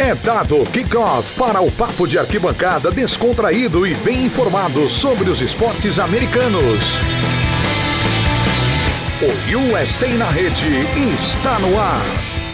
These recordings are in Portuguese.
É dado kickoff para o papo de arquibancada descontraído e bem informado sobre os esportes americanos. O USA na rede está no ar.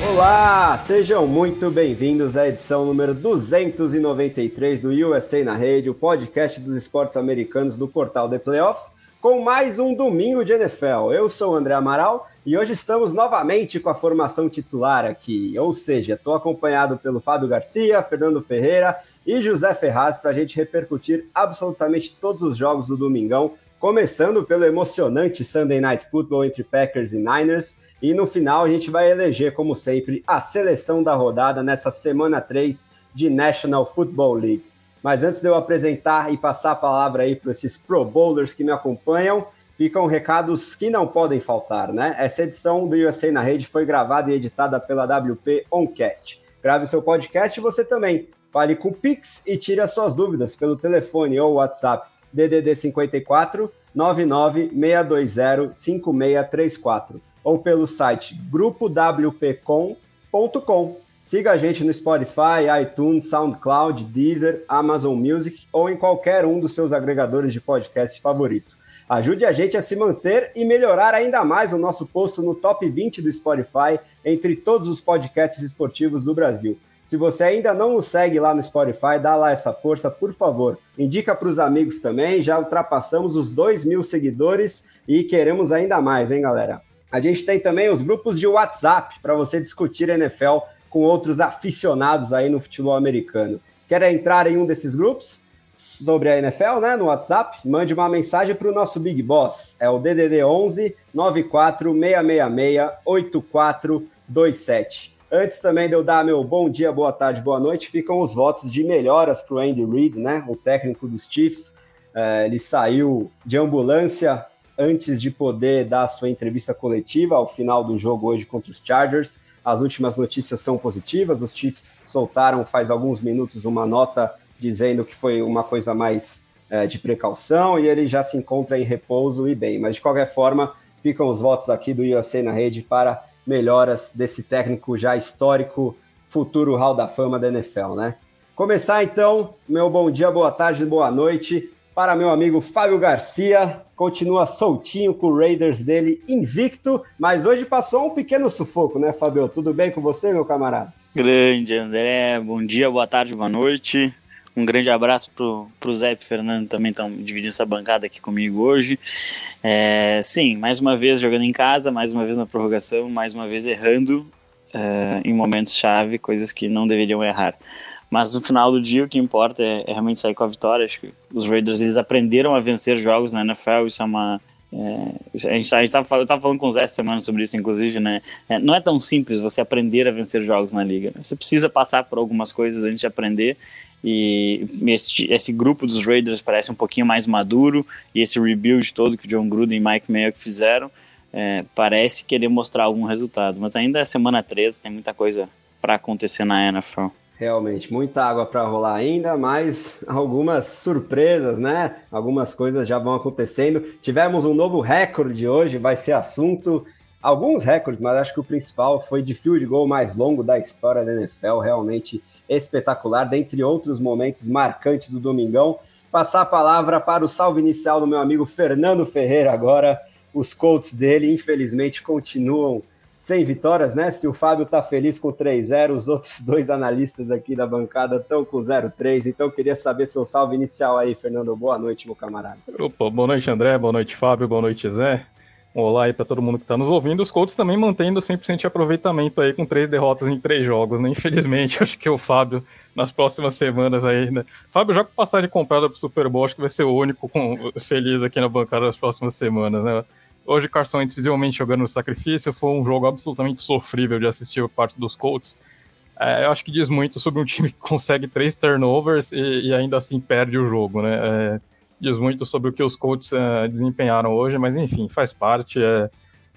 Olá, sejam muito bem-vindos à edição número 293 do USA na rede, o podcast dos esportes americanos do portal The Playoffs, com mais um domingo de NFL. Eu sou o André Amaral e hoje estamos novamente com a formação titular aqui, ou seja, estou acompanhado pelo Fábio Garcia, Fernando Ferreira e José Ferraz para a gente repercutir absolutamente todos os jogos do Domingão, começando pelo emocionante Sunday Night Football entre Packers e Niners, e no final a gente vai eleger, como sempre, a seleção da rodada nessa semana 3 de National Football League. Mas antes de eu apresentar e passar a palavra aí para esses Pro Bowlers que me acompanham, ficam recados que não podem faltar, né? Essa edição do USA na Rede foi gravada e editada pela WP Oncast. Grave seu podcast você também. Fale com o Pix e tire as suas dúvidas pelo telefone ou WhatsApp DDD 54 99620 5634 ou pelo site grupowpcom.com. Siga a gente no Spotify, iTunes, SoundCloud, Deezer, Amazon Music ou em qualquer um dos seus agregadores de podcast favorito. Ajude a gente a se manter e melhorar ainda mais o nosso posto no top 20 do Spotify entre todos os podcasts esportivos do Brasil. Se você ainda não nos segue lá no Spotify, dá lá essa força, por favor. Indica para os amigos também. Já ultrapassamos os 2 mil seguidores e queremos ainda mais, hein, galera? A gente tem também os grupos de WhatsApp para você discutir NFL com outros aficionados aí no futebol americano. Quer entrar em um desses grupos? Sobre a NFL, né, no WhatsApp, mande uma mensagem para o nosso Big Boss. É o DDD 11 94666 8427. Antes também de eu dar meu bom dia, boa tarde, boa noite, ficam os votos de melhoras para o Andy Reid, né, o técnico dos Chiefs. É, ele saiu de ambulância antes de poder dar sua entrevista coletiva ao final do jogo hoje contra os Chargers. As últimas notícias são positivas. Os Chiefs soltaram faz alguns minutos uma nota dizendo que foi uma coisa mais é, de precaução e ele já se encontra em repouso e bem. Mas de qualquer forma, ficam os votos aqui do USA na rede para melhoras desse técnico já histórico, futuro Hall da Fama da NFL, né? Começar então, meu bom dia, boa tarde, boa noite para meu amigo Fábio Garcia. Continua soltinho com o Raiders dele invicto, mas hoje passou um pequeno sufoco, né, Fábio? Tudo bem com você, meu camarada? Grande André, bom dia, boa tarde, boa noite. Um grande abraço pro, pro Zé e pro Fernando também estão dividindo essa bancada aqui comigo hoje. É, sim, mais uma vez jogando em casa, mais uma vez na prorrogação, mais uma vez errando é, em momentos-chave, coisas que não deveriam errar. Mas no final do dia o que importa é, é, realmente sair com a vitória. Acho que os Raiders eles aprenderam a vencer jogos na NFL, isso é uma, é, a gente, tá, a gente tava, eu tava falando com o Zé essa semana sobre isso, inclusive, né? É, não é tão simples você aprender a vencer jogos na liga. Você precisa passar por algumas coisas antes de aprender. E esse, esse grupo dos Raiders parece um pouquinho mais maduro. E esse rebuild todo que John Gruden e Mike Mayock fizeram é, parece querer mostrar algum resultado. Mas ainda é semana 13, tem muita coisa para acontecer na NFL. Realmente, muita água para rolar ainda, mas algumas surpresas, né? Algumas coisas já vão acontecendo. Tivemos um novo recorde hoje, vai ser assunto. Alguns recordes, mas acho que o principal foi de field goal mais longo da história da NFL, realmente espetacular, dentre outros momentos marcantes do Domingão. Passar a palavra para o salve inicial do meu amigo Fernando Ferreira agora. Os Colts dele, infelizmente, continuam sem vitórias, né? Se o Fábio tá feliz com 3-0, os outros dois analistas aqui da bancada estão com 0-3. Então, queria saber seu salve inicial aí, Fernando. Boa noite, meu camarada. Opa, boa noite, André. Boa noite, Fábio. Boa noite, Zé. Um olá aí para todo mundo que está nos ouvindo. Os Colts também mantendo 100% de aproveitamento aí com três derrotas em três jogos, né? Infelizmente, acho que o Fábio, nas próximas semanas aí, né? Fábio, já com passagem comprada para o Super Bowl, acho que vai ser o único com... feliz aqui na bancada nas próximas semanas, né? Hoje, Carson Wentz visivelmente jogando no sacrifício, foi um jogo absolutamente sofrível de assistir por parte dos Colts. É, eu acho que diz muito sobre um time que consegue três turnovers e, e ainda assim perde o jogo, né? É, diz muito sobre o que os Colts é, desempenharam hoje, mas enfim, faz parte, é,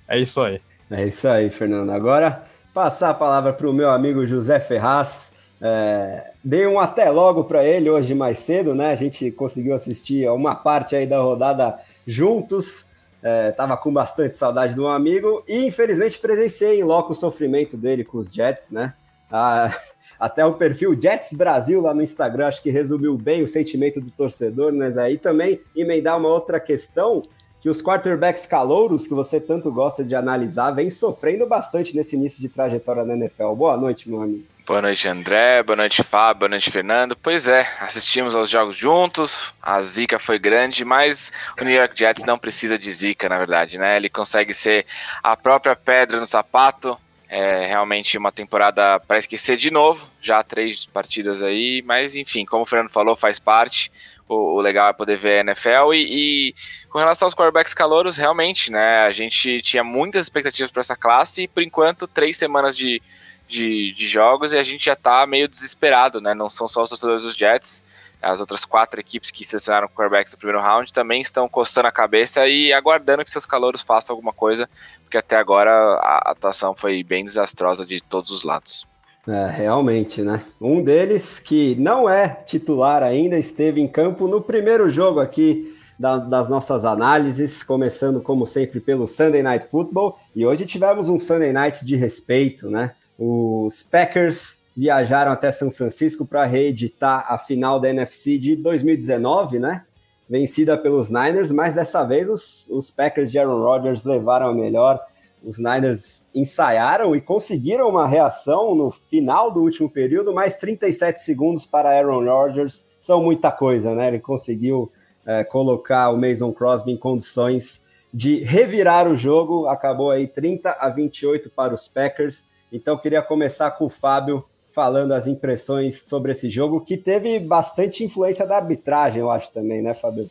é isso aí. É isso aí, Fernando. Agora, passar a palavra para o meu amigo José Ferraz. É, dei um até logo para ele hoje mais cedo, né? A gente conseguiu assistir a uma parte aí da rodada juntos. É, com bastante saudade do amigo e infelizmente presenciei em loco o sofrimento dele com os Jets, né? Ah, até o perfil Jets Brasil lá no Instagram, acho que resumiu bem o sentimento do torcedor, mas aí também emendar uma outra questão que os quarterbacks calouros, que você tanto gosta de analisar, vem sofrendo bastante nesse início de trajetória na NFL. Boa noite, meu amigo. Boa noite, André. Boa noite, Fábio. Boa noite, Fernando. Pois é, assistimos aos jogos juntos. A zica foi grande, mas o New York Jets não precisa de zica, na verdade, né? Ele consegue ser a própria pedra no sapato. É realmente uma temporada para esquecer de novo. Já três partidas aí, mas enfim, como o Fernando falou, faz parte o, o legal é poder ver a NFL. E, e, com relação aos quarterbacks calouros, realmente, né? A gente tinha muitas expectativas para essa classe e por enquanto, três semanas de, de, de, jogos e a gente já tá meio desesperado, né? Não são só os torcedores dos Jets. As outras quatro equipes que selecionaram quarterbacks no primeiro round também estão coçando a cabeça e aguardando que seus calouros façam alguma coisa, porque até agora a atuação foi bem desastrosa de todos os lados. É, realmente, né? Um deles, que não é titular ainda, esteve em campo no primeiro jogo aqui da, das nossas análises, começando como sempre pelo Sunday Night Football. E hoje tivemos um Sunday Night de respeito, né? Os Packers viajaram até São Francisco para reeditar a final da NFC de 2019, né? Vencida pelos Niners, mas dessa vez os, os Packers de Aaron Rodgers levaram a melhor os Niners ensaiaram e conseguiram uma reação no final do último período, mais 37 segundos para Aaron Rodgers são muita coisa, né? Ele conseguiu é, colocar o Mason Crosby em condições de revirar o jogo, acabou aí 30 a 28 para os Packers. Então queria começar com o Fábio falando as impressões sobre esse jogo, que teve bastante influência da arbitragem, eu acho também, né, Fábio?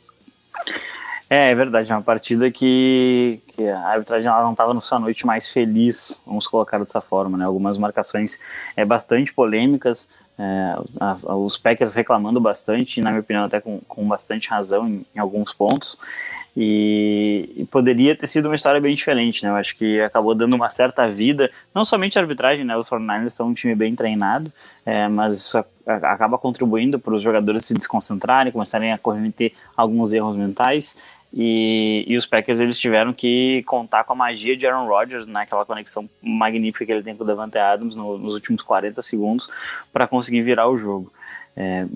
É, é verdade, é uma partida que, que a arbitragem não estava no sua noite mais feliz, vamos colocar dessa forma, né? Algumas marcações é, bastante polêmicas, é, a, a, os Packers reclamando bastante, na minha opinião até com, com bastante razão em, em alguns pontos, e, e, poderia ter sido uma história bem diferente, né? Eu acho que acabou dando uma certa vida, não somente a arbitragem, né? Os 49ers são um time bem treinado, é, mas isso acaba contribuindo para os jogadores se desconcentrarem, começarem a cometer alguns erros mentais. E, e, os Packers eles tiveram que contar com a magia de Aaron Rodgers, naquela né, conexão magnífica que ele tem com o Davante Adams no, nos últimos 40 segundos para conseguir virar o jogo. É,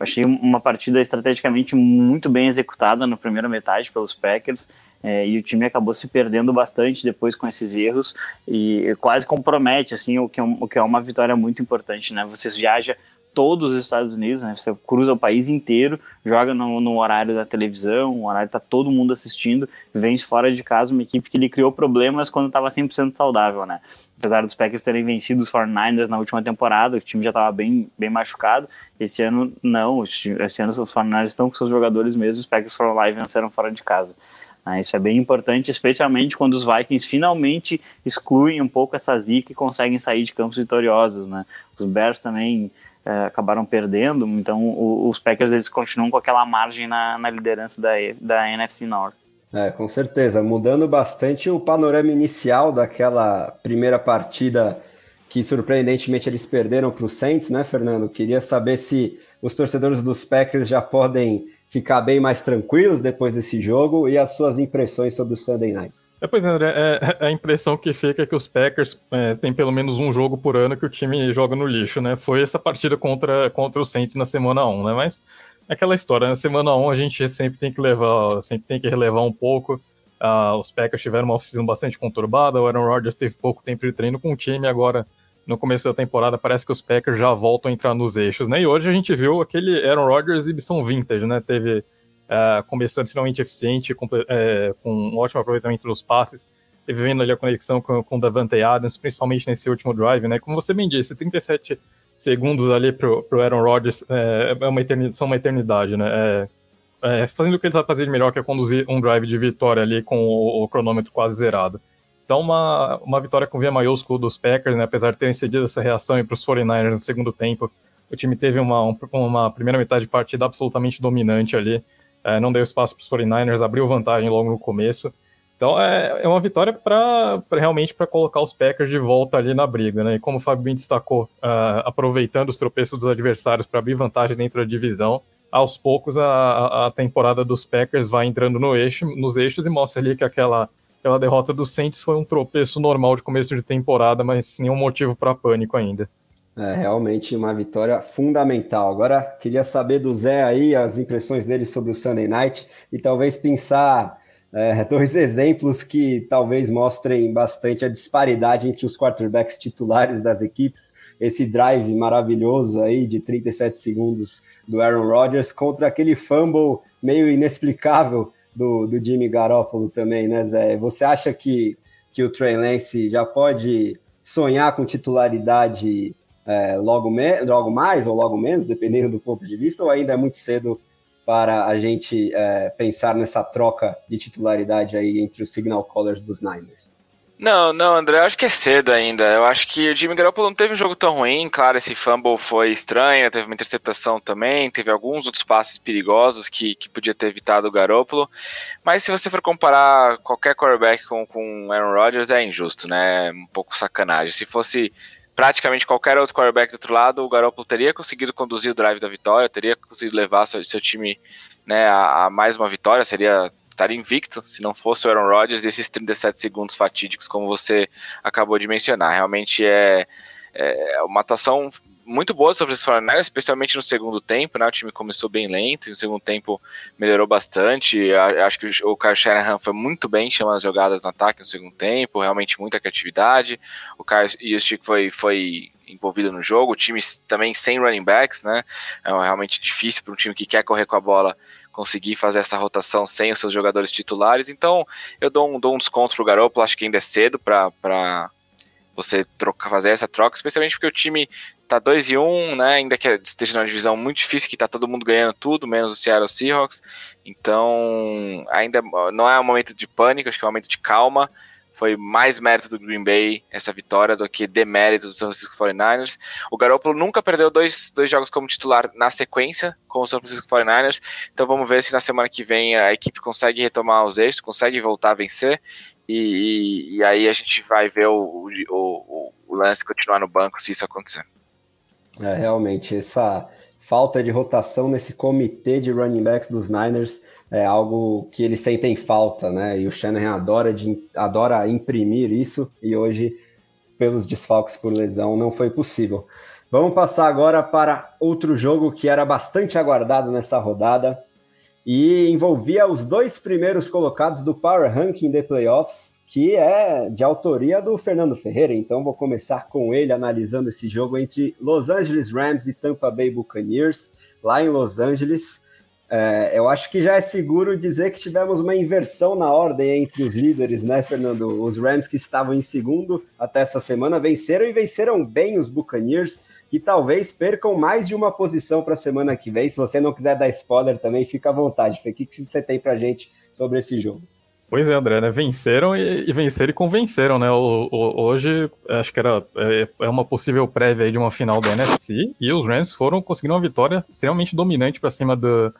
achei uma partida estrategicamente muito bem executada na primeira metade pelos Packers. É, e o time acabou se perdendo bastante depois com esses erros e quase compromete assim o que é, o que é uma vitória muito importante, né? Você viaja todos os Estados Unidos, né? Você cruza o país inteiro, joga no, no horário da televisão, o horário tá todo mundo assistindo, vence fora de casa uma equipe que lhe criou problemas quando estava 100% saudável, né? Apesar dos Packers terem vencido os 49ers na última temporada, o time já estava bem, bem machucado. Esse ano, não. Esse ano os 49ers estão com seus jogadores mesmo, os Packers foram lá e venceram fora de casa. Ah, isso é bem importante, especialmente quando os Vikings finalmente excluem um pouco essa zica e conseguem sair de campos vitoriosos, né? Os Bears também é, acabaram perdendo, então o, os Packers eles continuam com aquela margem na, na liderança da, da NFC North. É, com certeza, mudando bastante o panorama inicial daquela primeira partida que surpreendentemente eles perderam para o Saints, né, Fernando? Queria saber se os torcedores dos Packers já podem ficar bem mais tranquilos depois desse jogo e as suas impressões sobre o Sunday Night. É, pois é, André, é, a impressão que fica é que os Packers é, tem pelo menos um jogo por ano que o time joga no lixo, né? Foi essa partida contra, contra o Saints na semana 1, né? Mas é aquela história, na semana 1 a gente sempre tem que levar, sempre tem que relevar um pouco. Uh, os Packers tiveram uma oficina bastante conturbada, o Aaron Rodgers teve pouco tempo de treino com o time, agora no começo da temporada parece que os Packers já voltam a entrar nos eixos, né? E hoje a gente viu aquele Aaron Rodgers exibição vintage, né? Teve uh, começando extremamente eficiente, com, é, com, um ótimo aproveitamento dos passes, e vivendo ali a conexão com, com o Davante Adams, principalmente nesse último drive, né? Como você bem disse, 37 segundos ali pro, pro Aaron Rodgers é, é uma eternidade, são uma eternidade, né? É, é, fazendo o que ele sabe fazer de melhor, que é conduzir um drive de vitória ali com o, o cronômetro quase zerado. Então, uma, uma vitória com via maiúsculo dos Packers, né? Apesar de terem cedido essa reação para os 49ers no segundo tempo, o time teve uma, uma primeira metade de partida absolutamente dominante ali é, não deu espaço para os 49ers, abriu vantagem logo no começo. Então é, é uma vitória para realmente para colocar os Packers de volta ali na briga, né? E como o bem destacou, uh, aproveitando os tropeços dos adversários para abrir vantagem dentro da divisão, aos poucos a, a temporada dos Packers vai entrando no eixo, nos eixos e mostra ali que aquela, aquela derrota do Saints foi um tropeço normal de começo de temporada, mas nenhum motivo para pânico ainda. É realmente uma vitória fundamental. Agora, queria saber do Zé aí as impressões dele sobre o Sunday Night e talvez pensar é, dois exemplos que talvez mostrem bastante a disparidade entre os quarterbacks titulares das equipes. Esse drive maravilhoso aí de 37 segundos do Aaron Rodgers contra aquele fumble meio inexplicável do, do Jimmy Garoppolo também, né, Zé? Você acha que, que o Trey Lance já pode sonhar com titularidade é, logo, logo mais ou logo menos, dependendo do ponto de vista, ou ainda é muito cedo para a gente é, pensar nessa troca de titularidade aí entre os signal callers dos Niners? Não, não, André, eu acho que é cedo ainda. Eu acho que o Jimmy Garoppolo não teve um jogo tão ruim. Claro, esse fumble foi estranho, teve uma interceptação também, teve alguns outros passes perigosos que, que podia ter evitado o Garoppolo. Mas se você for comparar qualquer quarterback com, com Aaron Rodgers, é injusto, né? Um pouco sacanagem. Se fosse praticamente qualquer outro quarterback do outro lado, o Garoppolo teria conseguido conduzir o drive da vitória, teria conseguido levar seu, seu time né, a, a, mais uma vitória, seria estaria invicto se não fosse o Aaron Rodgers e esses 37 segundos fatídicos, como você acabou de mencionar. Realmente é, é uma atuação muito boa sobre os 49 especialmente no segundo tempo, né? O time começou bem lento, e no segundo tempo melhorou bastante. Acho que o Kyle Shanahan foi muito bem chamando as jogadas no ataque no segundo tempo, realmente muita criatividade. O Kyle Juszczyk foi, foi envolvido no jogo, o time também sem running backs, né? É realmente difícil para um time que quer correr com a bola conseguir fazer essa rotação sem os seus jogadores titulares. Então, eu dou um, dou um desconto pro Garoppolo, acho que ainda é cedo para você trocar, fazer essa troca, especialmente porque o time tá 2 e 1, um, né? Ainda que esteja numa divisão muito difícil, que tá todo mundo ganhando tudo, menos o Seattle Seahawks. Então, ainda não é um momento de pânico, acho que é um momento de calma. Foi mais mérito do Green Bay essa vitória do que demérito do San Francisco 49ers. O Garoppolo nunca perdeu dois, dois jogos como titular na sequência com o San Francisco 49ers. Então vamos ver se na semana que vem a equipe consegue retomar os eixos, consegue voltar a vencer. E, e, e aí a gente vai ver o, o, o, o lance continuar no banco se isso acontecer. É, realmente, essa falta de rotação nesse comitê de running backs dos Niners é algo que eles sentem falta, né? E o Shanahan adora, de, adora imprimir isso, e hoje, pelos desfalques por lesão, não foi possível. Vamos passar agora para outro jogo que era bastante aguardado nessa rodada e envolvia os dois primeiros colocados do Power Ranking de Playoffs, que é de autoria do Fernando Ferreira. Então vou começar com ele analisando esse jogo entre Los Angeles Rams e Tampa Bay Buccaneers, lá em Los Angeles. É, eu acho que já é seguro dizer que tivemos uma inversão na ordem entre os líderes, né, Fernando? Os Rams que estavam em segundo até essa semana venceram e venceram bem os Buccaneers, que talvez percam mais de uma posição para a semana que vem. Se você não quiser dar spoiler também, fica à vontade. O que, que você tem para gente sobre esse jogo? Pois é, André, né? Venceram e, e venceram e convenceram, né? O, o, hoje, acho que era é, é uma possível prévia de uma final da NFC e os Rams foram conseguindo uma vitória extremamente dominante para cima do,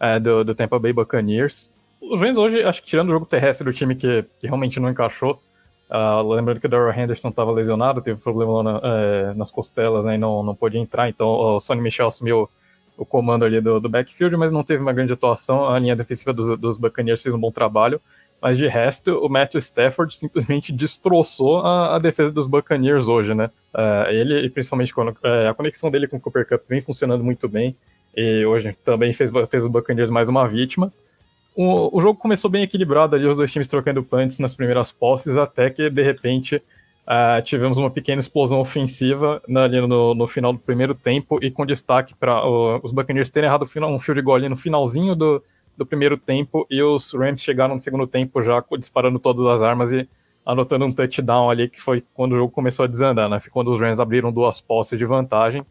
é, do, do, Tampa Bay Buccaneers. Os Rams hoje, acho que tirando o jogo terrestre do time que, que realmente não encaixou, uh, lembrando que o Darrell Henderson estava lesionado, teve problema na, é, nas costelas né, e não, não pôde entrar, então o Sonny Michel assumiu o comando ali do, do backfield, mas não teve uma grande atuação. A linha defensiva dos, dos Buccaneers fez um bom trabalho. Mas de resto, o Matthew Stafford simplesmente destroçou a, a defesa dos Buccaneers hoje, né? Uh, ele, principalmente, quando, uh, a conexão dele com o Cooper Cup vem funcionando muito bem. E hoje também fez, fez o Buccaneers mais uma vítima. O, o jogo começou bem equilibrado ali, os dois times trocando punts nas primeiras posses, até que, de repente, uh, tivemos uma pequena explosão ofensiva ali no, no final do primeiro tempo e com destaque para os Buccaneers terem errado um field goal ali no finalzinho do, do primeiro tempo e os Rams chegaram no segundo tempo já disparando todas as armas e anotando um touchdown ali, que foi quando o jogo começou a desandar, né? Foi quando os Rams abriram duas posses de vantagem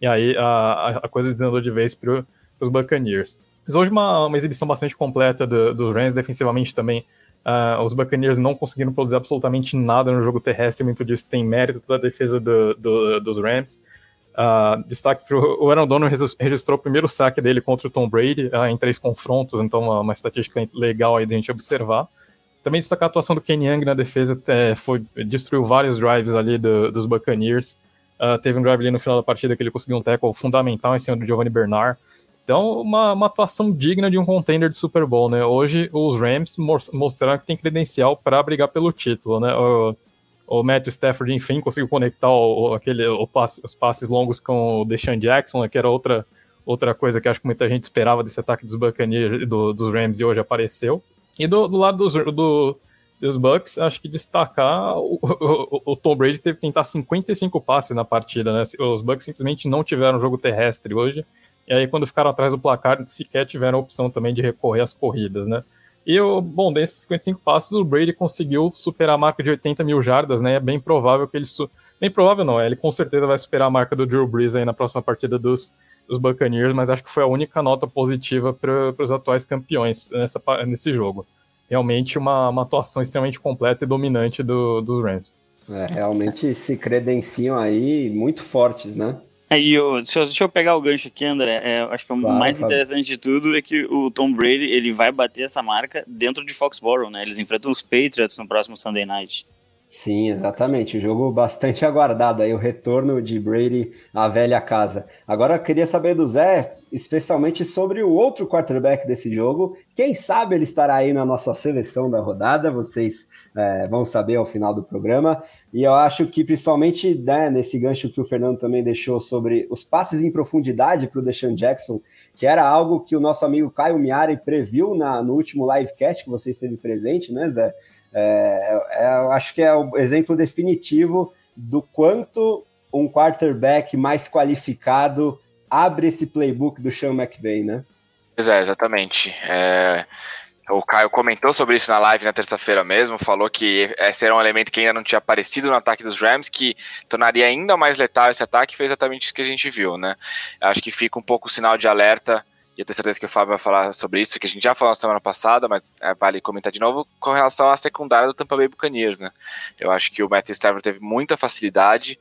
e aí a, a coisa desandou de vez para os Buccaneers. Mas hoje uma, uma exibição bastante completa do, dos Rams, defensivamente também. Uh, os Buccaneers não conseguiram produzir absolutamente nada no jogo terrestre, muito disso tem mérito da defesa do, do, dos Rams. Uh, destaque para o Aaron Donald registrou o primeiro saque dele contra o Tom Brady uh, em três confrontos, então uma, uma, estatística legal aí de a gente observar. Também destacar a atuação do Kenny Young na defesa, é, foi, destruiu vários drives ali do, dos Buccaneers. Uh, teve um drive ali no final da partida que ele conseguiu um tackle fundamental em cima do Giovanni Bernard. Então, uma, uma atuação digna de um contender de Super Bowl, né? Hoje, os Rams mostraram que tem credencial para brigar pelo título, né? O Matthew Stafford, enfim, conseguiu conectar o, aquele, o passe, os passes longos com o Deshaun Jackson, né, que era outra, outra coisa que acho que muita gente esperava desse ataque dos Buccaneers, do, dos Rams, e hoje apareceu. E do, do lado dos, do, dos Bucks, acho que destacar o, o, o, Tom Brady teve que tentar 55 passes na partida, né? Os Bucks simplesmente não tiveram jogo terrestre hoje. E aí, quando ficaram atrás do placar, sequer tiveram a opção também de recorrer às corridas, né? E, bom, desses 55 passos, o Brady conseguiu superar a marca de 80 mil jardas, né? É bem provável que ele. Su... Bem provável não, é, ele com certeza vai superar a marca do Drew Brees aí na próxima partida dos, dos Buccaneers, mas acho que foi a única nota positiva para os atuais campeões nessa, nesse jogo realmente uma, uma atuação extremamente completa e dominante do, dos Rams. É, realmente se credenciam aí muito fortes, né? E eu, deixa, eu, deixa, eu pegar o gancho aqui, André. É, acho que o mais interessante de tudo é que o Tom Brady ele vai bater essa marca dentro de Foxborough, né? Eles enfrentam os Patriots no próximo Sunday Night. Sim, exatamente. O jogo bastante aguardado aí, o retorno de Brady à velha casa. Agora eu queria saber do Zé, especialmente sobre o outro quarterback desse jogo. Quem sabe ele estará aí na nossa seleção da rodada, vocês é, vão saber ao final do programa. E eu acho que, principalmente né, nesse gancho que o Fernando também deixou sobre os passes em profundidade para o Deshaun Jackson, que era algo que o nosso amigo Caio Miari previu na, no último livecast que você esteve presente, né, Zé? É, é, eu acho que é o exemplo definitivo do quanto um quarterback mais qualificado abre esse playbook do Sean McVay, né? Pois é, exatamente. É, o Caio comentou sobre isso na live na terça-feira mesmo, falou que esse era um elemento que ainda não tinha aparecido no ataque dos Rams, que tornaria ainda mais letal esse ataque, foi exatamente isso que a gente viu, né? Acho que fica um pouco o sinal de alerta e eu tenho certeza que o Fábio vai falar sobre isso, que a gente já falou na semana passada, mas é, vale comentar de novo com relação à secundária do Tampa Bay Buccaneers, né? Eu acho que o Matthew Stafford teve muita facilidade.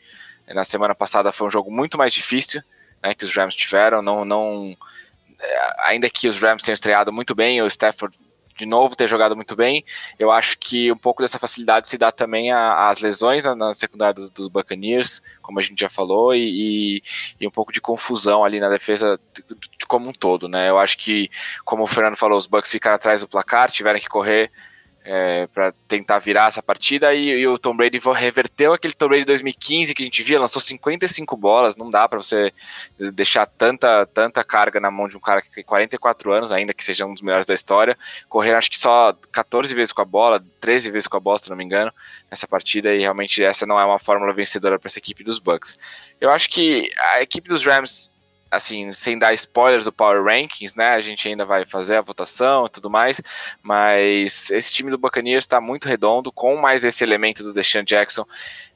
Na semana passada foi um jogo muito mais difícil, né, que os Rams tiveram. Não, não, é, ainda que os Rams tenham estreado muito bem, o Stafford de novo ter jogado muito bem. Eu acho que um pouco dessa facilidade se dá também às lesões na, na secundária dos, dos, Buccaneers, como a gente já falou, e, e, e, um pouco de confusão ali na defesa de, de, como um todo, né? Eu acho que, como o Fernando falou, os Bucks ficaram atrás do placar, tiveram que correr é, para tentar virar essa partida e, e, o Tom Brady reverteu aquele Tom Brady 2015 que a gente via, lançou 55 bolas, não dá para você deixar tanta, tanta carga na mão de um cara que tem 44 anos, ainda que seja um dos melhores da história, correr acho que só 14 vezes com a bola, 13 vezes com a bola, se não me engano, nessa partida e realmente essa não é uma fórmula vencedora para essa equipe dos Bucks. Eu acho que a equipe dos Rams assim, sem dar spoilers do Power Rankings, né? A gente ainda vai fazer a votação e tudo mais, mas esse time do Buccaneers está muito redondo, com mais esse elemento do Deshaun Jackson,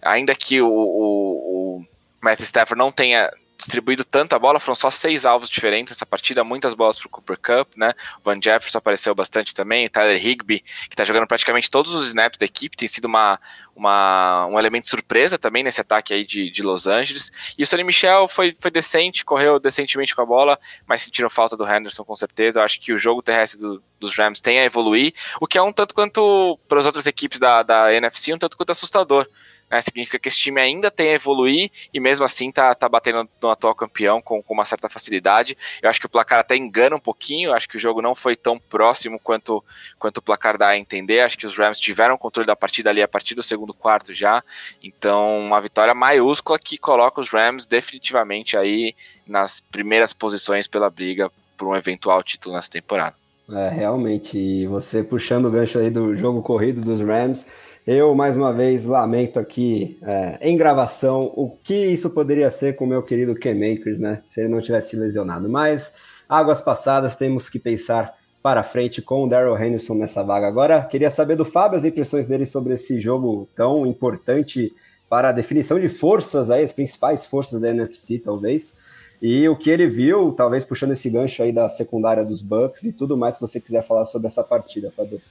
ainda que o, o, o Matt Stafford não tenha distribuído tanta bola, foram só seis alvos diferentes essa partida, muitas bolas para o Cooper Cup, né? Van Jefferson apareceu bastante também, Tyler Higby, que está jogando praticamente todos os snaps da equipe, tem sido uma, uma, um elemento surpresa também nesse ataque aí de, de Los Angeles. E o Sonny Michel foi, foi decente, correu decentemente com a bola, mas sentiram falta do Henderson com certeza. Eu acho que o jogo terrestre do, dos Rams tem a evoluir, o que é um tanto quanto para as outras equipes da, da NFC, um tanto quanto assustador né, significa que esse time ainda tem a evoluir e mesmo assim tá, tá batendo no atual campeão com, com uma certa facilidade. Eu acho que o placar até engana um pouquinho, acho que o jogo não foi tão próximo quanto, quanto o placar dá a entender. Acho que os Rams tiveram controle da partida ali a partir do segundo quarto já. Então, uma vitória maiúscula que coloca os Rams definitivamente aí nas primeiras posições pela briga por um eventual título nessa temporada. É, realmente, você puxando o gancho aí do jogo corrido dos Rams, eu, mais uma vez, lamento aqui é, em gravação o que isso poderia ser com o meu querido Ken Makers, né? Se ele não tivesse lesionado. Mas, águas passadas, temos que pensar para frente com o Daryl Henderson nessa vaga. Agora, queria saber do Fábio as impressões dele sobre esse jogo tão importante para a definição de forças aí, as principais forças da NFC, talvez. E o que ele viu, talvez puxando esse gancho aí da secundária dos Bucks e tudo mais que você quiser falar sobre essa partida, Fábio.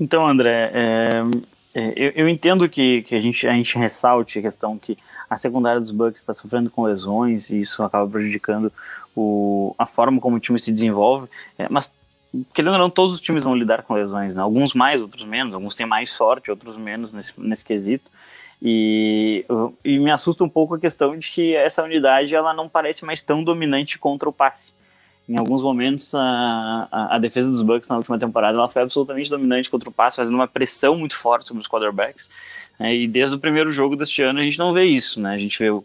Então, André, é, é, eu, eu, entendo que, que a, gente, a gente ressalte a questão que a secundária dos Bucks está sofrendo com lesões e isso acaba prejudicando o, a forma como o time se desenvolve, é, mas querendo ou não, todos os times vão lidar com lesões, né? alguns mais, outros menos, alguns têm mais sorte, outros menos nesse, nesse quesito. E, e me assusta um pouco a questão de que essa unidade ela não parece mais tão dominante contra o passe. Em alguns momentos a, a, a, defesa dos Bucks na última temporada ela foi absolutamente dominante contra o passe, fazendo uma pressão muito forte sobre os quarterbacks. Né? E desde o primeiro jogo deste ano a gente não vê isso, né? A gente vê o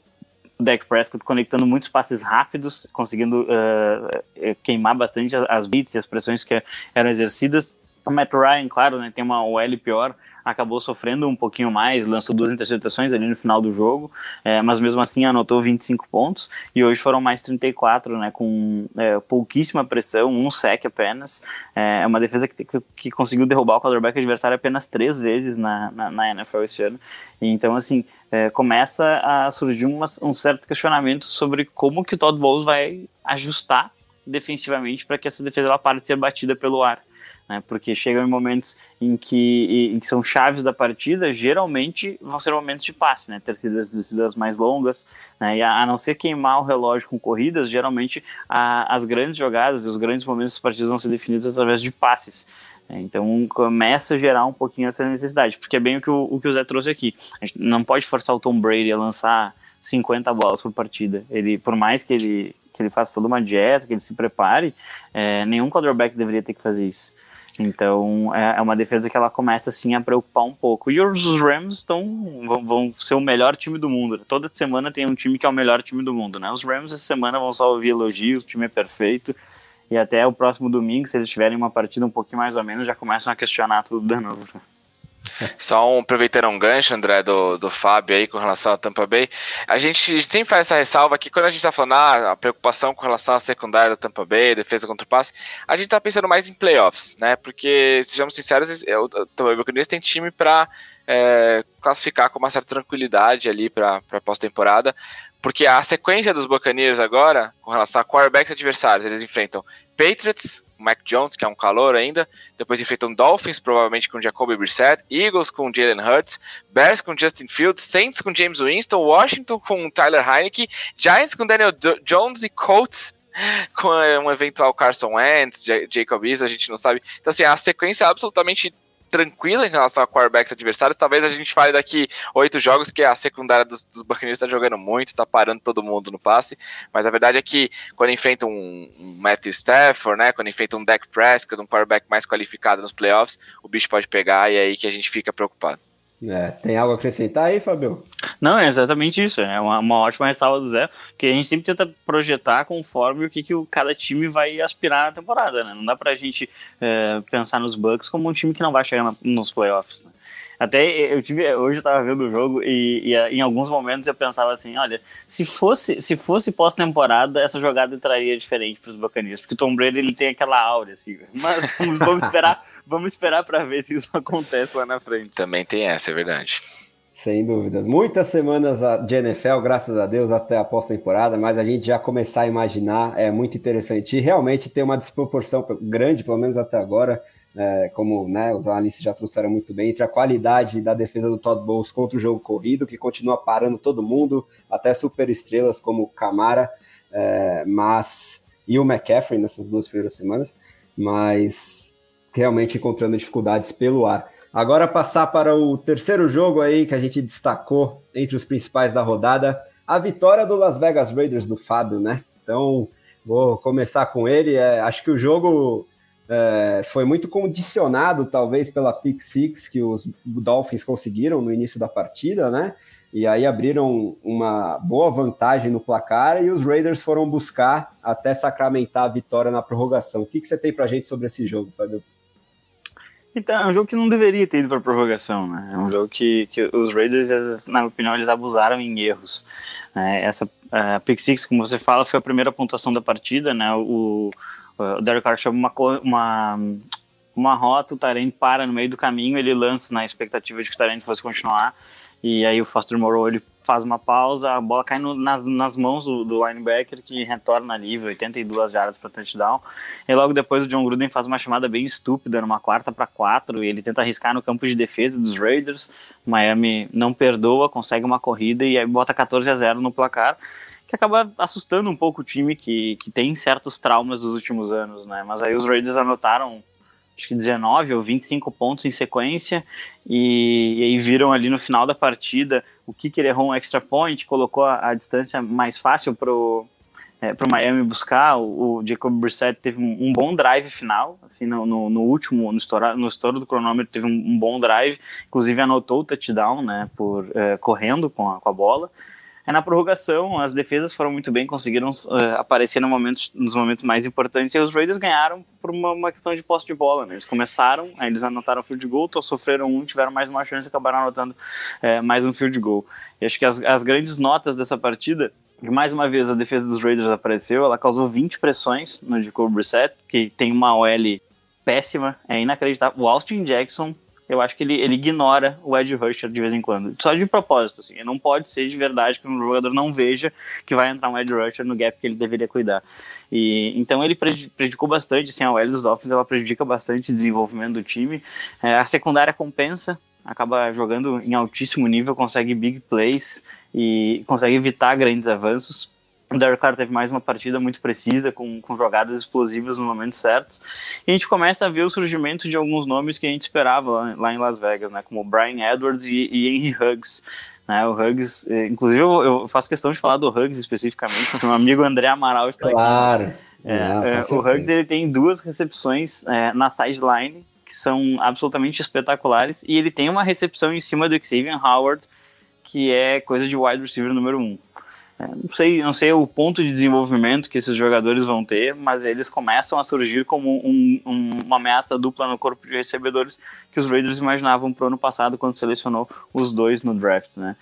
Dak Prescott conectando muitos passes rápidos, conseguindo uh, queimar bastante as beats e as pressões que eram exercidas. O Matt Ryan, claro, né, tem uma OL pior, acabou sofrendo um pouquinho mais, lançou duas interceptações ali no final do jogo, é, mas mesmo assim anotou 25 pontos e hoje foram mais 34, né, com é, pouquíssima pressão, um sec apenas. É, é uma defesa que, que, que, conseguiu derrubar o quarterback adversário apenas três vezes na, na, na NFL esse ano. Então, assim, é, começa a surgir uma, um certo questionamento sobre como que o Todd Bowles vai ajustar defensivamente para que essa defesa ela pare de ser batida pelo ar né? Porque chegam em momentos em que, em que são chaves da partida, geralmente vão ser momentos de passe, né? Tercidas descidas mais longas, né? E a, a, não ser queimar o relógio com corridas, geralmente a, as grandes jogadas e os grandes momentos das partidas vão ser definidos através de passes. Né? Então começa a gerar um pouquinho essa necessidade, porque é bem o que o, o que o Zé trouxe aqui. A gente não pode forçar o Tom Brady a lançar 50 bolas por partida. Ele, por mais que ele, que ele faça toda uma dieta, que ele se prepare, é, nenhum quarterback deveria ter que fazer isso. Então é, é, uma defesa que ela começa assim a preocupar um pouco. E os Rams estão vão, vão, ser o melhor time do mundo. Toda semana tem um time que é o melhor time do mundo, né? Os Rams essa semana vão só ouvir elogios, o time é perfeito. E até o próximo domingo, se eles tiverem uma partida um pouquinho mais ou menos, já começam a questionar tudo de novo. Só um, aproveitando um gancho, André, do, do Fábio aí com relação à Tampa Bay. A gente sempre faz essa ressalva que quando a gente tá falando ah, a preocupação com relação à secundária da Tampa Bay, defesa contra o passe, a gente tá pensando mais em playoffs, né? Porque, sejamos sinceros, o Tampa Bay Buccaneers tem time para é, classificar com uma certa tranquilidade ali para pós-temporada, porque a sequência dos Buccaneers agora, com relação a quarterbacks adversários, eles enfrentam Patriots, Mac Jones, que é um calor ainda. Depois enfrentam Dolphins, provavelmente com Jacoby Brissett. Eagles com Jalen Hurts. Bears com Justin Fields. Saints com James Winston. Washington com Tyler Heineke. Giants com Daniel D Jones e Colts com um eventual Carson Wentz, Jacob Eason, a gente não sabe. Então, assim, a sequência é absolutamente tranquila em relação a quarterbacks adversários. Talvez a gente fale daqui oito jogos que a secundária dos, dos Buccaneers está jogando muito, está parando todo mundo no passe. Mas a verdade é que quando enfrenta um, Matthew Stafford, né, quando enfrenta um Dak Prescott, um quarterback mais qualificado nos playoffs, o bicho pode pegar e é aí que a gente fica preocupado. É, tem algo a acrescentar aí, Fabio? Não, é exatamente isso. É uma, uma ótima ressalva do Zé, porque a gente sempre tenta projetar conforme o que, que o, cada time vai aspirar na temporada, né? Não dá pra gente é, pensar nos Bucks como um time que não vai chegar na, nos playoffs, né? Até eu tive, hoje eu tava vendo o jogo e, e, em alguns momentos eu pensava assim, olha, se fosse, se fosse pós-temporada, essa jogada entraria diferente para os Buccaneers, porque o Tom Brady ele tem aquela aura assim. Mas vamos esperar, vamos esperar para ver se isso acontece lá na frente. Também tem essa, é verdade. Sem dúvidas. Muitas semanas de NFL, graças a Deus, até a pós-temporada, mas a gente já começar a imaginar é muito interessante. E realmente tem uma desproporção grande, pelo menos até agora, é, como né, os analistas já trouxeram muito bem, entre a qualidade da defesa do Todd Bowles contra o jogo corrido, que continua parando todo mundo, até super estrelas como Camara, é, mas e o McCaffrey nessas duas primeiras semanas, mas realmente encontrando dificuldades pelo ar. Agora passar para o terceiro jogo aí que a gente destacou entre os principais da rodada, a vitória do Las Vegas Raiders do Fábio, né? Então, vou começar com ele. É, acho que o jogo é, foi muito condicionado, talvez, pela pick six que os Dolphins conseguiram no início da partida, né? E aí abriram uma boa vantagem no placar e os Raiders foram buscar até sacramentar a vitória na prorrogação. O que, que você tem pra gente sobre esse jogo, Fábio? Então, é um jogo que não deveria ter ido para prorrogação, né? É um jogo que, que os Raiders, na minha opinião, eles abusaram em erros. É, essa a pick six, como você fala, foi a primeira pontuação da partida, né? O, o Derek Carr chama uma, uma, uma rota, o Tarente para no meio do caminho, ele lança na expectativa de que o Tarente fosse continuar, e aí o Foster Moreau ele faz uma pausa, a bola cai no, nas, nas mãos do, do, linebacker que retorna livre, 82 jardas para touchdown. E logo depois o John Gruden faz uma chamada bem estúpida numa quarta para quatro e ele tenta arriscar no campo de defesa dos Raiders. Miami não perdoa, consegue uma corrida e aí bota 14 a 0 no placar, acaba assustando um pouco o time que, que tem certos traumas dos últimos anos, né? Mas aí os Raiders anotaram acho que 19 ou 25 pontos em sequência, e, e aí viram ali no final da partida o Kicker errou um extra point, colocou a, a distância mais fácil pro, é, para o Miami buscar. O, o, Jacob Brissett teve um, um, bom drive final, assim, no, no, no último, no estouro, no estouro do cronômetro, teve um, um, bom drive, inclusive anotou o touchdown, né, por é, correndo com a, com a bola. É na prorrogação, as defesas foram muito bem, conseguiram uh, aparecer no momento, nos momentos mais importantes e os Raiders ganharam por uma, uma, questão de posse de bola. Né? Eles começaram, aí eles anotaram field goal, então sofreram um, tiveram mais uma chance e acabaram anotando uh, mais um field goal. E acho que as, as grandes notas dessa partida mais uma vez a defesa dos Raiders apareceu, ela causou 20 pressões no Jacob Brissett, que tem uma OL péssima, é inacreditável. O Austin Jackson eu acho que ele, ele ignora o Ed Rusher de vez em quando. Só de propósito, assim. Não pode ser de verdade que um jogador não veja que vai entrar um Ed Rusher no gap que ele deveria cuidar. E, então ele prejudicou bastante, assim, a OL dos Offens, ela prejudica bastante o desenvolvimento do time. É, a secundária compensa, acaba jogando em altíssimo nível, consegue big plays e consegue evitar grandes avanços. O Derek Carr teve mais uma partida muito precisa, com, com jogadas explosivas no momento certo. E a gente começa a ver o surgimento de alguns nomes que a gente esperava lá, lá em Las Vegas, né? Como Brian Edwards e, e Henry Huggs. Né, o Huggs, eh, inclusive eu, faço questão de falar do Huggs especificamente, porque meu amigo André Amaral está claro. aqui. É, é, o Huggs ele tem duas recepções é, na sideline que são absolutamente espetaculares e ele tem uma recepção em cima do Xavier Howard que é coisa de wide receiver número um. É, não sei, não sei o ponto de desenvolvimento que esses jogadores vão ter, mas eles começam a surgir como um, um, uma ameaça dupla no corpo de recebedores que os Raiders imaginavam para o ano passado quando selecionou os dois no draft, né?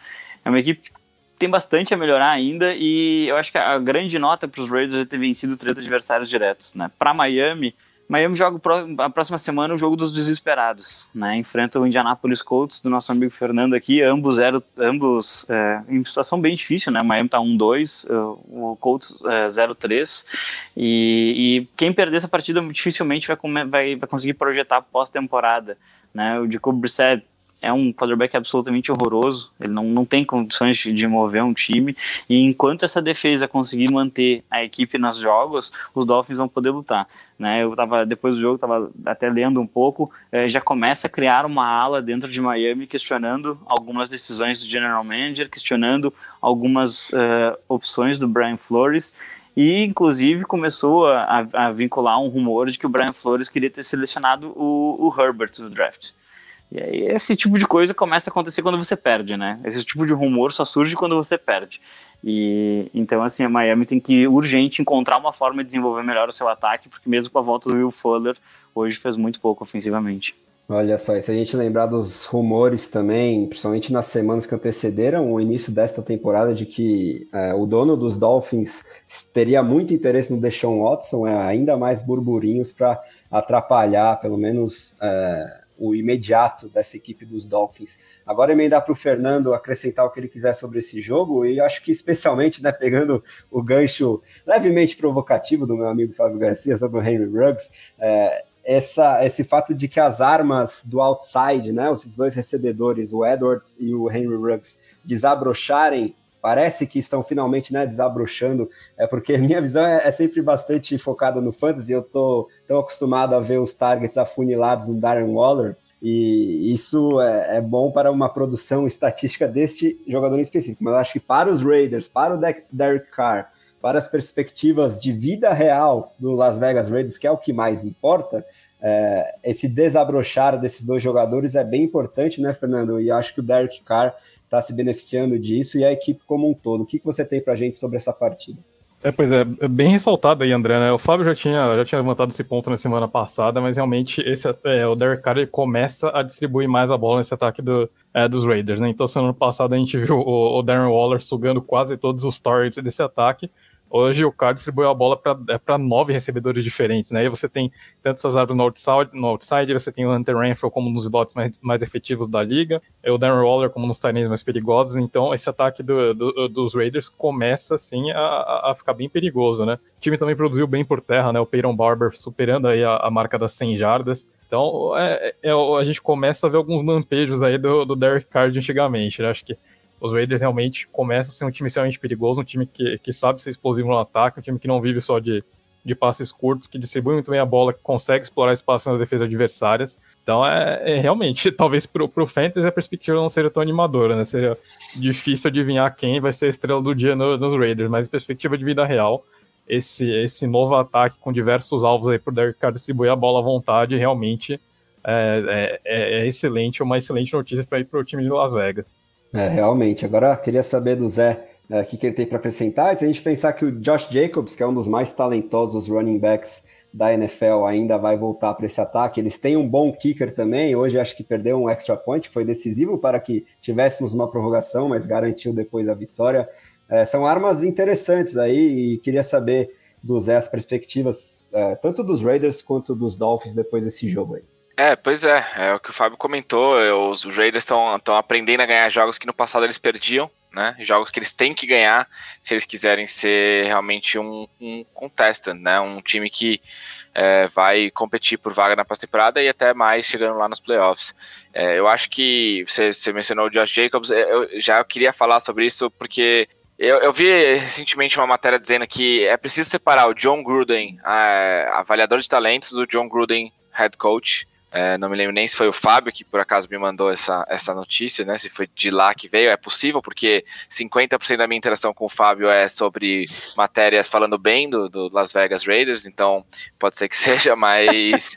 É uma equipe que tem bastante a melhorar ainda e eu acho que a grande nota para os Raiders é ter vencido três adversários diretos, né? Para Miami, Miami joga a próxima semana o jogo dos desesperados, né? Enfrenta o Indianapolis Colts do nosso amigo Fernando aqui, ambos zero, ambos é, em situação bem difícil, né? Miami tá 1-2, é, o Colts é, 0-3 e, e, quem perder essa partida dificilmente vai, vai, vai conseguir projetar pós-temporada, né? O Jacob Brissett é um quarterback absolutamente horroroso, ele não, não tem condições de, mover um time, e enquanto essa defesa conseguir manter a equipe nos jogos, os Dolphins vão poder lutar. Né? Eu tava, depois do jogo, estava até lendo um pouco, eh, já começa a criar uma ala dentro de Miami questionando algumas decisões do general manager, questionando algumas eh, opções do Brian Flores, e inclusive começou a, a, vincular um rumor de que o Brian Flores queria ter selecionado o, o Herbert no draft. E aí esse tipo de coisa começa a acontecer quando você perde, né? Esse tipo de rumor só surge quando você perde. E então assim, a Miami tem que urgente encontrar uma forma de desenvolver melhor o seu ataque, porque mesmo com a volta do Will Fuller, hoje fez muito pouco ofensivamente. Olha só, e se a gente lembrar dos rumores também, principalmente nas semanas que antecederam o início desta temporada, de que é, o dono dos Dolphins teria muito interesse no Deshaun Watson, é, ainda mais burburinhos para atrapalhar, pelo menos, é, o imediato dessa equipe dos Dolphins. Agora emendar para o Fernando acrescentar o que ele quiser sobre esse jogo, e acho que especialmente, né, pegando o gancho levemente provocativo do meu amigo Fábio Garcia sobre o Henry Ruggs, é, essa, esse fato de que as armas do outside, né, esses dois recebedores, o Edwards e o Henry Ruggs, desabrocharem parece que estão finalmente né, desabrochando, é porque minha visão é, é, sempre bastante focada no fantasy, eu tô tão acostumado a ver os targets afunilados no Darren Waller, e isso é, é, bom para uma produção estatística deste jogador em específico, mas acho que para os Raiders, para o Derek Carr, para as perspectivas de vida real do Las Vegas Raiders, que é o que mais importa, é, esse desabrochar desses dois jogadores é bem importante, né, Fernando? E acho que o Derek Carr está se beneficiando disso e a equipe como um todo. O que, que você tem para a gente sobre essa partida? É, pois é, é, bem ressaltado aí, André, né? O Fábio já tinha, já tinha levantado esse ponto na semana passada, mas realmente esse, é, o Derek Carr começa a distribuir mais a bola nesse ataque do, é, dos Raiders, né? Então, semana passada a gente viu o, o Darren Waller sugando quase todos os targets desse ataque, Hoje o Card distribuiu a bola para é, nove recebedores diferentes, né? E você tem tanto essas armas no outside, no outside, você tem o Hunter Renfro como dos slots mais, mais efetivos da liga, e o Darren Waller como dos tight mais perigosos, então esse ataque do, do, dos Raiders começa, assim, a, a, ficar bem perigoso, né? O time também produziu bem por terra, né? O Peyton Barber superando aí a, a marca das 100 jardas, então é, é, a gente começa a ver alguns lampejos aí do, do Derek Carr de antigamente, né? Acho que os Raiders realmente começam a ser um time extremamente perigoso, um time que, que sabe ser explosivo no ataque, um time que não vive só de, de passes curtos, que distribui muito bem a bola, que consegue explorar espaço nas defesas adversárias. Então, é, é realmente, talvez pro, pro Fantasy a perspectiva não seja tão animadora, né? Seria difícil adivinhar quem vai ser a estrela do dia no, nos Raiders, mas em perspectiva de vida real, esse, esse novo ataque com diversos alvos aí para o Derek Carr distribuir a bola à vontade realmente é, é, é excelente, uma excelente notícia para ir para o time de Las Vegas. É, realmente. Agora, queria saber do Zé é, o que, que ele tem para acrescentar. Se a gente pensar que o Josh Jacobs, que é um dos mais talentosos running backs da NFL, ainda vai voltar para esse ataque. Eles têm um bom kicker também. Hoje acho que perdeu um extra point, que foi decisivo para que tivéssemos uma prorrogação, mas garantiu depois a vitória. É, são armas interessantes aí e queria saber do Zé as perspectivas, é, tanto dos Raiders quanto dos Dolphins depois desse jogo aí. É, pois é, é o que o Fábio comentou. Os Raiders estão aprendendo a ganhar jogos que no passado eles perdiam, né? Jogos que eles têm que ganhar se eles quiserem ser realmente um, um contestant, né? Um time que é, vai competir por vaga na pós-temporada e até mais chegando lá nos playoffs. É, eu acho que você, você, mencionou o Josh Jacobs, é, eu já queria falar sobre isso porque eu, eu, vi recentemente uma matéria dizendo que é preciso separar o John Gruden, a, avaliador de talentos, do John Gruden, head coach. É, não me lembro nem se foi o Fábio que por acaso me mandou essa, essa notícia, né? Se foi de lá que veio, é possível, porque 50% da minha interação com o Fábio é sobre matérias falando bem do, do Las Vegas Raiders, então pode ser que seja, mas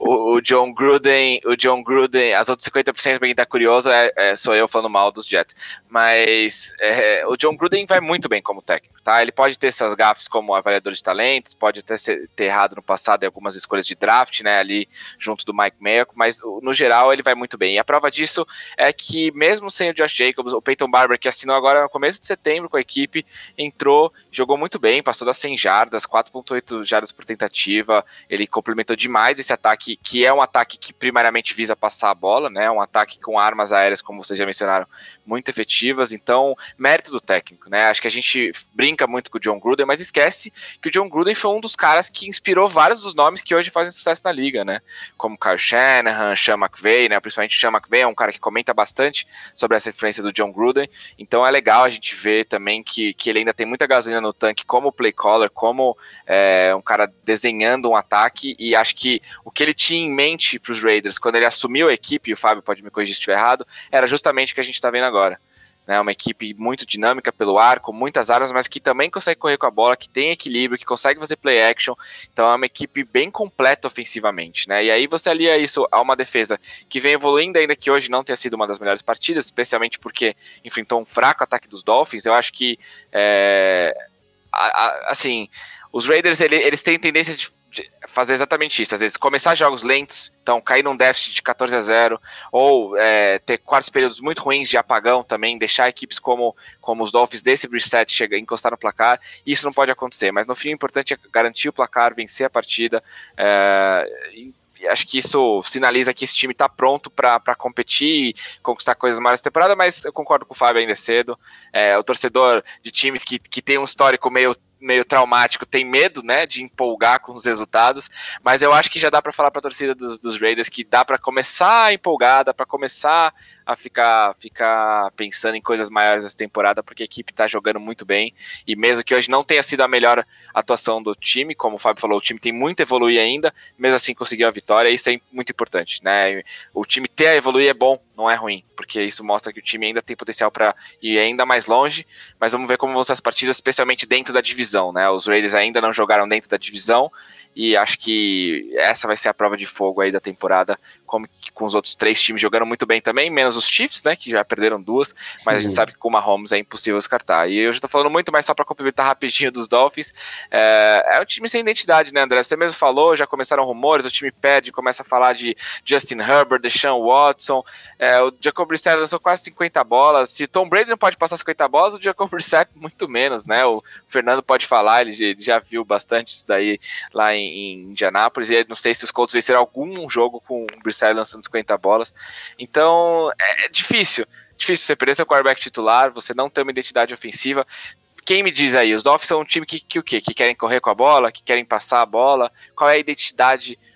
o, o, John Gruden, o John Gruden, as outras 50% pra quem tá curioso é, é, sou eu falando mal dos Jets. Mas é, o John Gruden vai muito bem como técnico, tá? Ele pode ter seus gafes como avaliador de talentos, pode até ter errado no passado em algumas escolhas de draft, né? Ali junto do Mike Mike mas no geral ele vai muito bem. E a prova disso é que, mesmo sem o Josh Jacobs, o Peyton Barber, que assinou agora no começo de setembro com a equipe, entrou, jogou muito bem, passou das 100 jardas, 4,8 jardas por tentativa. Ele complementou demais esse ataque, que é um ataque que primariamente visa passar a bola, né? Um ataque com armas aéreas, como vocês já mencionaram, muito efetivas. Então, mérito do técnico, né? Acho que a gente brinca muito com o John Gruden, mas esquece que o John Gruden foi um dos caras que inspirou vários dos nomes que hoje fazem sucesso na liga, né? Como Carl Shanahan, Sean McVay, né? Principalmente Sean McVay é um cara que comenta bastante sobre essa influência do John Gruden. Então é legal a gente ver também que, que ele ainda tem muita gasolina no tanque como play caller, como é, um cara desenhando um ataque. E acho que o que ele tinha em mente para os Raiders quando ele assumiu a equipe, e o Fábio pode me corrigir se estiver errado, era justamente o que a gente está vendo agora né, uma equipe muito dinâmica pelo ar, com muitas armas, mas que também consegue correr com a bola, que tem equilíbrio, que consegue fazer play action. Então é uma equipe bem completa ofensivamente, né? E aí você alia isso a uma defesa que vem evoluindo, ainda que hoje não tenha sido uma das melhores partidas, especialmente porque enfrentou um fraco ataque dos Dolphins. Eu acho que, é, a, a, assim, os Raiders eles têm tendência de fazer exatamente isso. Às vezes começar jogos lentos, então cair num déficit de 14 a 0, ou é, ter quartos períodos muito ruins de apagão também, deixar equipes como, como os Dolphins desse reset chegar, encostar no placar. Isso não pode acontecer, mas no fim o importante é garantir o placar, vencer a partida. É, acho que isso sinaliza que esse time está pronto para competir e conquistar coisas mais nessa temporada, mas eu concordo com o Fábio ainda cedo. É, o torcedor de times que, que tem um histórico meio meio traumático tem medo, né, de empolgar com os resultados, mas eu acho que já dá para falar para a torcida dos, dos, Raiders que dá para começar a empolgar, dá para começar a ficar, ficar pensando em coisas maiores essa temporada, porque a equipe está jogando muito bem, e mesmo que hoje não tenha sido a melhor atuação do time, como o Fábio falou, o time tem muito a evoluir ainda, mesmo assim conseguiu a vitória, isso é muito importante, né, o time ter a evoluir é bom, não é ruim, porque isso mostra que o time ainda tem potencial para ir ainda mais longe, mas vamos ver como vão ser as partidas, especialmente dentro da divisão, né, os Raiders ainda não jogaram dentro da divisão, e acho que essa vai ser a prova de fogo aí da temporada, como com os outros três times jogando muito bem também, menos os Chiefs, né, que já perderam duas, mas a gente uhum. sabe que com o Mahomes é impossível descartar. E eu já tô falando muito mais só para complementar rapidinho dos Dolphins, é, é um time sem identidade, né, André? Você mesmo falou, já começaram rumores, o time perde, começa a falar de Justin Herbert, Deshaun Watson, é, o Jacob Brissett lançou quase 50 bolas, se Tom Brady não pode passar 50 bolas, o Jacob Brissett muito menos, né, o Fernando pode falar, ele já viu bastante isso daí lá em em, Indianápolis, e não sei se os Colts venceram algum jogo com o Brissett lançando 50 bolas. Então, é, é difícil. Difícil você perder seu quarterback titular, você não ter uma identidade ofensiva. Quem me diz aí? Os Dolphins são um time que, que o quê? Que querem correr com a bola, que querem passar a bola. Qual é a identidade ofensiva,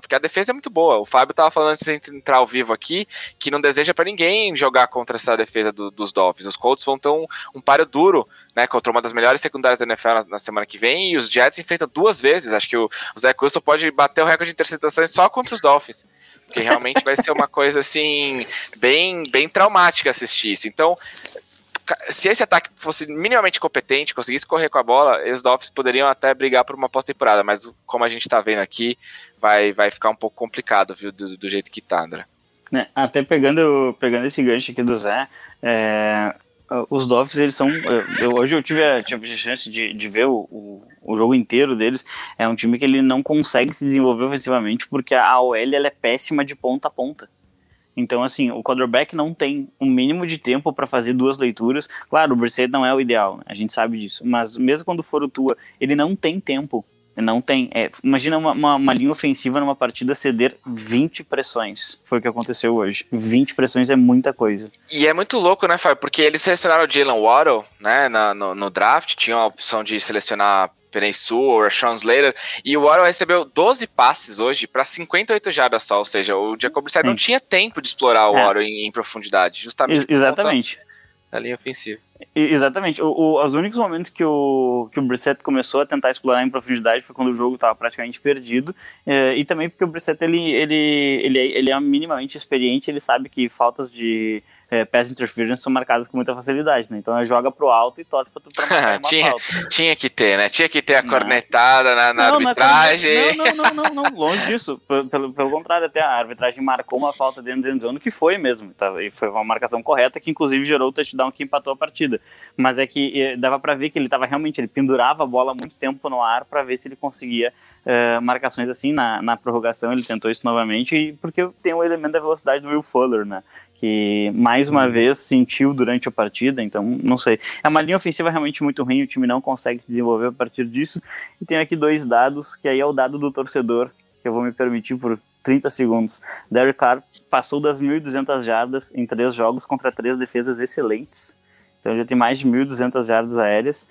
porque a defesa é muito boa. O Fábio estava falando antes de entrar ao vivo aqui que não deseja para ninguém jogar contra essa defesa do, dos Dolphins. Os Colts vão ter um, um páreo duro, né, contra uma das melhores secundárias da NFL na, na, semana que vem, e os Jets enfrentam duas vezes. Acho que o, o Wilson pode bater o recorde de interceptações só contra os Dolphins. Porque realmente vai ser uma coisa assim, bem, bem traumática assistir isso. Então, se esse ataque fosse minimamente competente, conseguisse correr com a bola, os Dolphins poderiam até brigar por uma pós-temporada, mas como a gente tá vendo aqui, vai, vai ficar um pouco complicado, viu, do, do jeito que tá, André. É, até pegando, pegando esse gancho aqui do Zé, é, os Dolphins, eles são. Eu, hoje eu tive a, tive a chance de, de ver o, o, o, jogo inteiro deles. É um time que ele não consegue se desenvolver ofensivamente porque a OL ela é péssima de ponta a ponta. Então, assim, o quarterback não tem um mínimo de tempo para fazer duas leituras. Claro, o Brissett não é o ideal, né? a gente sabe disso. Mas mesmo quando for o Tua, ele não tem tempo. Não tem. É, imagina uma, uma, uma, linha ofensiva numa partida ceder 20 pressões. Foi o que aconteceu hoje. 20 pressões é muita coisa. E é muito louco, né, Fábio? Porque eles selecionaram o Jalen Waddle, né, na, no, no draft. Tinha a opção de selecionar Penei ou Rashawn Slater, e o Warren recebeu 12 passes hoje para 58 jardas só, ou seja, o Jacob Brissett não tinha tempo de explorar o é. Warren em, em, profundidade, justamente. Exatamente. Na linha ofensiva. Exatamente. O, o, os únicos momentos que o, que o Brissett começou a tentar explorar em profundidade foi quando o jogo estava praticamente perdido. É, e também porque o Brissett ele, ele, ele, ele é minimamente experiente, ele sabe que faltas de é, pass interference são marcadas com muita facilidade, né? Então ele joga pro alto e torce pra, pra marcar uma tinha, falta. Tinha que ter, né? Tinha que ter a não. cornetada na, na não, arbitragem. Não, não, não, não, não, longe disso. Pelo, pelo contrário, até a arbitragem marcou uma falta dentro da endzone que foi mesmo, tá? E foi uma marcação correta que inclusive gerou o touchdown que empatou a partida. Mas é que dava para ver que ele tava realmente, ele pendurava a bola muito tempo no ar para ver se ele conseguia uh, marcações assim na, na prorrogação, ele tentou isso novamente, porque tem o elemento da velocidade do Will Fuller, né? Que mais uma uhum. vez sentiu durante a partida, então não sei. É uma linha ofensiva realmente muito ruim, o time não consegue se desenvolver a partir disso. E tem aqui dois dados, que aí é o dado do torcedor, que eu vou me permitir por 30 segundos. Derek Carr passou das 1.200 jardas em três jogos contra três defesas excelentes. Então já tem mais de 1.200 jardas aéreas.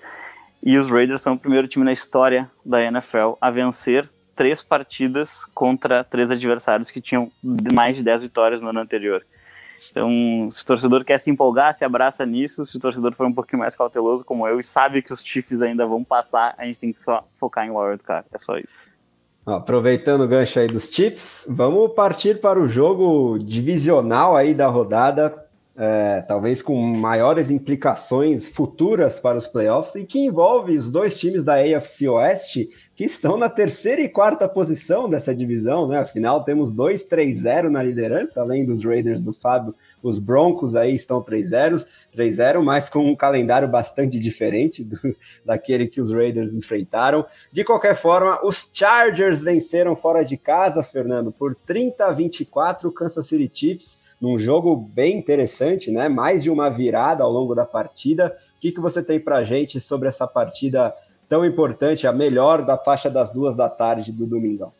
E os Raiders são o primeiro time na história da NFL a vencer três partidas contra três adversários que tinham mais de 10 vitórias no ano anterior. Então, se o torcedor quer se empolgar, se abraça nisso. Se o torcedor for um pouquinho mais cauteloso como eu e sabe que os Chiefs ainda vão passar, a gente tem que só focar em Wild Card. É só isso. Aproveitando o gancho aí dos Chiefs, vamos partir para o jogo divisional aí da rodada é, talvez com maiores implicações futuras para os playoffs e que envolve os dois times da AFC Oeste que estão na terceira e quarta posição dessa divisão, né? Afinal, temos 2-3-0 na liderança, além dos Raiders do Fábio, os Broncos aí estão 3-0, 3-0, mas com um calendário bastante diferente do, daquele que os Raiders enfrentaram. De qualquer forma, os Chargers venceram fora de casa, Fernando, por 30 a 24 Kansas City Chiefs num jogo bem interessante, né? Mais de uma virada ao longo da partida. O que, que você tem para gente sobre essa partida tão importante, a melhor da faixa das duas da tarde do domingão?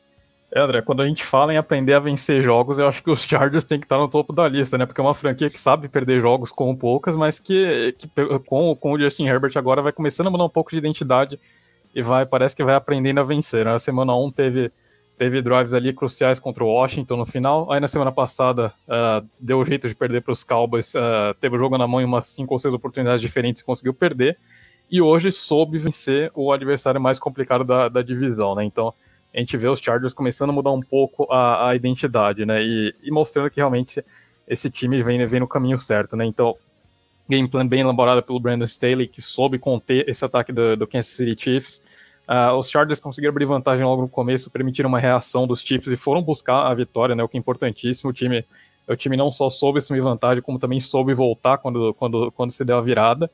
É, André, quando a gente fala em aprender a vencer jogos, eu acho que os Chargers têm que estar no topo da lista, né? Porque é uma franquia que sabe perder jogos com poucas, mas que, que com, com o Justin Herbert agora vai começando a mudar um pouco de identidade e vai parece que vai aprendendo a vencer. Na né? semana 1 teve teve drives ali cruciais contra o Washington no final. Aí na semana passada uh, deu jeito de perder para os Cowboys, uh, teve o jogo na mão em umas cinco ou seis oportunidades diferentes e conseguiu perder. E hoje soube vencer o adversário mais complicado da, da divisão, né? Então a gente vê os Chargers começando a mudar um pouco a, a identidade, né? E, e, mostrando que realmente esse time vem, vem no caminho certo, né? Então game plan bem elaborado pelo Brandon Staley, que soube conter esse ataque do, do Kansas City Chiefs. Uh, os Chargers conseguiram abrir vantagem logo no começo, permitiram uma reação dos Chiefs e foram buscar a vitória, né, o que é importantíssimo. O time, o time não só soube assumir vantagem, como também soube voltar quando, quando, quando se deu a virada.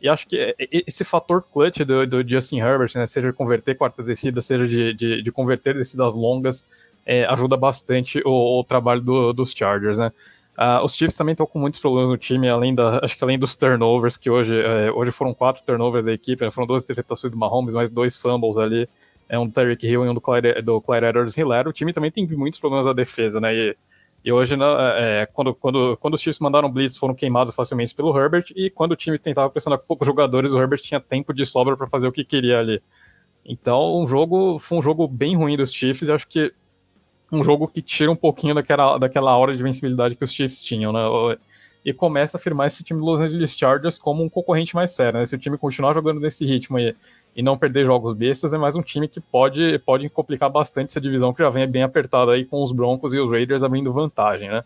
E acho que esse fator clutch do, do Justin Herbert, né, seja de converter quarta descida, seja de, de, de converter descidas longas, é, ajuda bastante o, o trabalho do, dos Chargers, né. Uh, os Chiefs também estão com muitos problemas no time, além da, acho que além dos turnovers, que hoje, é, hoje foram quatro turnovers da equipe, né, foram duas interceptações do Mahomes, mais dois fumbles ali, é um do Tyreek Hill e um do Clyde, do Clyde Edwards Hiller. O time também tem muitos problemas na defesa, né? E, e hoje, né, é, quando, quando, quando os Chiefs mandaram blitz, foram queimados facilmente pelo Herbert, e quando o time tentava pressionar poucos jogadores, o Herbert tinha tempo de sobra para fazer o que queria ali. Então, um jogo, foi um jogo bem ruim dos Chiefs, e acho que um jogo que tira um pouquinho daquela, daquela hora de vencibilidade que os Chiefs tinham, né? E começa a afirmar esse time do Los Angeles Chargers como um concorrente mais sério, né? Se o time continuar jogando nesse ritmo e, e não perder jogos bestas, é mais um time que pode, pode complicar bastante essa divisão que já vem bem apertada aí com os Broncos e os Raiders abrindo vantagem, né?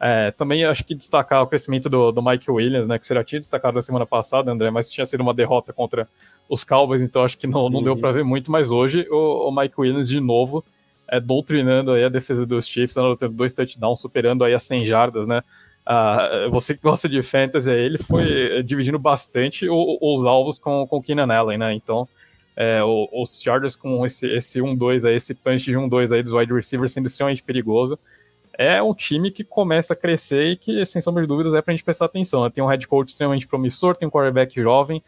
É, também acho que destacar o crescimento do, do Mike Williams, né, que você já tinha destacado na semana passada, André, mas tinha sido uma derrota contra os Cowboys, então acho que não, não uhum. deu para ver muito, mas hoje o, o, Mike Williams de novo é, doutrinando aí a defesa dos Chiefs, tendo dois touchdowns, superando aí as 100 jardas, né, Uh, você que gosta de fantasy, ele foi dividindo bastante os alvos com, com o Keenan Allen, né? Então, é, os Chargers com esse, esse 1-2 aí, esse punch de 1-2 aí dos wide receivers sendo extremamente perigoso. É um time que começa a crescer e que, sem sombra de dúvidas, é pra gente prestar atenção. Né? Tem um head coach extremamente promissor, tem um quarterback jovem.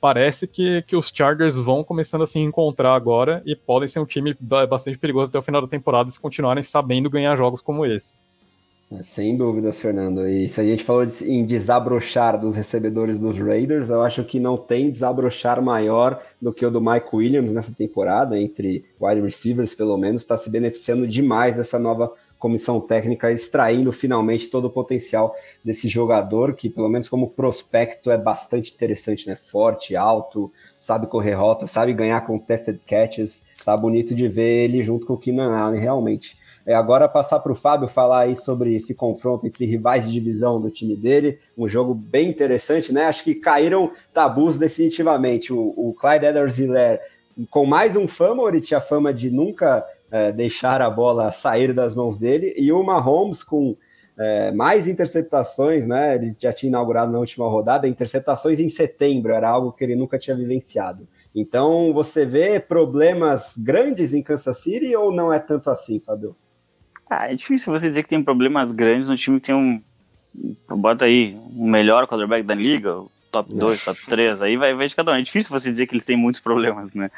Parece que, que os Chargers vão começando a se encontrar agora e podem ser um time bastante perigoso até o final da temporada se continuarem sabendo ganhar jogos como esse. Sem dúvidas, Fernando. E se a gente falou de, em desabrochar dos recebedores dos Raiders, eu acho que não tem desabrochar maior do que o do Mike Williams nessa temporada, entre wide receivers, pelo menos, está se beneficiando demais dessa nova comissão técnica, extraindo finalmente todo o potencial desse jogador, que, pelo menos como prospecto, é bastante interessante, né? Forte, alto, sabe correr rota, sabe ganhar contested catches. Tá bonito de ver ele junto com o Keenan Allen, realmente. É, agora passar para o Fábio falar aí sobre esse confronto entre rivais de divisão do time dele, um jogo bem interessante, né? Acho que caíram tabus definitivamente. O, o Clyde Edwards-Helaire com mais um fama, ele tinha fama de nunca é, deixar a bola sair das mãos dele, e o Mahomes com é, mais interceptações, né? Ele já tinha inaugurado na última rodada, interceptações em setembro, era algo que ele nunca tinha vivenciado. Então, você vê problemas grandes em Kansas City ou não é tanto assim, Fabio? Ah, é difícil você dizer que tem problemas grandes no time que tem um. Bota aí, o melhor quarterback da liga, top 2, top 3, aí vai, vai de cada um. É difícil você dizer que eles têm muitos problemas, né?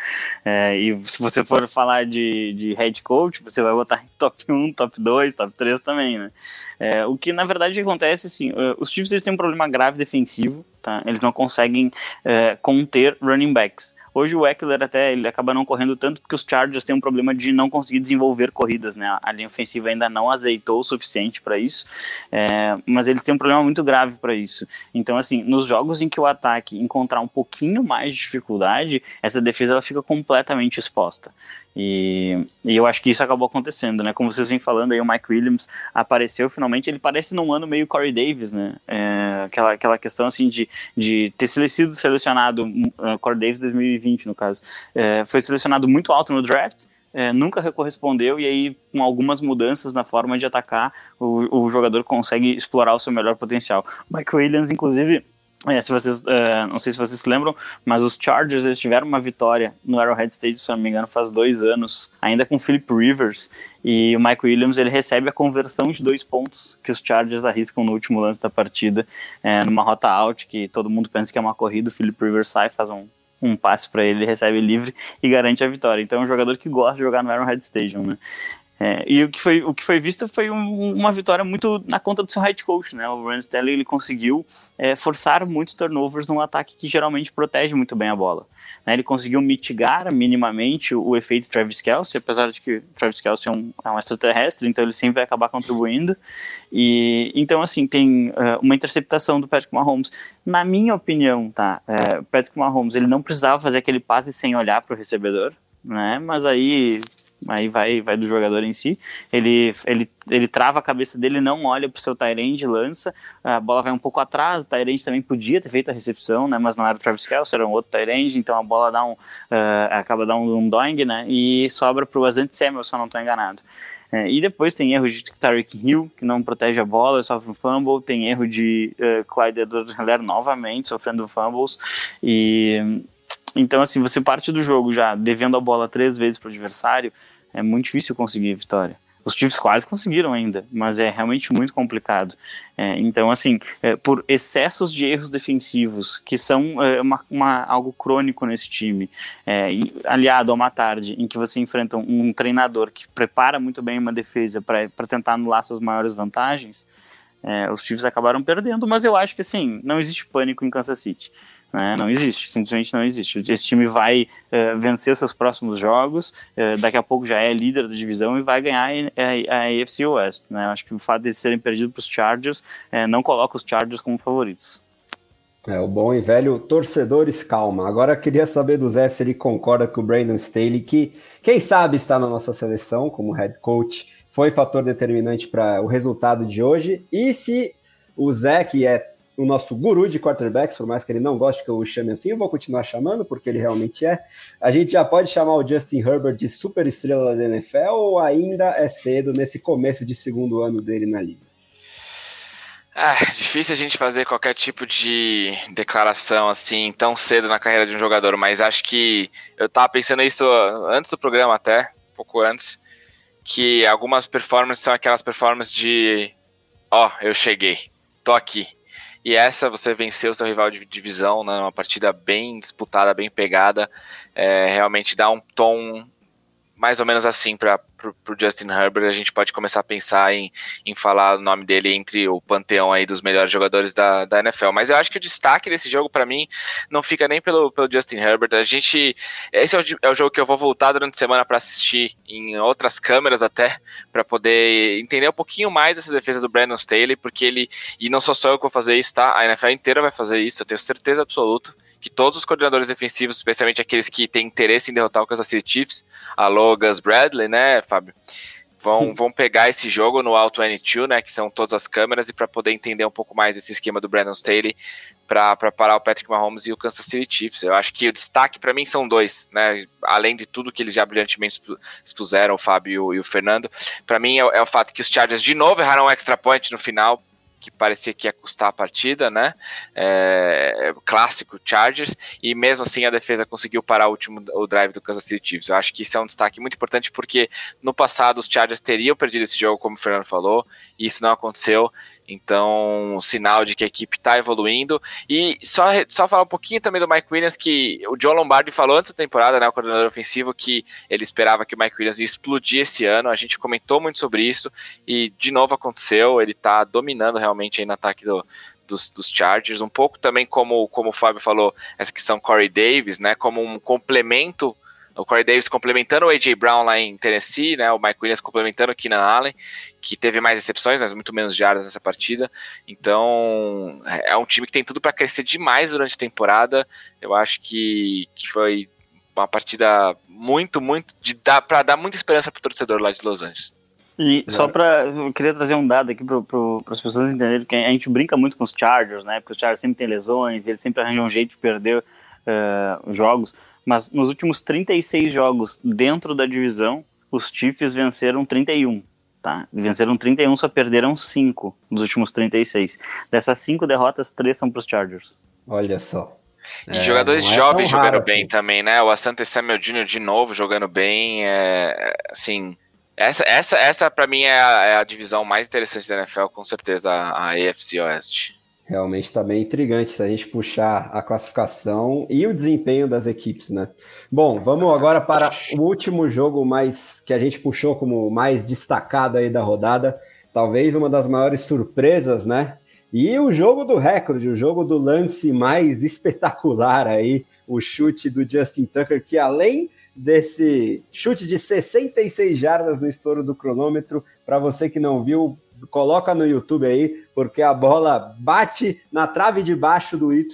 É, e se você for falar de, de head coach, você vai botar em top 1, top 2, top 3 também, né? É, o que na verdade acontece, assim, é, os Chiefs eles têm um problema grave defensivo, tá? Eles não conseguem é, conter running backs. Hoje o Eckler até ele acaba não correndo tanto porque os Chargers têm um problema de não conseguir desenvolver corridas, né? A linha ofensiva ainda não azeitou o suficiente para isso, é, mas eles têm um problema muito grave para isso. Então, assim, nos jogos em que o ataque encontrar um pouquinho mais de dificuldade, essa defesa ela fica completamente exposta. E, e, eu acho que isso acabou acontecendo, né? Como vocês vêm falando aí, o Mike Williams apareceu finalmente. Ele parece num ano meio Corey Davis, né? É, aquela, aquela questão assim de, de ter sido selecionado, uh, Corey Davis 2020 no caso, é, foi selecionado muito alto no draft. É, nunca correspondeu e aí com algumas mudanças na forma de atacar o, o jogador consegue explorar o seu melhor potencial. O Mike Williams, inclusive, é, se vocês, uh, não sei se vocês se lembram, mas os Chargers eles tiveram uma vitória no Arrowhead Stadium, se não me engano, faz dois anos, ainda com Philip Rivers, e o Mike Williams ele recebe a conversão de dois pontos que os Chargers arriscam no último lance da partida, é, numa rota out, que todo mundo pensa que é uma corrida, o Philip Rivers sai, faz um, um passe para ele, recebe livre e garante a vitória. Então é um jogador que gosta de jogar no Arrowhead Stadium, né? É, e o que, foi, o que foi visto foi um, uma vitória muito na conta do seu head coach, né? O Rand Stanley ele conseguiu é, forçar muitos turnovers num ataque que geralmente protege muito bem a bola. Né? Ele conseguiu mitigar minimamente o, o efeito Travis Kelsey, apesar de que Travis Kelsey é um, é um extraterrestre, então ele sempre vai acabar contribuindo. E então assim tem uh, uma interceptação do Patrick Mahomes. Na minha opinião, tá? É, Patrick Mahomes ele não precisava fazer aquele passe sem olhar para o recebedor, né? Mas aí aí vai, vai do jogador em si. Ele, ele, ele trava a cabeça dele, não olha para o seu Tyrande, lança, a bola vai um pouco atrás, o Tyrande também podia ter feito a recepção, né, mas não era o Travis Kelce, era um outro Tyrande, então a bola dá um, uh, acaba dando um, doing, né, e sobra para o Asante Samuel, se eu não estou enganado. É, e depois tem erro de Tyreek Hill, que não protege a bola, sofre um fumble. Tem erro de uh, Clyde edwards novamente, sofrendo fumbles. E então, assim, você parte do jogo já devendo a bola três vezes para o adversário, é muito difícil conseguir vitória. Os Chiefs quase conseguiram ainda, mas é realmente muito complicado. É, então, assim, é, por excessos de erros defensivos, que são é, uma, uma, algo crônico nesse time, é, e, aliado a uma tarde em que você enfrenta um, um treinador que prepara muito bem uma defesa para tentar anular suas maiores vantagens, é, os Chiefs acabaram perdendo, mas eu acho que, assim, não existe pânico em Kansas City. Né? Não existe, simplesmente não existe. Esse time vai uh, vencer seus próximos jogos, uh, daqui a pouco já é líder da divisão e vai ganhar a, a, AFC West. Né? Acho que o fato de serem perdidos para os Chargers uh, não coloca os Chargers como favoritos. É, o bom e velho torcedores calma. Agora queria saber do Zé se ele concorda com o Brandon Staley, que quem sabe está na nossa seleção como head coach, foi fator determinante para o resultado de hoje. E se o Zé, que é o nosso guru de quarterbacks, por mais que ele não goste que eu o chame assim, eu vou continuar chamando, porque ele realmente é. A gente já pode chamar o Justin Herbert de super estrela da NFL ou ainda é cedo nesse começo de segundo ano dele na liga? Ah, difícil a gente fazer qualquer tipo de declaração assim tão cedo na carreira de um jogador, mas acho que eu tava pensando isso antes do programa até, um pouco antes, que algumas performances são aquelas performances de ó, oh, eu cheguei, tô aqui. E essa você venceu seu rival de divisão, né, numa partida bem disputada, bem pegada, é, realmente dá um tom mais ou menos assim para o Justin Herbert, a gente pode começar a pensar em, em falar o nome dele entre o panteão aí dos melhores jogadores da, da NFL. Mas eu acho que o destaque desse jogo, para mim, não fica nem pelo, pelo Justin Herbert. A gente. Esse é o, é o jogo que eu vou voltar durante a semana para assistir em outras câmeras até, para poder entender um pouquinho mais essa defesa do Brandon Staley, porque ele. E não sou só eu que vou fazer isso, tá? A NFL inteira vai fazer isso, eu tenho certeza absoluta que todos os coordenadores defensivos, especialmente aqueles que têm interesse em derrotar o Kansas City Chiefs, a Logas Bradley, né, Fábio? Vão, vão pegar esse jogo no Auto N2, né, que são todas as câmeras, e para poder entender um pouco mais esse esquema do Brandon Staley para parar o Patrick Mahomes e o Kansas City Chiefs. Eu acho que o destaque para mim são dois, né, além de tudo que eles já brilhantemente expuseram, o Fábio e o Fernando. Para mim é, é, o fato que os Chargers de novo erraram um extra point no final, que parecia que ia custar a partida, né? É, clássico Chargers, e mesmo assim a defesa conseguiu parar o último o drive do Kansas City Chiefs. Eu acho que isso é um destaque muito importante porque no passado os Chargers teriam perdido esse jogo, como o Fernando falou, e isso não aconteceu. Então, sinal de que a equipe está evoluindo. E só, só falar um pouquinho também do Mike Williams, que o John Lombardi falou antes da temporada, né, o coordenador ofensivo, que ele esperava que o Mike Williams ia explodir esse ano. A gente comentou muito sobre isso e de novo aconteceu. Ele está dominando realmente aí no ataque do, dos, dos, Chargers, um pouco também como, como o Fábio falou, essa questão Corey Davis, né, como um complemento o Corey Davis complementando o A.J. Brown lá em Tennessee, né, o Mike Williams complementando o Keenan Allen, que teve mais recepções, mas muito menos jardas nessa partida. Então, é, é um time que tem tudo para crescer demais durante a temporada. Eu acho que, que foi uma partida muito, muito de dar para dar muita esperança para o torcedor lá de Los Angeles. E só para eu queria trazer um dado aqui para as pessoas entenderem que a gente brinca muito com os Chargers, né? Porque os Chargers sempre têm lesões, eles sempre arranjam um jeito de perder uh, jogos. Mas nos últimos 36 jogos dentro da divisão, os Chiefs venceram 31. Tá? Venceram 31, só perderam 5 nos últimos 36. Dessas 5 derrotas, 3 são para os Chargers. Olha só. E é, jogadores é jovens jogando assim. bem também, né? O Asante Samuel Jr. de novo jogando bem. É, assim, essa, essa, essa para mim é a, é a, divisão mais interessante da NFL, com certeza, a, AFC Oeste. Realmente está bem intrigante se a gente puxar a classificação e o desempenho das equipes, né? Bom, vamos agora para o último jogo mais que a gente puxou como mais destacado aí da rodada, talvez uma das maiores surpresas, né? E o jogo do recorde, o jogo do lance mais espetacular aí, o chute do Justin Tucker, que além desse chute de 66 jardas no estouro do cronômetro, para você que não viu, coloca no YouTube aí, porque a bola bate na trave de baixo do Y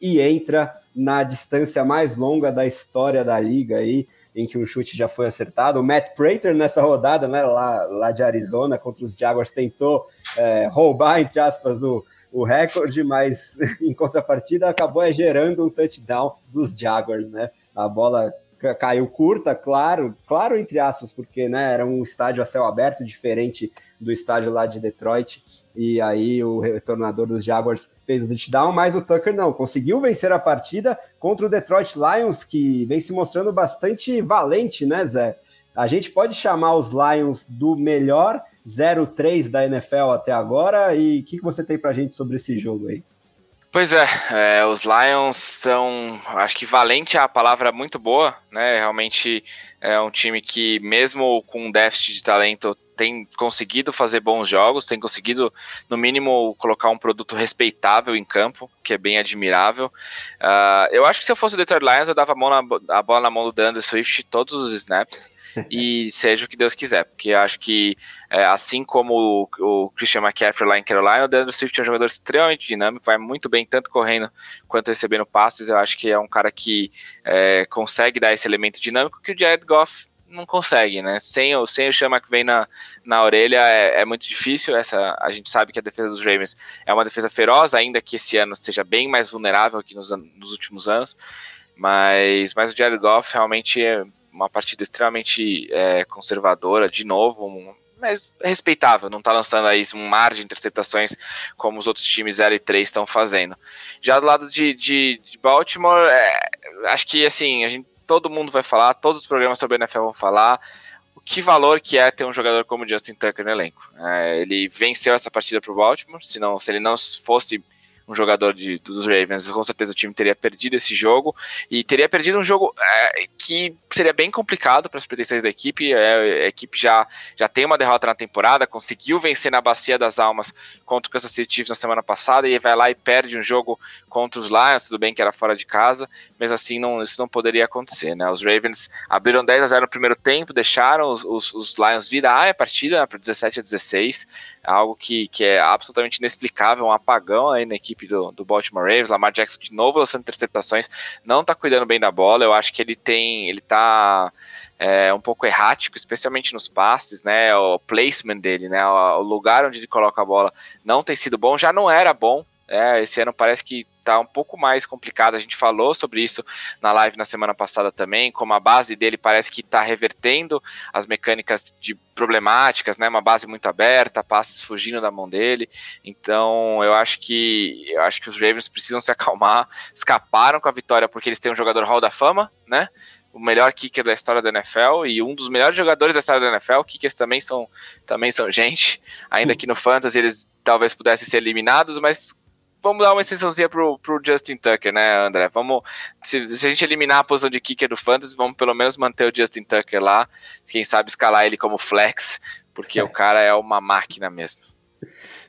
e entra na distância mais longa da história da liga aí, em que o chute já foi acertado. O Matt Prater nessa rodada, né, lá, lá de Arizona, contra os Jaguars, tentou é, roubar, entre aspas, o, o recorde, mas em contrapartida acabou gerando um touchdown dos Jaguars, né? A bola caiu curta, claro, claro entre aspas, porque né, era um estádio a céu aberto diferente do estádio lá de Detroit. E aí o retornador dos Jaguars fez o touchdown, mas o Tucker não, conseguiu vencer a partida contra o Detroit Lions, que vem se mostrando bastante valente, né, Zé? A gente pode chamar os Lions do melhor 0-3 da NFL até agora, e o que, que você tem pra gente sobre esse jogo aí? Pois é, é, os Lions são, acho que valente é a palavra muito boa, né? Realmente é um time que, mesmo com um déficit de talento, tem conseguido fazer bons jogos, tem conseguido, no mínimo, colocar um produto respeitável em campo, que é bem admirável. Uh, eu acho que se eu fosse o Detroit Lions, eu dava a, na, a bola na mão do DeAndre Swift todos os snaps e seja o que Deus quiser, porque acho que, é, assim como o, o, Christian McCaffrey lá em Carolina, o DeAndre Swift é um jogador extremamente dinâmico, vai muito bem, tanto correndo quanto recebendo passes. Eu acho que é um cara que é, consegue dar esse elemento dinâmico que o Jared Goff não consegue, né? Sem o, sem o Chama que vem na, na orelha é, é, muito difícil. Essa, a gente sabe que a defesa dos Ravens é uma defesa feroz, ainda que esse ano seja bem mais vulnerável que nos, nos últimos anos. Mas, mas o Jared Goff realmente é uma partida extremamente é, conservadora, de novo, um, mas respeitável, não está lançando aí um mar de interceptações como os outros times 0 e 3 estão fazendo. Já do lado de, de, de Baltimore, é, acho que assim, a gente todo mundo vai falar, todos os programas sobre NFL vão falar. O que valor que é ter um jogador como Justin Tucker no elenco? É, ele venceu essa partida para o Baltimore, se, não, se ele não fosse um jogador de, dos Ravens, com certeza o time teria perdido esse jogo e teria perdido um jogo é, que seria bem complicado para as pretensões da equipe. É, a equipe já, já tem uma derrota na temporada, conseguiu vencer na Bacia das Almas contra o Kansas City Chiefs na semana passada e vai lá e perde um jogo contra os Lions. Tudo bem que era fora de casa, mas assim não, isso não poderia acontecer. Né? Os Ravens abriram 10 a 0 no primeiro tempo, deixaram os, os, os Lions virar a partida né, para 17 a 16, algo que, que é absolutamente inexplicável, um apagão aí na equipe do, do Baltimore Ravens. Lamar Jackson de novo lançando interceptações, não tá cuidando bem da bola. Eu acho que ele tem, ele tá é, um pouco errático, especialmente nos passes, né? O placement dele, né? O, o lugar onde ele coloca a bola não tem sido bom, já não era bom é, esse ano parece que tá um pouco mais complicado. A gente falou sobre isso na live na semana passada também, como a base dele parece que está revertendo as mecânicas de problemáticas, né? Uma base muito aberta, passes fugindo da mão dele. Então, eu acho que eu acho que os Ravens precisam se acalmar. Escaparam com a vitória porque eles têm um jogador Hall da Fama, né? o melhor kicker da história da NFL e um dos melhores jogadores da história da NFL. Kickers também são, também são gente, ainda que no Fantasy eles talvez pudessem ser eliminados, mas vamos dar uma exceçãozinha pro, pro Justin Tucker, né, André? Vamos. Se, se, a gente eliminar a posição de kicker do Fantasy, vamos pelo menos manter o Justin Tucker lá. Quem sabe escalar ele como flex, porque é. o cara é uma máquina mesmo.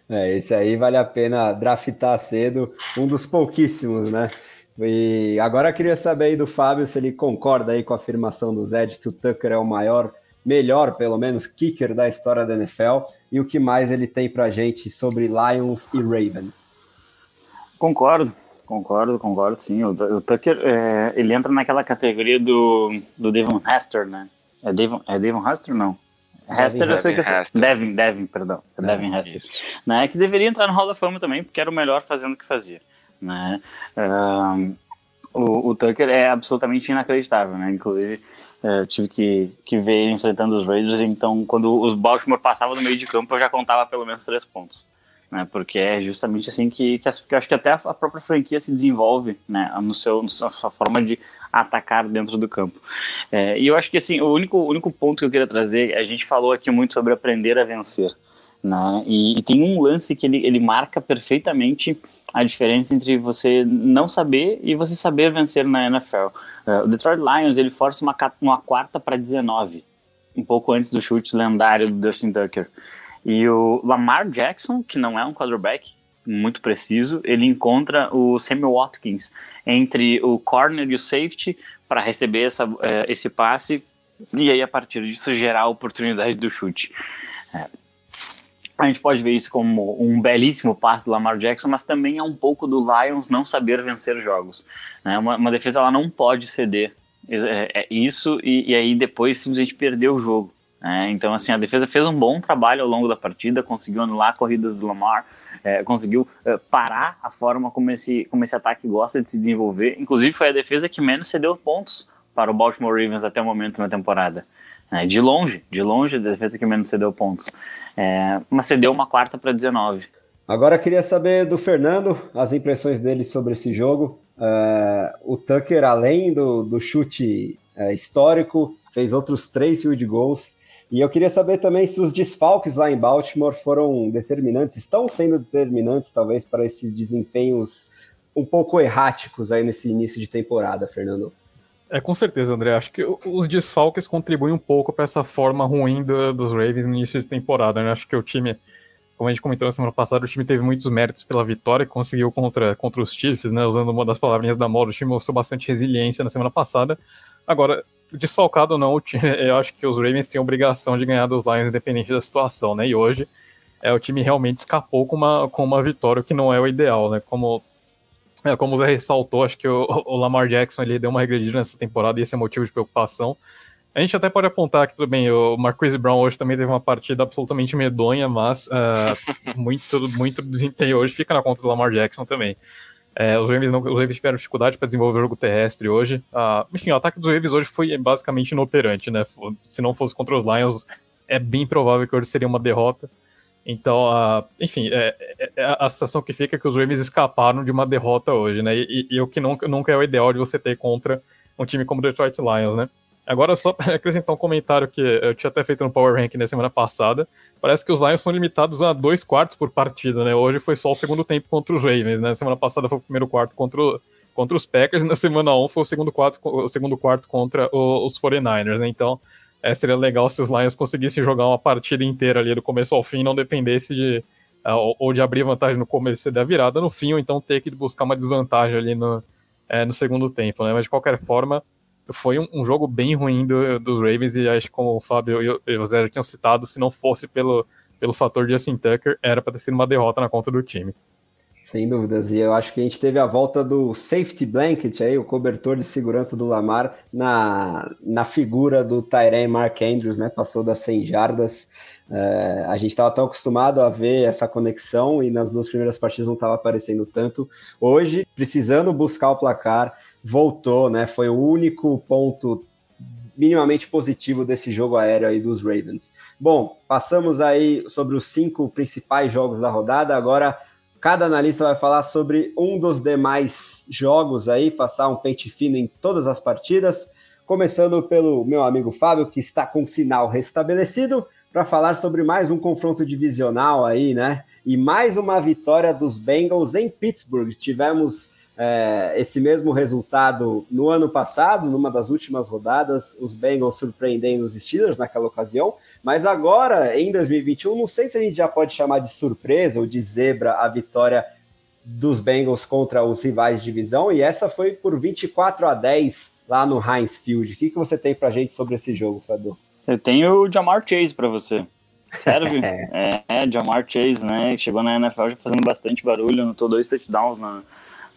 É, esse aí vale a pena draftar cedo, um dos pouquíssimos, né? E agora eu queria saber aí do Fábio se ele concorda aí com a afirmação do Zé que o Tucker é o maior, melhor, pelo menos, kicker da história da NFL e o que mais ele tem pra gente sobre Lions e Ravens. Concordo, concordo, concordo, sim. O, o Tucker, é, ele entra naquela categoria do, do Devon Hester, né? É Devon, é Devon Hester não? Hester, eu sei que é Devin, Devin, perdão. É Devin Hester. Né, que deveria entrar no Hall da Fama também, porque era o melhor fazendo o que fazia. Né? Um, o, o, Tucker é absolutamente inacreditável, né? Inclusive, é, tive que, que ver ele enfrentando os Raiders, então quando os Baltimore passavam no meio de campo, eu já contava pelo menos três pontos né? Porque é justamente assim que, que, que eu acho que até a própria franquia se desenvolve, né? No seu, na sua forma de atacar dentro do campo. É, e eu acho que assim, o único, único ponto que eu queria trazer, a gente falou aqui muito sobre aprender a vencer, né? E, e tem um lance que ele, ele marca perfeitamente a diferença entre você não saber e você saber vencer na NFL. Uh, o Detroit Lions ele força uma, uma quarta para 19, um pouco antes do chute lendário do Dustin Tucker. E o Lamar Jackson, que não é um quarterback muito preciso, ele encontra o Sammy Watkins entre o corner e o safety para receber essa, é, esse passe e aí a partir disso gerar a oportunidade do chute. É. A gente pode ver isso como um belíssimo passe do Lamar Jackson, mas também é um pouco do Lions não saber vencer jogos. Né? Uma, uma defesa ela não pode ceder é, é isso e, e aí depois simplesmente perder o jogo. É, então, assim, a defesa fez um bom trabalho ao longo da partida, conseguiu anular corridas do Lamar, é, conseguiu é, parar a forma como esse, como esse ataque gosta de se desenvolver. Inclusive, foi a defesa que menos cedeu pontos para o Baltimore Ravens até o momento na temporada. É, de longe, de longe, a defesa que menos cedeu pontos. É, mas cedeu uma quarta para 19. Agora queria saber do Fernando as impressões dele sobre esse jogo. É, o Tucker, além do, do chute histórico, fez outros três field goals e eu queria saber também se os desfalques lá em Baltimore foram determinantes, estão sendo determinantes, talvez, para esses desempenhos um pouco erráticos aí nesse início de temporada, Fernando. É, com certeza, André. Acho que os desfalques contribuem um pouco para essa forma ruim do, dos Ravens no início de temporada. Né? Acho que o time, como a gente comentou na semana passada, o time teve muitos méritos pela vitória e conseguiu contra, contra os Chiefs, né? Usando uma das palavrinhas da moda, o time mostrou bastante resiliência na semana passada. Agora, desfalcado ou não, eu acho que os Ravens têm obrigação de ganhar dos Lions independente da situação, né? E hoje é, o time realmente escapou com uma, com uma vitória, que não é o ideal, né? Como é, como o Zé ressaltou, acho que o, o, Lamar Jackson ele deu uma regredida nessa temporada e esse é motivo de preocupação. A gente até pode apontar que tudo bem, o Marquise Brown hoje também teve uma partida absolutamente medonha, mas uh, muito, muito desempenho hoje fica na conta do Lamar Jackson também. É, os, Ravens não, os Ravens tiveram dificuldade para desenvolver o jogo terrestre hoje. Uh, enfim, o ataque dos Ravens hoje foi basicamente inoperante, né? Se não fosse contra os Lions, é bem provável que hoje seria uma derrota. Então, uh, enfim, é, é, é, a sensação que fica é que os Ravens escaparam de uma derrota hoje, né? E, e, o que nunca, nunca é o ideal de você ter contra um time como o Detroit Lions, né? Agora, só para acrescentar um comentário que eu tinha até feito no Power Rank na semana passada, parece que os Lions são limitados a dois quartos por partida, né? Hoje foi só o segundo tempo contra os Ravens, né? Na semana passada foi o primeiro quarto contra, o, contra os Packers, na semana 1 foi o segundo quarto, o segundo quarto contra o, os 49ers, né? Então, é, seria legal se os Lions conseguissem jogar uma partida inteira ali do começo ao fim, não dependesse de uh, ou de abrir vantagem no começo e dar virada no fim, ou então ter que buscar uma desvantagem ali no, é, no segundo tempo, né? Mas de qualquer forma, foi um, um jogo bem ruim do, dos Ravens, e acho que como o Fábio e o Zé tinham citado, se não fosse pelo, pelo fator de Justin Tucker, era para ter sido uma derrota na conta do time. Sem dúvidas, e eu acho que a gente teve a volta do safety blanket aí, o cobertor de segurança do Lamar, na, na figura do Tyrene Mark Andrews, né? Passou das 100 jardas. É, a gente estava tão acostumado a ver essa conexão e nas duas primeiras partidas não estava aparecendo tanto. Hoje, precisando buscar o placar, voltou, né? Foi o único ponto minimamente positivo desse jogo aéreo aí dos Ravens. Bom, passamos aí sobre os cinco principais jogos da rodada. Agora Cada analista vai falar sobre um dos demais jogos aí, passar um pente fino em todas as partidas. Começando pelo meu amigo Fábio, que está com sinal restabelecido, para falar sobre mais um confronto divisional aí, né? E mais uma vitória dos Bengals em Pittsburgh. Tivemos é, esse mesmo resultado no ano passado, numa das últimas rodadas, os Bengals surpreendendo os Steelers naquela ocasião, mas agora, em 2021, não sei se a gente já pode chamar de surpresa ou de zebra a vitória dos Bengals contra os rivais de divisão, e essa foi por 24 a 10 lá no Heinz Field. O que, que você tem pra gente sobre esse jogo, Fadu? Eu tenho o Jamar Chase para você. Serve? é, é, Jamar Chase, né? Chegou na NFL já fazendo bastante barulho, anotou dois touchdowns na,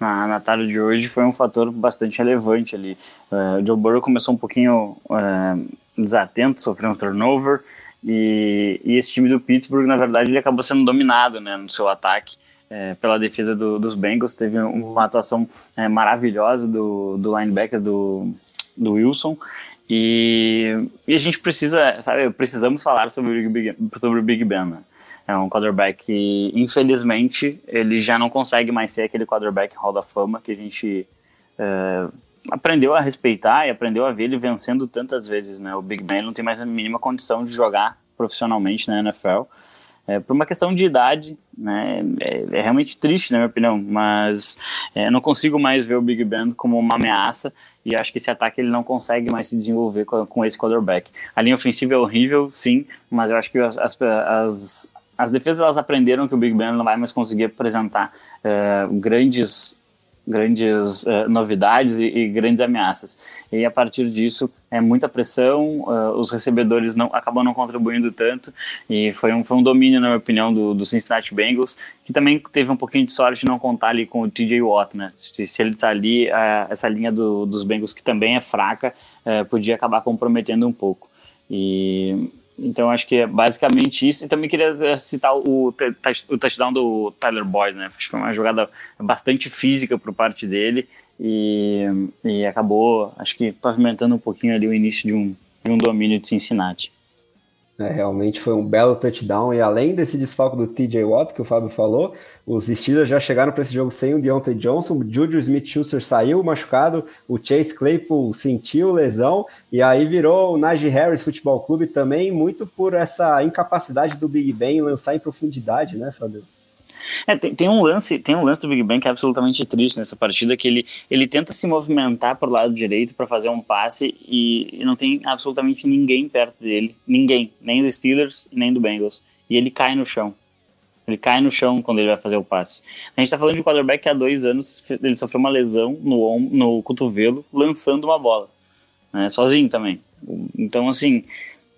na, na tarde de hoje foi um fator bastante relevante ali. Uh, o Joe Burrow começou um pouquinho uh, desatento, sofreu um turnover, e, e, esse time do Pittsburgh, na verdade, ele acabou sendo dominado né, no seu ataque. É, pela defesa do, dos Bengals, teve uma atuação maravilhosa do, do linebacker do, do Wilson, e, e, a gente precisa, sabe, precisamos falar sobre o Big, sobre o Big Ben, né? É um quarterback que, infelizmente, ele já não consegue mais ser aquele quarterback Hall da Fama que a gente é, aprendeu a respeitar e aprendeu a ver ele vencendo tantas vezes, né? O Big Ben não tem mais a mínima condição de jogar profissionalmente na NFL. É, por uma questão de idade, né, é, é, realmente triste, na minha opinião, mas é, não consigo mais ver o Big Ben como uma ameaça e acho que esse ataque ele não consegue mais se desenvolver com, com esse quarterback. A linha ofensiva é horrível, sim, mas eu acho que as, as, as as defesas elas aprenderam que o Big Ben não vai mais conseguir apresentar uh, grandes grandes uh, novidades e, e, grandes ameaças. E a partir disso é muita pressão, uh, os recebedores não acabam não contribuindo tanto e foi um, foi um domínio, na minha opinião, do, do Cincinnati Bengals, que também teve um pouquinho de sorte de não contar ali com o TJ Watt, né? Se, se ele está ali, essa linha do, dos Bengals que também é fraca, podia acabar comprometendo um pouco. E então acho que é basicamente isso. E também queria eh, citar o, o touchdown do Tyler Boyd, né? Acho que foi uma jogada bastante física por parte dele e, e acabou, acho que pavimentando um pouquinho ali o início de um, de um domínio de Cincinnati. É, realmente foi um belo touchdown. E além desse desfalque do TJ Watt, que o Fábio falou, os Steelers já chegaram para esse jogo sem o Deontay Johnson. Juju Smith-Schuster saiu machucado, o Chase Claypool sentiu lesão, e aí virou o Najee Harris Futebol Clube também, muito por essa incapacidade do Big Ben lançar em profundidade, né, Fábio? É, tem, tem, um lance, tem um lance do Big Ben que é absolutamente triste nessa partida, que ele, ele tenta se movimentar para o lado direito para fazer um passe e, e, não tem absolutamente ninguém perto dele, ninguém, nem do Steelers nem do Bengals, e ele cai no chão. Ele cai no chão quando ele vai fazer o passe. A gente está falando de um quarterback que há dois anos ele sofreu uma lesão no, no cotovelo lançando uma bola, né, sozinho também. Então, assim,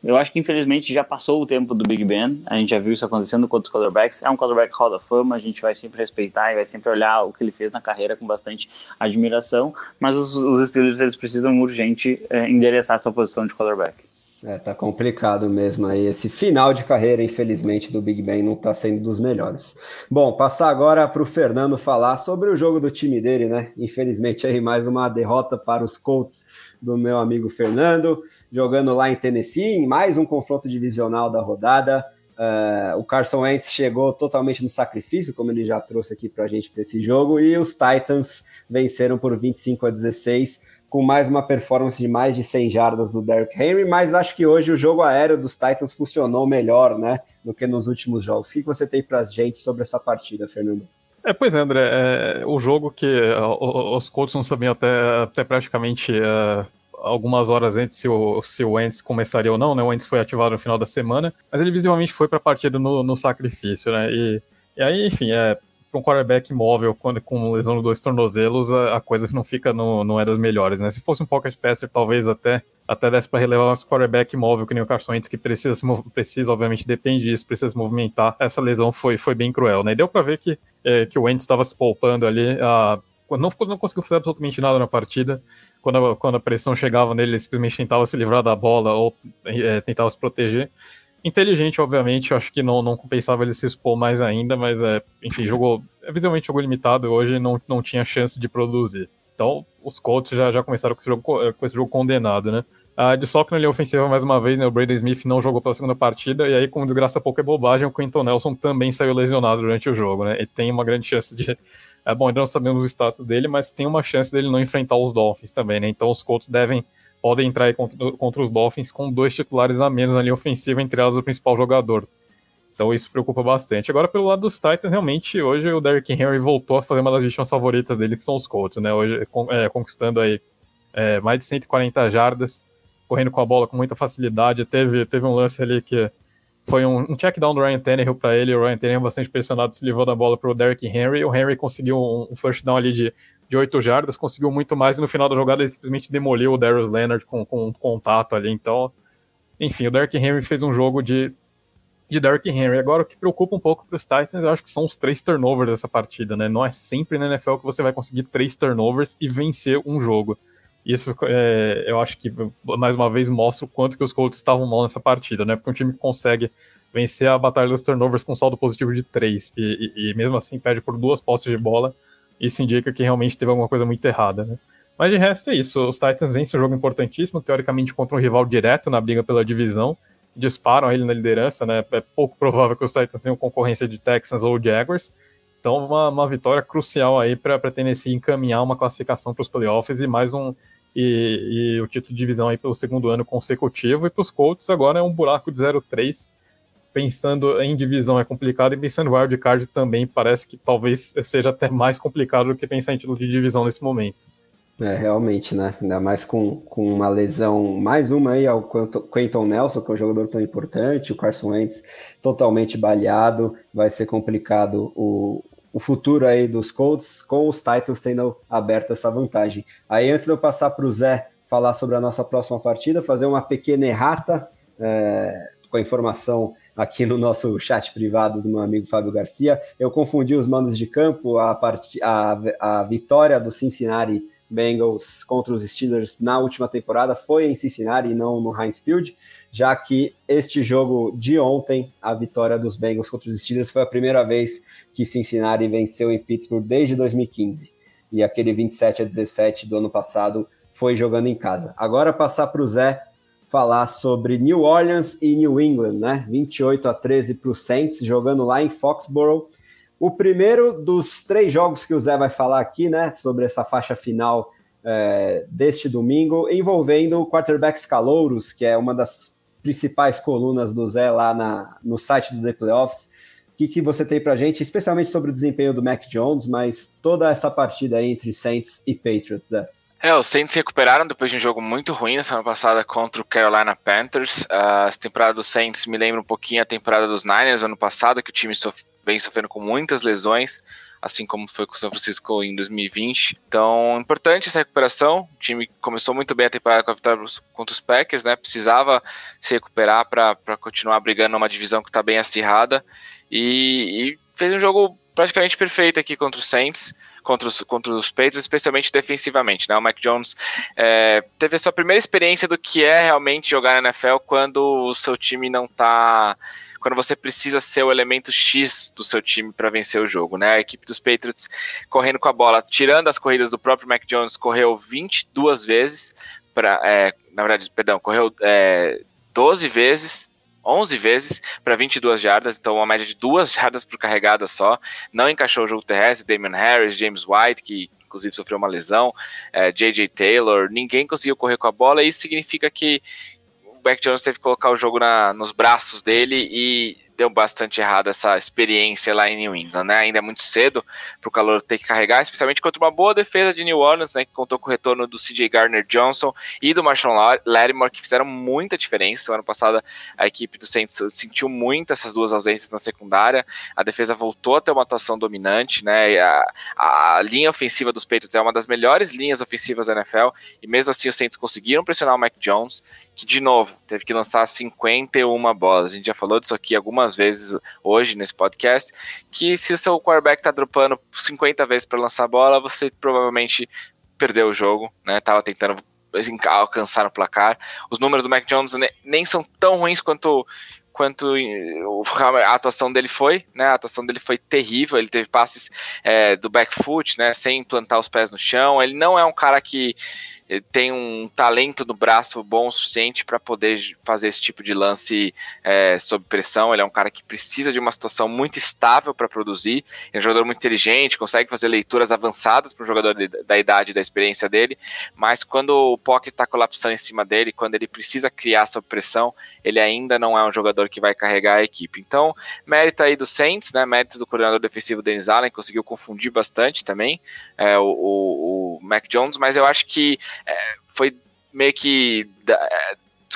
eu acho que infelizmente já passou o tempo do Big Ben, a gente já viu isso acontecendo com outros quarterbacks. É um quarterback Hall da Fama, a gente vai sempre respeitar e vai sempre olhar o que ele fez na carreira com bastante admiração, mas os, os Steelers eles precisam urgente é, endereçar sua posição de quarterback. É, tá complicado mesmo aí. Esse final de carreira, infelizmente, do Big Ben não tá sendo dos melhores. Bom, passar agora para o Fernando falar sobre o jogo do time dele, né? Infelizmente, aí mais uma derrota para os Colts do meu amigo Fernando jogando lá em Tennessee, em mais um confronto divisional da rodada. Uh, o Carson Wentz chegou totalmente no sacrifício, como ele já trouxe aqui para a gente para esse jogo, e os Titans venceram por 25 a 16, com mais uma performance de mais de 100 jardas do Derrick Henry, mas acho que hoje o jogo aéreo dos Titans funcionou melhor, né, do que nos últimos jogos. O que você tem para gente sobre essa partida, Fernando? É, pois é, André, é, o jogo que uh, os Colts não sabiam até, até praticamente uh, algumas horas antes se o, se o Wentz começaria ou não, né? O Wentz foi ativado no final da semana, mas ele visivelmente foi para a partida no, no sacrifício, né? E, e aí, enfim, é, para um quarterback móvel quando, com lesão nos dois tornozelos, a, a, coisa não fica no, não é das melhores, né? Se fosse um pocket passer, talvez até até desse para relevar um quarterback móvel que nem o Carson Wentz, que precisa, se, precisa, obviamente, depende disso, precisa se movimentar. Essa lesão foi, foi bem cruel, né? Deu para ver que, é, que o Wentz estava se poupando ali, a, não, não conseguiu fazer absolutamente nada na partida quando a, quando a pressão chegava nele, ele simplesmente tentava se livrar da bola ou é, tentava se proteger. Inteligente, obviamente, eu acho que não, não compensava ele se expor mais ainda, mas, é, enfim, jogou, é, visualmente jogou limitado hoje não, não tinha chance de produzir. Então, os Colts já, já começaram com esse jogo, com esse jogo condenado, né? A de na linha ofensiva mais uma vez, né? O Brandon Smith não jogou pela segunda partida, e aí, com desgraça pouca é bobagem, o Quentin Nelson também saiu lesionado durante o jogo, né? E tem uma grande chance de é bom, ainda não sabemos o status dele, mas tem uma chance dele não enfrentar os Dolphins também, né? Então os Colts devem podem entrar contra, contra os Dolphins com dois titulares a menos na linha ofensiva, entre elas o principal jogador. Então isso preocupa bastante. Agora, pelo lado dos Titans, realmente, hoje o Derrick Henry voltou a fazer uma das vítimas favoritas dele, que são os Colts, né? Hoje, é, conquistando aí é, mais de 140 jardas, correndo com a bola com muita facilidade. Teve, teve um lance ali que foi um, um check down do Ryan Tannehill para ele, o Ryan Tannehill bastante pressionado, se livrou da bola para o Derrick Henry, o Henry conseguiu um, um first down ali de, de 8 jardas, conseguiu muito mais, e no final da jogada ele simplesmente demoliu o Darius Leonard com, com um contato ali, então, enfim, o Derrick Henry fez um jogo de, de Derrick Henry. Agora, o que preocupa um pouco para os Titans, eu acho que são os três turnovers dessa partida, né? Não é sempre na NFL que você vai conseguir três turnovers e vencer um jogo. Isso é, eu acho que, mais uma vez, mostra o quanto que os Colts estavam mal nessa partida, né? Porque um time que consegue vencer a batalha dos turnovers com saldo positivo de 3 e, e, e, mesmo assim perde por duas posses de bola, isso indica que realmente teve alguma coisa muito errada, né? Mas de resto é isso, os Titans vencem um jogo importantíssimo, teoricamente contra um rival direto na briga pela divisão, disparam ele na liderança, né? É pouco provável que os Titans tenham concorrência de Texans ou Jaguars, então, uma, uma vitória crucial aí para Tennessee encaminhar uma classificação para os playoffs e mais um. E, e, o título de divisão aí pelo segundo ano consecutivo. E para os Colts agora é um buraco de 0-3. Pensando em divisão é complicado, e pensando em wildcard também parece que talvez seja até mais complicado do que pensar em título de divisão nesse momento. É, realmente, né? Ainda mais com, com uma lesão, mais uma aí ao Quentin Nelson, que é um jogador tão importante, o Carson Wentz totalmente baleado, vai ser complicado o, o futuro aí dos Colts, com os Titans tendo aberto essa vantagem. Aí, antes de eu passar para o Zé falar sobre a nossa próxima partida, fazer uma pequena errata é, com a informação aqui no nosso chat privado do meu amigo Fábio Garcia. Eu confundi os mandos de campo, a, part... a, a vitória do Cincinnati Bengals contra os Steelers na última temporada foi em Cincinnati e não no Heinz Field, já que este jogo de ontem, a vitória dos Bengals contra os Steelers, foi a primeira vez que Cincinnati venceu em Pittsburgh desde 2015. E aquele 27 a 17 do ano passado foi jogando em casa. Agora passar para o Zé falar sobre New Orleans e New England, né? 28 a 13 para o Saints, jogando lá em Foxborough. O primeiro dos três jogos que o Zé vai falar aqui, né, sobre essa faixa final é, deste domingo, envolvendo o quarterbacks calouros, que é uma das principais colunas do Zé lá na, no site do The Playoffs, que, que você tem para gente, especialmente sobre o desempenho do Mac Jones, mas toda essa partida aí entre Saints e Patriots, né? É, os Saints se recuperaram depois de um jogo muito ruim na semana passada contra o Carolina Panthers. Uh, essa temporada dos Saints me lembra um pouquinho a temporada dos Niners ano passado, que o time sof vem sofrendo com muitas lesões, assim como foi com o São Francisco em 2020. Então, importante essa recuperação. O time começou muito bem a temporada com a vitória contra os Packers, né? Precisava se recuperar para continuar brigando numa divisão que está bem acirrada. E, e fez um jogo praticamente perfeito aqui contra os Saints contra os, contra os Patriots, especialmente defensivamente. Né? O Mac Jones é, teve a sua primeira experiência do que é realmente jogar na NFL quando o seu time não está quando você precisa ser o elemento X do seu time para vencer o jogo, né? A equipe dos Patriots correndo com a bola, tirando as corridas do próprio Mac Jones, correu 22 vezes para, é, na verdade, perdão, correu é, 12 vezes 11 vezes para 22 jardas, então uma média de duas jardas por carregada só. Não encaixou o jogo terrestre, Damian Harris, James White, que inclusive sofreu uma lesão, é, J.J. Taylor, ninguém conseguiu correr com a bola, e isso significa que o Beck Jones teve que colocar o jogo na, nos braços dele e deu bastante errado essa experiência lá em New England, né? Ainda é muito cedo para o calor ter que carregar, especialmente contra uma boa defesa de New Orleans, né? Que contou com o retorno do CJ Gardner Johnson e do Marshall Lattimore, que fizeram muita diferença. Semana passada a equipe do Saints sentiu muito essas duas ausências na secundária. A defesa voltou a ter uma atuação dominante, né? A, a, linha ofensiva dos Patriots é uma das melhores linhas ofensivas da NFL e mesmo assim os Saints conseguiram pressionar o Mac Jones, que de novo teve que lançar 51 bolas. A gente já falou disso aqui algumas vezes hoje nesse podcast, que se o seu quarterback tá dropando 50 vezes para lançar a bola, você provavelmente perdeu o jogo, né? Tava tentando alcançar o placar. Os números do Mac Jones nem são tão ruins quanto quanto a atuação dele foi, né? A atuação dele foi terrível. Ele teve passes é, do back foot, né? Sem plantar os pés no chão. Ele não é um cara que tem um talento no braço bom o suficiente para poder fazer esse tipo de lance é, sob pressão. Ele é um cara que precisa de uma situação muito estável para produzir. É um jogador muito inteligente, consegue fazer leituras avançadas para um jogador de, da idade e da experiência dele. Mas quando o pocket está colapsando em cima dele, quando ele precisa criar sob pressão, ele ainda não é um jogador que vai carregar a equipe. Então, mérito aí do Saints, né? Mérito do coordenador defensivo Dennis Allen, conseguiu confundir bastante também é, o, o, o Mac Jones, mas eu acho que é, foi meio que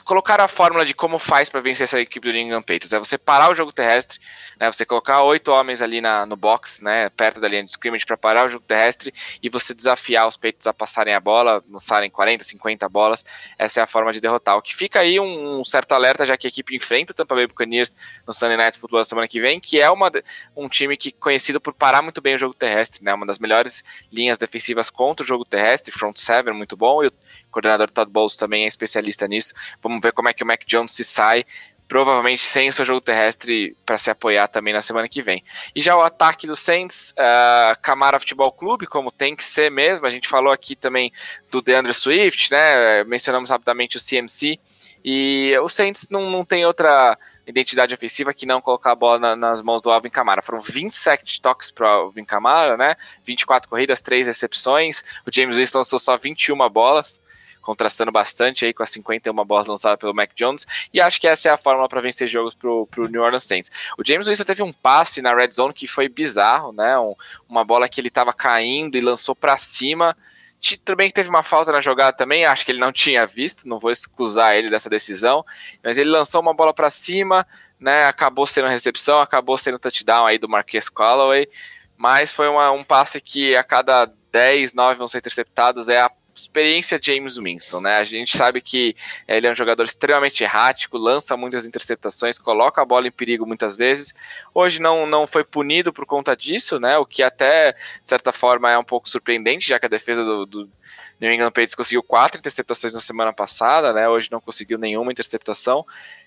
colocaram a fórmula de como faz para vencer essa equipe do New England Patriots. É você parar o jogo terrestre, né, você colocar oito homens ali na, no box, né, perto da linha de scrimmage para parar o jogo terrestre e você desafiar os Patriots a passarem a bola, lançarem 40, 50 bolas. Essa é a forma de derrotar. O que fica aí um, um certo alerta, já que a equipe enfrenta o Tampa Bay Buccaneers no Sunday Night Football da semana que vem, que é uma, um time que conhecido por parar muito bem o jogo terrestre, né, uma das melhores linhas defensivas contra o jogo terrestre, front seven muito bom, e o coordenador Todd Bowles também é especialista nisso. Vamos ver como é que o Mac Jones se sai provavelmente sem o seu jogo terrestre para se apoiar também na semana que vem. E já o ataque do Saints, uh, Camara Futebol Clube, como tem que ser mesmo, a gente falou aqui também do DeAndre Swift, né, mencionamos rapidamente o CMC, e o Saints não, não tem outra identidade ofensiva que não colocar a bola na, nas mãos do Alvin Kamara. Foram 27 toques para Alvin Kamara, né, 24 corridas, 3 recepções, o James Winston lançou só 21 bolas, contrastando bastante aí com as 51 bolas lançadas pelo Mac Jones, e acho que essa é a fórmula para vencer jogos pro, pro New Orleans Saints. O James Winston teve um passe na red zone que foi bizarro, né? Um, uma bola que ele estava caindo e lançou para cima. Também teve uma falta na jogada também, acho que ele não tinha visto, não vou excusar ele dessa decisão, mas ele lançou uma bola para cima, né? Acabou sendo recepção, acabou sendo touchdown aí do Marquês Callaway, mas foi uma, um passe que a cada 10, 9 vão ser interceptados, é a experiência James Winston, né? A gente sabe que ele é um jogador extremamente errático, lança muitas interceptações, coloca a bola em perigo muitas vezes. Hoje não, não foi punido por conta disso, né? O que até, de certa forma, é um pouco surpreendente, já que a defesa do, do New England Patriots conseguiu quatro interceptações na semana passada, né? Hoje não conseguiu nenhuma interceptação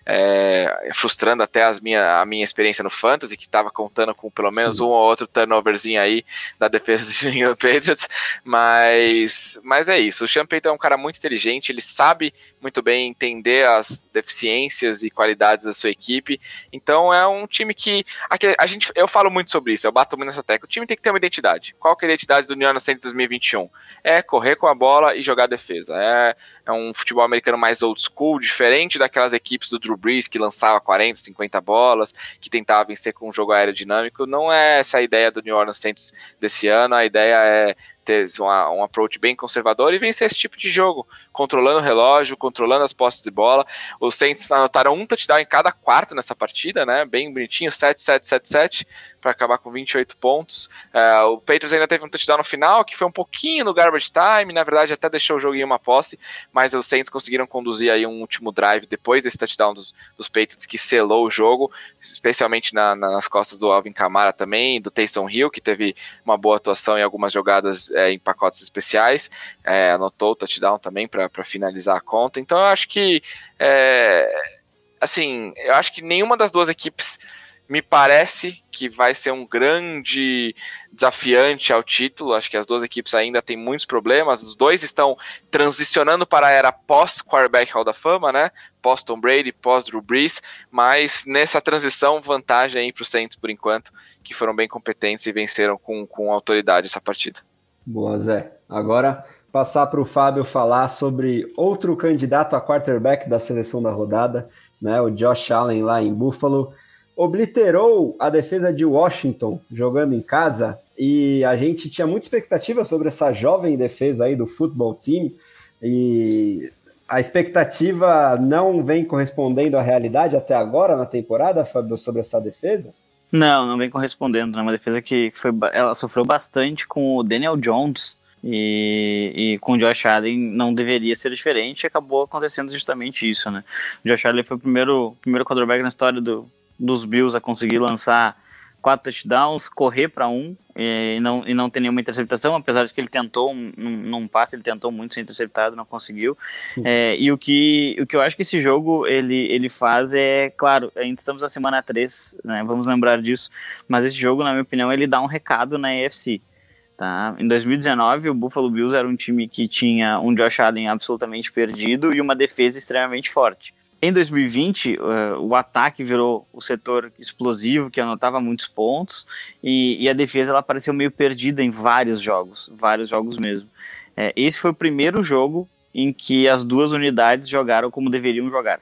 é, frustrando até as minha, a minha experiência no Fantasy, que estava contando com pelo menos um ou outro turnoverzinho aí da defesa do New England Patriots, mas, mas é isso. O Sean Payton é um cara muito inteligente, ele sabe muito bem entender as deficiências e qualidades da sua equipe. Então é um time que a gente, eu falo muito sobre isso, eu bato muito nessa tecla. O time tem que ter uma identidade. Qual que é a identidade do New Orleans Saints 2021? É correr com a bola e jogar defesa. É, é um futebol americano mais old school, diferente daquelas equipes do Drew Brees que lançava 40, 50 bolas, que tentava vencer com um jogo aerodinâmico. Não é essa a ideia do New Orleans Saints desse ano. A ideia é ter uma, um approach bem conservador e vencer esse tipo de jogo, controlando o relógio, controlando as postes de bola. Os Saints anotaram um touchdown em cada quarto nessa partida, né? Bem bonitinho, 7, 7, 7, 7, para acabar com 28 pontos. Uh, o Patriots ainda teve um touchdown no final, que foi um pouquinho no garbage time, na verdade até deixou o jogo em uma posse, mas os Saints conseguiram conduzir aí um último drive depois desse touchdown dos, dos Patriots que selou o jogo, especialmente na, nas costas do Alvin Kamara também, do Taysom Hill, que teve uma boa atuação em algumas jogadas é, em pacotes especiais, é, anotou o touchdown também para finalizar a conta. Então eu acho que, é, assim, eu acho que nenhuma das duas equipes me parece que vai ser um grande desafiante ao título. Acho que as duas equipes ainda têm muitos problemas. Os dois estão transicionando para a era pós-quarterback Hall da Fama, né? Pós Tom Brady, pós Drew Brees. Mas nessa transição, vantagem aí para os Saints por enquanto, que foram bem competentes e venceram com, com autoridade essa partida. Boa, Zé. Agora passar para o Fábio falar sobre outro candidato a quarterback da seleção da rodada, né? O Josh Allen lá em Buffalo. Obliterou a defesa de Washington jogando em casa e a gente tinha muita expectativa sobre essa jovem defesa aí do futebol team e a expectativa não vem correspondendo à realidade até agora na temporada, Fábio, sobre essa defesa? Não, não vem correspondendo. É uma defesa que foi, ela sofreu bastante com o Daniel Jones e, e com o Josh Allen não deveria ser diferente. E acabou acontecendo justamente isso, né? O Josh Allen foi o primeiro, primeiro quarterback na história do, dos Bills a conseguir lançar quatro touchdowns, correr para um e não, e não ter nenhuma interceptação, apesar de que ele tentou um, num, num passe, ele tentou muito ser interceptado, não conseguiu. É, e o que, o que eu acho que esse jogo ele, ele faz é, claro, ainda estamos na semana 3, né, vamos lembrar disso, mas esse jogo, na minha opinião, ele dá um recado na EFC. Tá? Em 2019, o Buffalo Bills era um time que tinha um Josh Allen absolutamente perdido e uma defesa extremamente forte. Em 2020, uh, eh, o ataque virou o setor explosivo, que anotava muitos pontos, e, e, a defesa ela meio perdida em vários jogos, vários jogos mesmo. É, esse foi o primeiro jogo em que as duas unidades jogaram como deveriam jogar.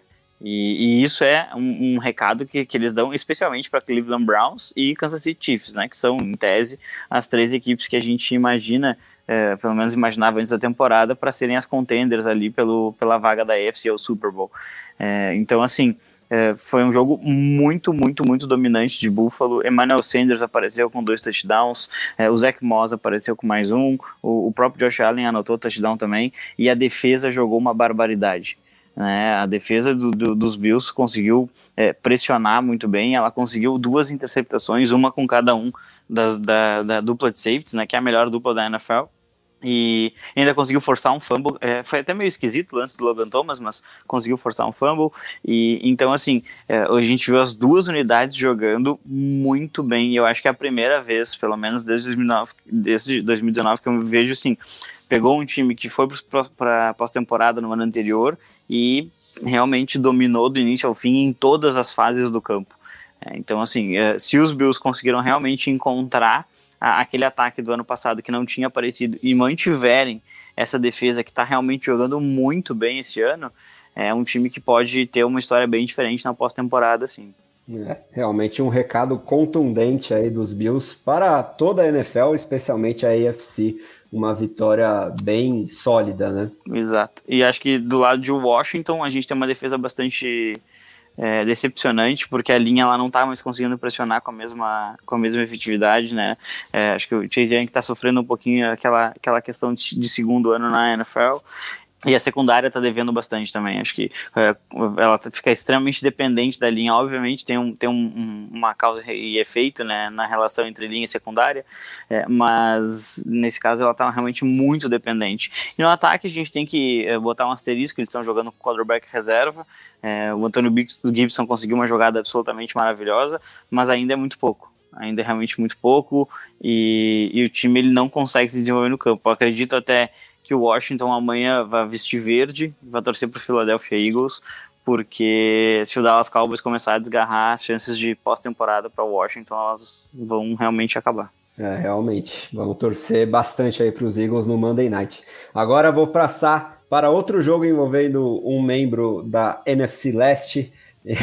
E, e isso é um, um recado que, que, eles dão especialmente para Cleveland Browns e Kansas City Chiefs, né, que são, em tese, as três equipes que a gente imagina é, pelo menos imaginava antes da temporada, para serem as contenders ali pelo, pela vaga da AFC ao Super Bowl. É, então, assim, é, foi um jogo muito, muito, muito dominante de Buffalo. Emmanuel Sanders apareceu com dois touchdowns, é, o Zach Moss apareceu com mais um, o, o, próprio Josh Allen anotou touchdown também, e a defesa jogou uma barbaridade. Né? A defesa do, do, dos Bills conseguiu é, pressionar muito bem, ela conseguiu duas interceptações, uma com cada um das, da, da dupla de safeties, né, que é a melhor dupla da NFL e ainda conseguiu forçar um fumble. É, foi até meio esquisito o lance do Logan Thomas, mas conseguiu forçar um fumble. E então, assim, é, a gente viu as duas unidades jogando muito bem. E eu acho que é a primeira vez, pelo menos desde 2009, desde 2019, que eu vejo assim: pegou um time que foi para pós-temporada no ano anterior e realmente dominou do início ao fim em todas as fases do campo. É, então, assim, é, se os Bills conseguiram realmente encontrar a, aquele ataque do ano passado que não tinha aparecido e mantiverem essa defesa que está realmente jogando muito bem esse ano, é um time que pode ter uma história bem diferente na pós-temporada, sim. É, realmente um recado contundente aí dos Bills para toda a NFL, especialmente a AFC, uma vitória bem sólida, né? Exato. E acho que do lado de Washington a gente tem uma defesa bastante é, decepcionante, porque a linha lá não tá mais conseguindo pressionar com a mesma, com a mesma efetividade, né? É, acho que o Chase Young está sofrendo um pouquinho aquela, aquela questão de, de segundo ano na NFL e a secundária está devendo bastante também. Acho que é, ela fica extremamente dependente da linha. Obviamente tem, um, tem um, uma causa e efeito né, na relação entre linha e secundária, é, mas nesse caso ela está realmente muito dependente. E no ataque a gente tem que é, botar um asterisco, eles estão jogando com quarterback reserva. É, o Antônio Gibson conseguiu uma jogada absolutamente maravilhosa, mas ainda é muito pouco ainda é realmente muito pouco e, e, o time ele não consegue se desenvolver no campo. Eu acredito até que o Washington amanhã vai vestir verde, vai torcer para o Philadelphia Eagles, porque se o Dallas Cowboys começar a desgarrar, as chances de pós-temporada para o Washington elas vão realmente acabar. É, realmente. Vamos torcer bastante aí para os Eagles no Monday Night. Agora vou passar para outro jogo envolvendo um membro da NFC Leste.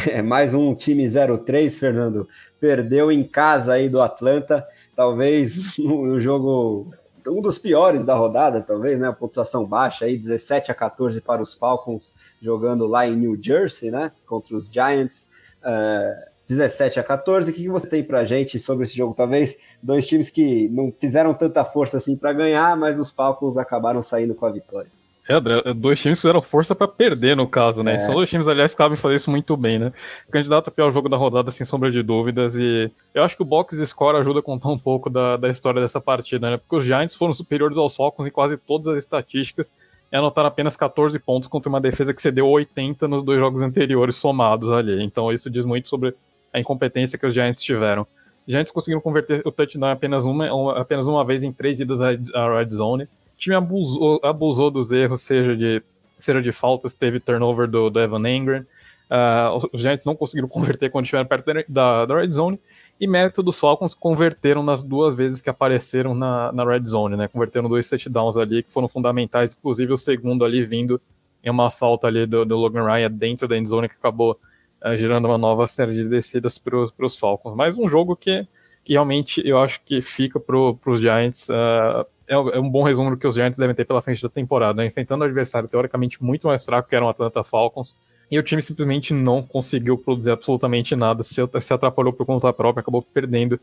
É mais um time 0-3, Fernando. Perdeu em casa aí do Atlanta. Talvez no jogo um dos piores da rodada, talvez, né? A pontuação baixa aí, 17 a 14 para os Falcons, jogando lá em New Jersey, né? Contra os Giants. Uh, 17 a 14. O que você tem para gente sobre esse jogo? Talvez dois times que não fizeram tanta força assim para ganhar, mas os Falcons acabaram saindo com a vitória. É, André, dois times fizeram força para perder, no caso, né? É. São dois times, aliás, que sabem fazer isso muito bem, né? candidato a pior jogo da rodada, sem sombra de dúvidas, e eu acho que o box score ajuda a contar um pouco da, da história dessa partida, né? Porque os Giants foram superiores aos Falcons em quase todas as estatísticas e anotaram apenas 14 pontos contra uma defesa que cedeu 80 nos dois jogos anteriores somados ali. Então isso diz muito sobre a incompetência que os Giants tiveram. Os Giants conseguiram converter o touchdown apenas uma, apenas uma vez em três idas à red zone time abusou, abusou dos erros, seja de, seja de faltas, teve turnover do, do Evan Engram. Uh, os Giants não conseguiram converter quando estiveram perto da, da red zone. E mérito dos Falcons converteram nas duas vezes que apareceram na, na red zone, né? Converteram dois touchdowns ali que foram fundamentais, inclusive o segundo ali vindo em uma falta ali do, do Logan Ryan dentro da end zone que acabou uh, gerando uma nova série de descidas para os Falcons. Mas um jogo que, que realmente eu acho que fica para os Giants uh, é, é, um bom resumo do que os Giants devem ter pela frente da temporada, né? enfrentando um adversário teoricamente muito mais fraco que era o Atlanta Falcons, e o time simplesmente não conseguiu produzir absolutamente nada, se, se atrapalhou por conta própria, acabou perdendo.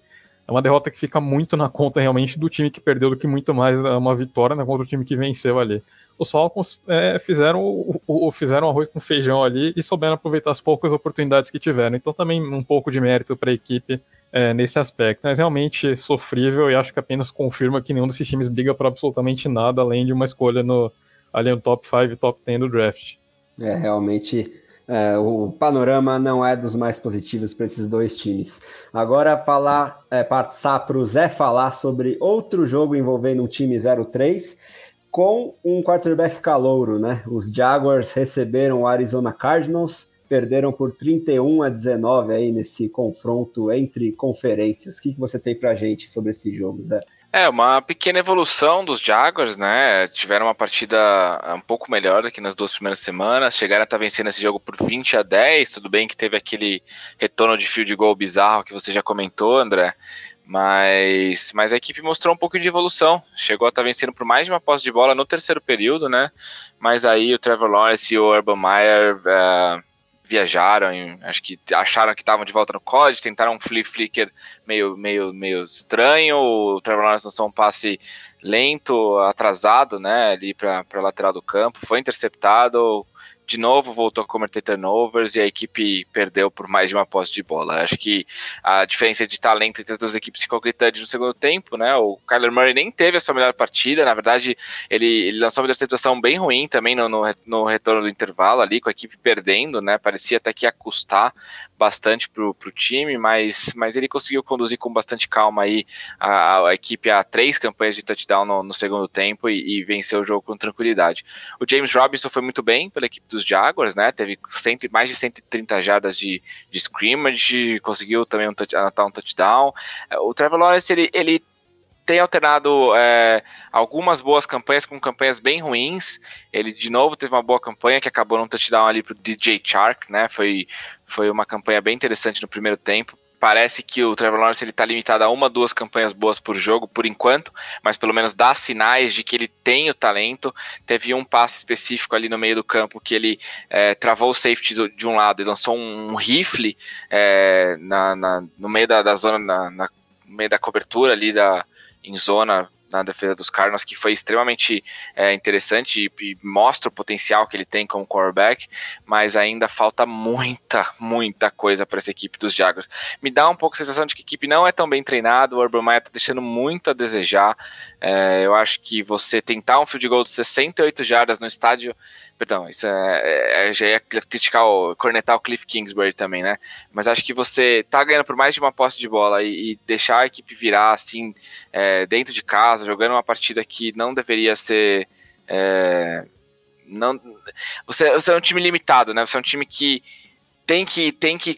É uma derrota que fica muito na conta realmente do time que perdeu do que muito mais uma vitória né, contra o time que venceu ali. Os Falcons é, fizeram, o, o, fizeram arroz com feijão ali e souberam aproveitar as poucas oportunidades que tiveram. Então também um pouco de mérito para a equipe é, nesse aspecto. Mas realmente sofrível e acho que apenas confirma que nenhum desses times briga por absolutamente nada além de uma escolha no, ali no top 5 e top 10 do draft. É, realmente é, o panorama não é dos mais positivos para esses dois times. Agora falar, é, passar para o Zé falar sobre outro jogo envolvendo um time 03 com um quarterback calouro, né? Os Jaguars receberam o Arizona Cardinals perderam por 31 a 19 aí nesse confronto entre conferências. O que, que você tem pra gente sobre esse jogo, Zé? É, uma pequena evolução dos Jaguars, né? Tiveram uma partida um pouco melhor do que nas duas primeiras semanas. Chegaram a estar tá vencendo esse jogo por 20 a 10. Tudo bem que teve aquele retorno de field goal bizarro que você já comentou, André. Mas, mas a equipe mostrou um pouco de evolução. Chegou a estar tá vencendo por mais de uma posse de bola no terceiro período, né? Mas aí o Trevor Lawrence e o Urban Meyer. Uh, viajaram, acho que acharam que estavam de volta no college, tentaram um flip flicker meio, meio, meio estranho, o Trevor Lawrence lançou um passe lento, atrasado, né, ali para lateral do campo, foi interceptado, de novo voltou a cometer turnovers e a equipe perdeu por mais de uma posse de bola. Acho que a diferença de talento entre as duas equipes ficou gritante no segundo tempo, né? O Kyler Murray nem teve a sua melhor partida, na verdade, ele, ele lançou uma interceptação bem ruim também no, no, no, retorno do intervalo ali, com a equipe perdendo, né? Parecia até que ia custar bastante pro, pro time, mas, mas ele conseguiu conduzir com bastante calma aí a, a equipe a três campanhas de touchdown no, no segundo tempo e, e venceu o jogo com tranquilidade. O James Robinson foi muito bem pela equipe do dos Jaguars, né? Teve cento, mais de 130 jardas de, de scrimmage, conseguiu também um, anotar um touchdown. É, o Trevor Lawrence, ele, ele tem alternado é, algumas boas campanhas com campanhas bem ruins. Ele de novo teve uma boa campanha que acabou num touchdown ali pro DJ Chark, né? Foi, foi uma campanha bem interessante no primeiro tempo parece que o Trevor Lawrence ele tá limitado a uma, duas campanhas boas por jogo, por enquanto, mas pelo menos dá sinais de que ele tem o talento. Teve um passe específico ali no meio do campo que ele é, travou o safety do, de um lado e lançou um, um rifle é, na, na, no meio da, da zona, na, na, no meio da cobertura ali da, em zona na defesa dos Cardinals, que foi extremamente é, interessante e, e, mostra o potencial que ele tem como quarterback, mas ainda falta muita, muita coisa para essa equipe dos Jaguars. Me dá um pouco a sensação de que a equipe não é tão bem treinada, o Urban Meyer está deixando muito a desejar. É, eu acho que você tentar um field goal de 68 jardas no estádio Perdão, isso é, é, já ia criticar o cornetar o Cliff Kingsbury também, né? Mas acho que você tá ganhando por mais de uma posse de bola e, e deixar a equipe virar assim é, dentro de casa, jogando uma partida que não deveria ser É, não, você, você é um time limitado, né? Você é um time que tem que, tem que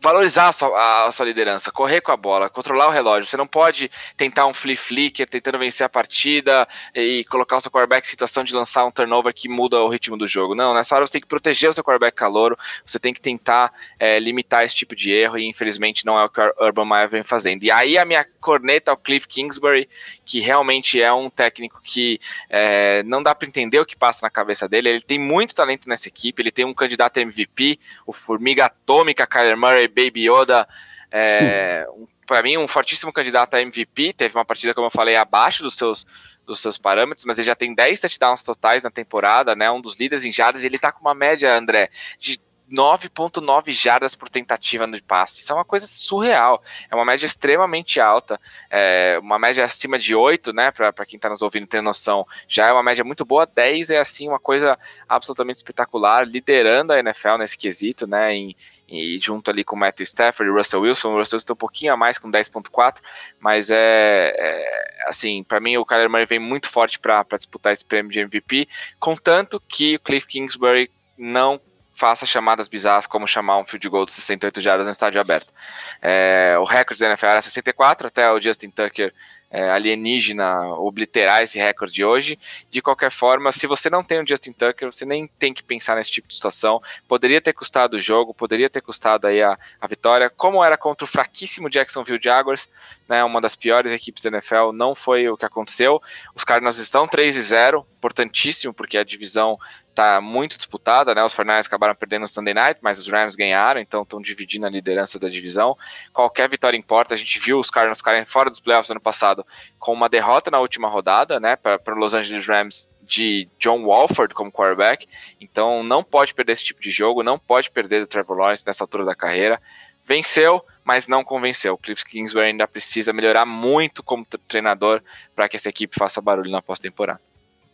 valorizar a sua, a sua, liderança, correr com a bola, controlar o relógio. Você não pode tentar um flip flicker tentando vencer a partida e colocar o seu quarterback em situação de lançar um turnover que muda o ritmo do jogo. Não, nessa hora você tem que proteger o seu quarterback calouro, você tem que tentar é, limitar esse tipo de erro e infelizmente não é o que o Urban Meyer vem fazendo. E aí a minha corneta ao Cliff Kingsbury, que realmente é um técnico que é, não dá para entender o que passa na cabeça dele. Ele tem muito talento nessa equipe, ele tem um candidato MVP, o Formiga Atômica, Kyler Murray, Baby Yoda, é, um, para mim, um fortíssimo candidato a MVP. Teve uma partida, como eu falei, abaixo dos seus, dos seus parâmetros, mas ele já tem 10 touchdowns totais na temporada, né? Um dos líderes em jardas. Ele tá com uma média, André, de 9.9 jardas por tentativa no passe. Isso é uma coisa surreal. É uma média extremamente alta. É uma média acima de 8, né? Para quem está nos ouvindo ter noção, já é uma média muito boa. 10 é assim uma coisa absolutamente espetacular, liderando a NFL nesse quesito, né? Em, e junto ali com o Matthew Stafford e Russell Wilson. O Russell Wilson um pouquinho a mais com 10.4, mas é, é assim, para mim o Kyler Murray vem muito forte para disputar esse prêmio de MVP, contanto que o Cliff Kingsbury não faça chamadas bizarras como chamar um field goal de 68 jardas no estádio aberto. É, o recorde da NFL era 64, até o Justin Tucker é, alienígena obliterar esse recorde hoje. De qualquer forma, se você não tem o Justin Tucker, você nem tem que pensar nesse tipo de situação. Poderia ter custado o jogo, poderia ter custado aí a, a vitória, como era contra o fraquíssimo Jacksonville Jaguars, né, uma das piores equipes da NFL, não foi o que aconteceu. Os Cardinals estão 3 e 0, importantíssimo, porque a divisão está muito disputada, né? Os Fornais acabaram perdendo no Sunday Night, mas os Rams ganharam, então estão dividindo a liderança da divisão. Qualquer vitória importa. A gente viu os Cardinals ficarem fora dos playoffs ano passado com uma derrota na última rodada, né? Para Los Angeles Rams de John Walford como quarterback. Então não pode perder esse tipo de jogo, não pode perder do Trevor Lawrence nessa altura da carreira. Venceu, mas não convenceu. O Cliff Kingsbury ainda precisa melhorar muito como treinador para que essa equipe faça barulho na pós-temporada.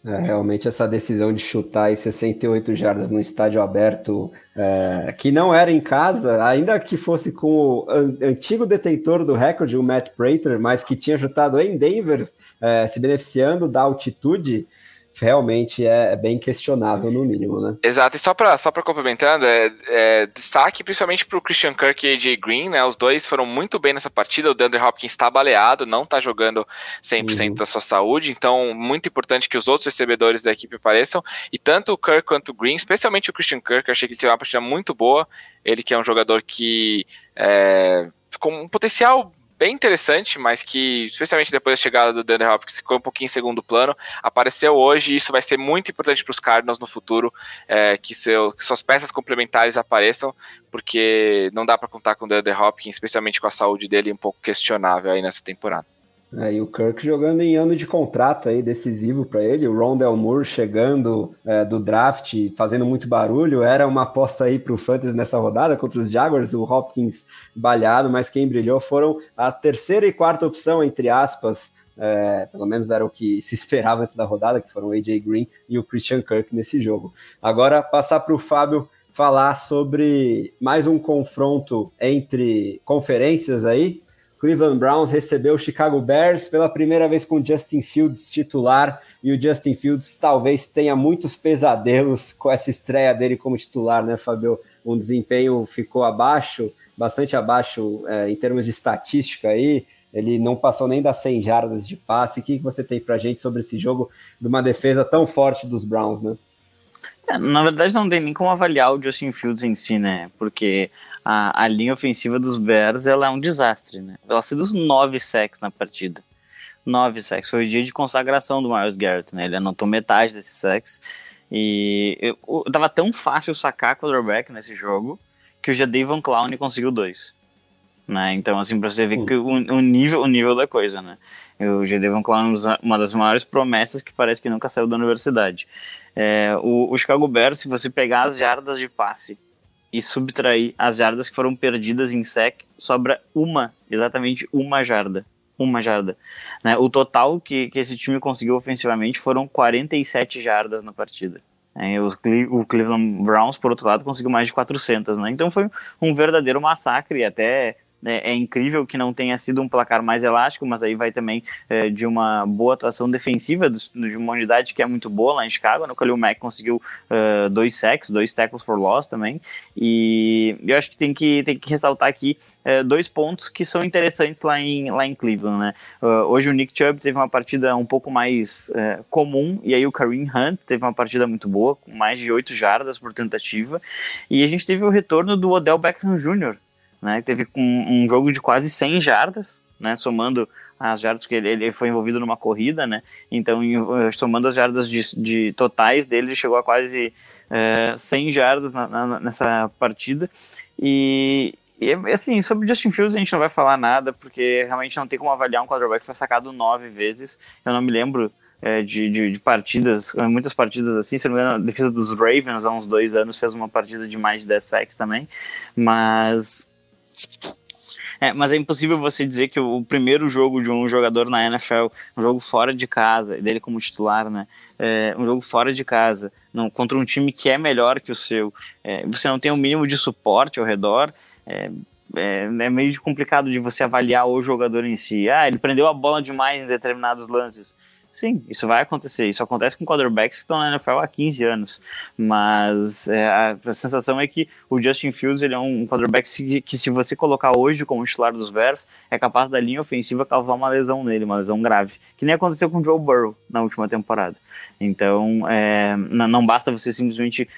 É, realmente essa decisão de chutar em 68 jardas no estádio aberto, é, que não era em casa, ainda que fosse com o an antigo detentor do recorde, o Matt Prater, mas que tinha chutado em Denver, é, se beneficiando da altitude, realmente é, é bem questionável, no mínimo, né? Exato, e só para só complementando, é, é, destaque principalmente para o Christian Kirk e AJ Green, né? Os dois foram muito bem nessa partida. O DeAndre Hopkins está baleado, não está jogando 100% uhum. da sua saúde, então muito importante que os outros recebedores da equipe apareçam. E tanto o Kirk quanto o Green, especialmente o Christian Kirk, eu achei que ele teve uma partida muito boa. Ele que é um jogador que é, com um potencial bem interessante, mas que, especialmente depois da chegada do DeAndre Hopkins, ficou um pouquinho em segundo plano, apareceu hoje e isso vai ser muito importante para os Cardinals no futuro, é, que, seu, que suas peças complementares apareçam, porque não dá para contar com o DeAndre Hopkins, especialmente com a saúde dele um pouco questionável aí nessa temporada. É, e o Kirk jogando em ano de contrato aí, decisivo para ele. O Rondell Moore chegando é, do draft, fazendo muito barulho. Era uma aposta aí para o Fantasy nessa rodada contra os Jaguars. O Hopkins balhado, mas quem brilhou foram a terceira e quarta opção, entre aspas. É, pelo menos era o que se esperava antes da rodada, que foram o AJ Green e o Christian Kirk nesse jogo. Agora, passar para o Fábio falar sobre mais um confronto entre conferências aí. Cleveland Browns recebeu o Chicago Bears pela primeira vez com Justin Fields titular e o Justin Fields talvez tenha muitos pesadelos com essa estreia dele como titular, né, Fabio? Um desempenho ficou abaixo, bastante abaixo é, em termos de estatística aí. Ele não passou nem das 100 jardas de passe. O que você tem para gente sobre esse jogo de uma defesa tão forte dos Browns, né? É, na verdade, não tem nem como avaliar o Justin Fields em si, né? Porque a, a linha ofensiva dos Bears ela é um desastre, né? Ela se dos nove sacks na partida. Nove sacks. Foi o dia de consagração do Miles Garrett, né? Ele anotou metade desses sacks. E eu, eu, tava tão fácil sacar quarterback nesse jogo que o Jadavion Clown conseguiu dois. Né? Então, assim, pra você ver que o, o, nível, o nível da coisa, né? O Jadavion Clown é uma das maiores promessas que parece que nunca saiu da universidade. É, o, o Chicago Bears, se você pegar as jardas de passe e subtrair as jardas que foram perdidas em sec, sobra uma, exatamente uma jarda. Uma jarda. Né? O total que, que esse time conseguiu ofensivamente foram 47 jardas na partida. É, os, o Cleveland Browns, por outro lado, conseguiu mais de 400. Né? Então foi um verdadeiro massacre. Até é, é, incrível que não tenha sido um placar mais elástico, mas aí vai também é, de uma boa atuação defensiva do, de uma unidade que é muito boa lá em Chicago. No né? o Mack conseguiu uh, dois sacks, dois tackles for loss também. E eu acho que tem que, tem que ressaltar aqui é, dois pontos que são interessantes lá em, lá em Cleveland, né? Uh, hoje o Nick Chubb teve uma partida um pouco mais comum, e aí o Kareem Hunt teve uma partida muito boa, com mais de 8 jardas por tentativa, e a gente teve o retorno do Odell Beckham Jr., né? Teve um, um jogo de quase 100 jardas, né? Somando as jardas que ele, ele foi envolvido numa corrida, né? Então, somando as jardas de, de totais dele, ele chegou a quase é, 100 jardas na, na, nessa partida. E, e assim, sobre Justin Fields a gente não vai falar nada, porque realmente não tem como avaliar um quarterback que foi sacado nove vezes. Eu não me lembro é, de, de, de, partidas, muitas partidas assim, se não me engano, a defesa dos Ravens há uns dois anos fez uma partida de mais de 10 sacks também, mas é, mas é impossível você dizer que o, primeiro jogo de um jogador na NFL, um jogo fora de casa, dele como titular, né? É, um jogo fora de casa, não, contra um time que é melhor que o seu, é, você não tem o um mínimo de suporte ao redor, é, é, é, meio complicado de você avaliar o jogador em si. Ah, ele prendeu a bola demais em determinados lances. Sim, isso vai acontecer. Isso acontece com quarterbacks que estão na NFL há 15 anos. Mas é, a, a, sensação é que o Justin Fields ele é um quarterback que, que, se você colocar hoje como titular dos Bears, é capaz da linha ofensiva causar uma lesão nele, uma lesão grave. Que nem aconteceu com o Joe Burrow na última temporada. Então, é, não basta você simplesmente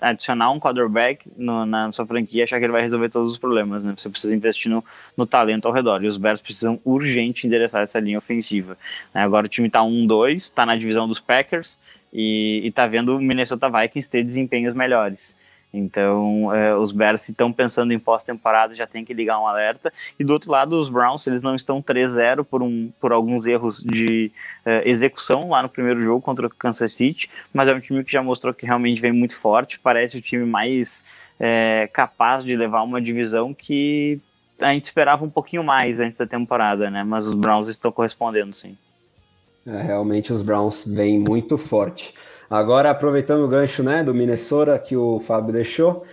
adicionar um quarterback no, na sua franquia e achar que ele vai resolver todos os problemas. Né? Você precisa investir no, no talento ao redor. E os Bears precisam urgente endereçar essa linha ofensiva. Né? Agora o time está 1-2, está na divisão dos Packers e está vendo o Minnesota Vikings ter desempenhos melhores. Então, é, os Bears estão pensando em pós-temporada, já tem que ligar um alerta. E do outro lado, os Browns, eles não estão 3-0 por, um, por alguns erros de é, execução lá no primeiro jogo contra o Kansas City, mas é um time que já mostrou que realmente vem muito forte, parece o time mais é, capaz de levar uma divisão que a gente esperava um pouquinho mais antes da temporada, né? Mas os Browns estão correspondendo, sim. É, realmente os Browns vêm muito forte. Agora, aproveitando o gancho né, do Minnesota que o Fábio deixou,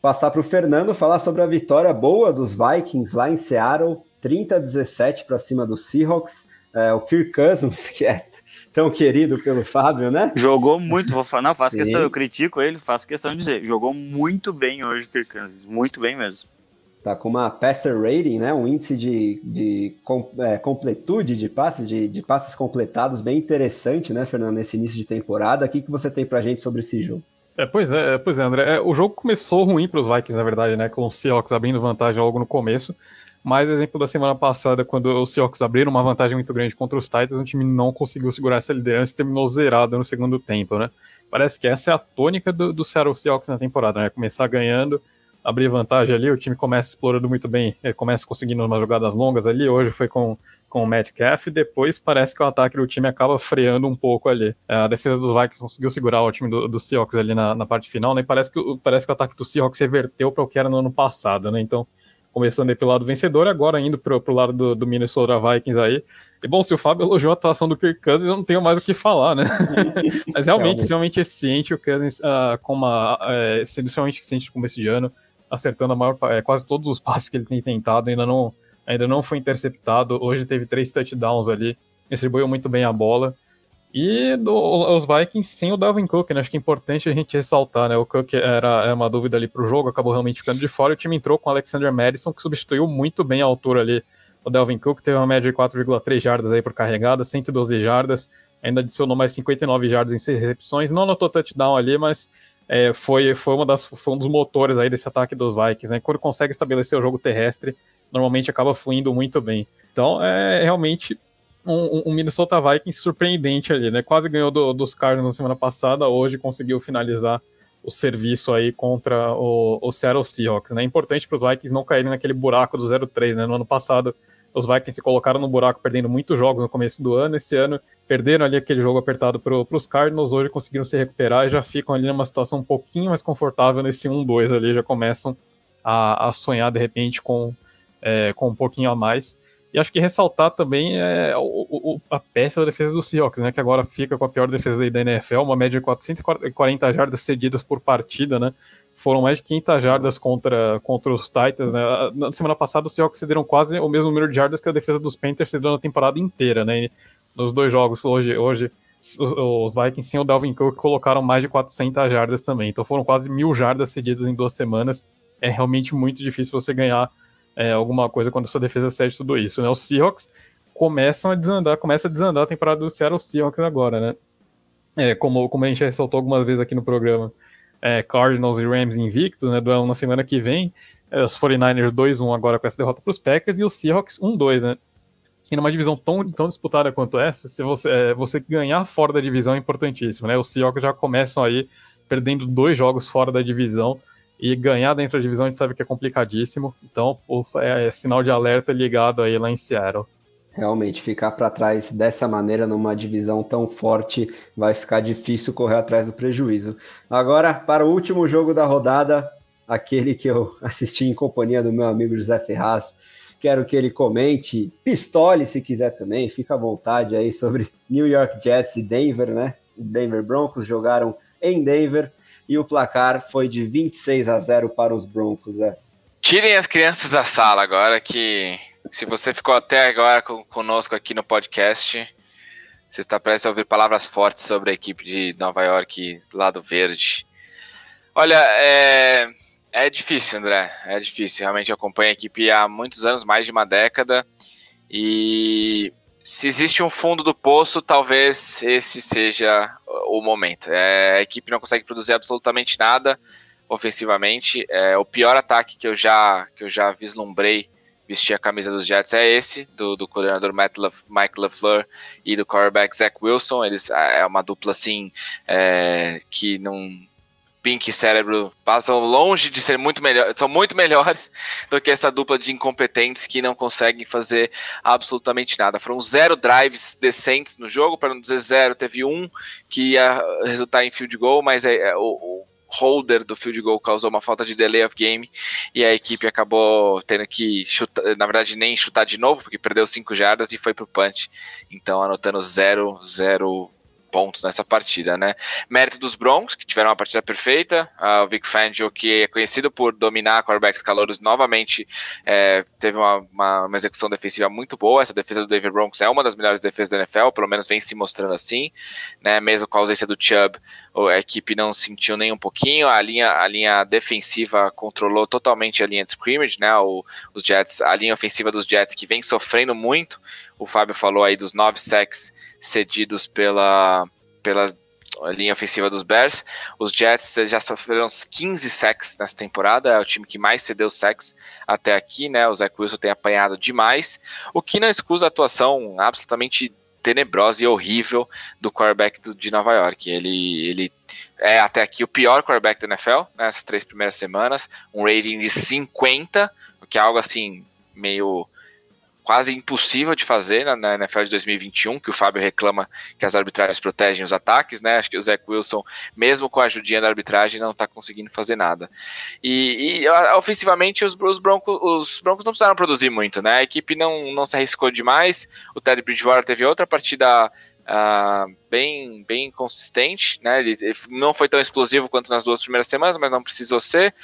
passar para o Fernando falar sobre a vitória boa dos Vikings lá em Seattle, 30 a 17 para cima dos Seahawks. É, o Kirk Cousins, que é tão querido pelo Fábio, né? Jogou muito, vou falar, não, faço Sim. questão, eu critico ele, faço questão de dizer, jogou muito bem hoje o Kirk Cousins, muito bem mesmo. Tá com uma passer rating, né? Um índice de, de com, é, completude de passes, de, de, passes completados bem interessante, né, Fernando, nesse início de temporada. O que, que você tem pra gente sobre esse jogo? É, pois é, pois é, André. É, o jogo começou ruim para os Vikings, na verdade, né? Com o Seahawks abrindo vantagem logo no começo. Mas exemplo da semana passada, quando os Seahawks abriram uma vantagem muito grande contra os Titans, o time não conseguiu segurar essa liderança e terminou zerado no segundo tempo, né? Parece que essa é a tônica do, do Seattle Seahawks na temporada, né? Começar ganhando abrir vantagem ali, o time começa explorando muito bem, começa conseguindo umas jogadas longas ali, hoje foi com, com o Metcalf, e depois parece que o ataque do time acaba freando um pouco ali. É, a defesa dos Vikings conseguiu segurar o time do, do Seahawks ali na, na parte final, né, e parece que, parece que o ataque do Seahawks reverteu para o que era no ano passado, né, então começando aí pelo lado vencedor, agora indo pro, pro lado do, do, Minnesota Vikings aí. E bom, se o Fábio elogiou a atuação do Kirk Cousins, eu não tenho mais o que falar, né? Mas realmente, extremamente eficiente, o Cousins uh, com uma, uh, sendo extremamente eficiente no começo de ano acertando maior, é, quase todos os passes que ele tem tentado, ainda não, ainda não foi interceptado. Hoje teve três touchdowns ali, distribuiu muito bem a bola. E do, os Vikings sem o Dalvin Cook, né? Acho que é importante a gente ressaltar, né? O Cook era, era uma dúvida ali para o jogo, acabou realmente ficando de fora. E o time entrou com o Alexander Madison, que substituiu muito bem a altura ali. O Dalvin Cook teve uma média de 4,3 jardas aí por carregada, 112 jardas, ainda adicionou mais 59 jardas em 6 recepções. Não anotou touchdown ali, mas é, foi, foi, uma das, foi um dos motores aí desse ataque dos Vikings, né? Quando consegue estabelecer o jogo terrestre, normalmente acaba fluindo muito bem. Então é realmente um, um Minnesota Vikings surpreendente ali, né? Quase ganhou do, dos Cardinals na semana passada, hoje conseguiu finalizar o serviço aí contra o, o Seattle Seahawks, né? É importante para os Vikings não caírem naquele buraco do 0-3, né? No ano passado os Vikings se colocaram no buraco perdendo muitos jogos no começo do ano. Esse ano perderam ali aquele jogo apertado para os Cardinals. Hoje conseguiram se recuperar e já ficam ali numa situação um pouquinho mais confortável nesse 1-2 ali. Já começam a, a sonhar de repente com, é, com um pouquinho a mais. E acho que ressaltar também é o, o, a péssima defesa do Seahawks, né? Que agora fica com a pior defesa da NFL, uma média de 440 jardas cedidas por partida, né? Foram mais de 500 jardas contra, contra os Titans, né? Na semana passada, os Seahawks cederam quase o mesmo número de jardas que a defesa dos Panthers cedeu na temporada inteira, né? E nos dois jogos hoje, hoje os Vikings sem o Dalvin Cook colocaram mais de 400 jardas também. Então foram quase mil jardas cedidas em duas semanas. É realmente muito difícil você ganhar é, alguma coisa quando a sua defesa cede tudo isso, né? Os Seahawks começam a desandar, começa a desandar a temporada do Seattle Seahawks agora, né? É, como, como a gente ressaltou algumas vezes aqui no programa, é, Cardinals e Rams invictos, né? Duelo na semana que vem. É, os 49ers 2-1 agora com essa derrota para os Packers e os Seahawks 1-2, né? E numa divisão tão, tão disputada quanto essa, se você, é, você ganhar fora da divisão é importantíssimo, né? Os Seahawks já começam aí perdendo dois jogos fora da divisão e ganhar dentro da divisão a gente sabe que é complicadíssimo. Então, é, é sinal de alerta ligado aí lá em Seattle. Realmente, ficar para trás dessa maneira numa divisão tão forte vai ficar difícil correr atrás do prejuízo. Agora, para o último jogo da rodada, aquele que eu assisti em companhia do meu amigo José Ferraz. Quero que ele comente, pistole se quiser também, fica à vontade aí sobre New York Jets e Denver, né? Denver Broncos jogaram em Denver e o placar foi de 26 a 0 para os Broncos. É. Tirem as crianças da sala agora que se você ficou até agora conosco aqui no podcast, você está prestes a ouvir palavras fortes sobre a equipe de Nova York, lado verde. Olha, é, é difícil, André. É difícil. Realmente eu acompanho a equipe há muitos anos, mais de uma década. E se existe um fundo do poço, talvez esse seja o momento. É, a equipe não consegue produzir absolutamente nada ofensivamente. É, o pior ataque que eu já, que eu já vislumbrei vestir a camisa dos Jets é esse, do, do coordenador Matt Mike LaFleur e do quarterback Zach Wilson. Eles é, uma dupla assim é, que não Pink e Cérebro passam longe de ser muito melhor, são muito melhores do que essa dupla de incompetentes que não conseguem fazer absolutamente nada. Foram zero drives decentes no jogo, para não dizer zero, teve um que ia resultar em field goal, mas é, é o, o holder do field goal causou uma falta de delay of game e a equipe acabou tendo que chutar, na verdade nem chutar de novo, porque perdeu 5 jardas e foi pro punch. Então anotando 0, 0 pontos nessa partida, né? Mérito dos Broncos, que tiveram uma partida perfeita. Uh, o Vic Fangio, que é conhecido por dominar quarterbacks calouros, novamente é, teve uma, uma, uma, execução defensiva muito boa. Essa defesa do David Broncos é uma das melhores defesas da NFL, pelo menos vem se mostrando assim, né? Mesmo com a ausência do Chubb, a equipe não sentiu nem um pouquinho. A linha, a linha defensiva controlou totalmente a linha de scrimmage, né? O, os Jets, a linha ofensiva dos Jets que vem sofrendo muito. O Fábio falou aí dos nove sacks cedidos pela, pela linha ofensiva dos Bears. Os Jets já sofreram uns 15 sacks nessa temporada, é o time que mais cedeu sacks até aqui, né? O Zach Wilson tem apanhado demais, o que não excusa a atuação absolutamente tenebrosa e horrível do quarterback do, de Nova York. Ele, ele é até aqui o pior quarterback da NFL nessas três primeiras semanas, um rating de 50, o que é algo assim meio quase impossível de fazer na, na NFL de 2021, que o Fábio reclama que as arbitragens protegem os ataques, né? Acho que o Zach Wilson, mesmo com a ajudinha da arbitragem, não está conseguindo fazer nada. E, e ofensivamente, os, os, Broncos, os Broncos não precisaram produzir muito, né? A equipe não, não se arriscou demais. O Ted Bridgewater teve outra partida Uh, bem, bem consistente, né? Ele, ele, não foi tão explosivo quanto nas duas primeiras semanas, mas não precisou ser.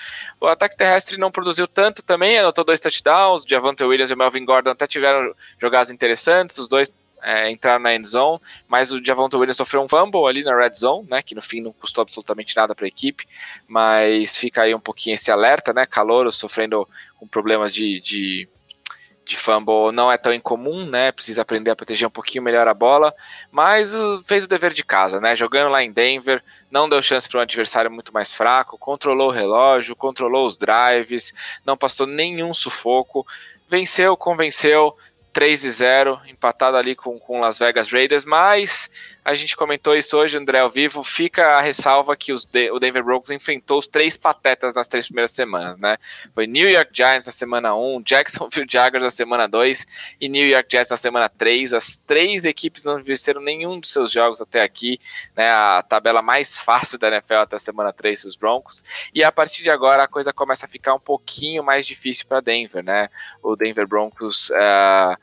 O ataque terrestre não produziu tanto também, anotou dois touchdowns. O Javante Williams e o Melvin Gordon até tiveram jogadas interessantes, os dois é, entraram na end zone, mas o Javante Williams sofreu um fumble ali na red zone, né? Que no fim não custou absolutamente nada para a equipe, mas fica aí um pouquinho esse alerta, né? Calouro sofrendo com problemas de, de de fumble não é tão incomum, né? Precisa aprender a proteger um pouquinho melhor a bola, mas fez o dever de casa, né? Jogando lá em Denver, não deu chance para um adversário muito mais fraco, controlou o relógio, controlou os drives, não passou nenhum sufoco, venceu, convenceu, 3 e 0, empatado ali com, com Las Vegas Raiders, mas a gente comentou isso hoje, André, ao vivo. Fica a ressalva que os de, o Denver Broncos enfrentou os três patetas nas três primeiras semanas, né? Foi New York Giants na semana 1, Jacksonville Jaguars na semana 2 e New York Jets na semana 3. As três equipes não venceram nenhum dos seus jogos até aqui, né? A tabela mais fácil da NFL até a semana 3 os Broncos. E a partir de agora a coisa começa a ficar um pouquinho mais difícil para Denver, né? O Denver Broncos. Uh,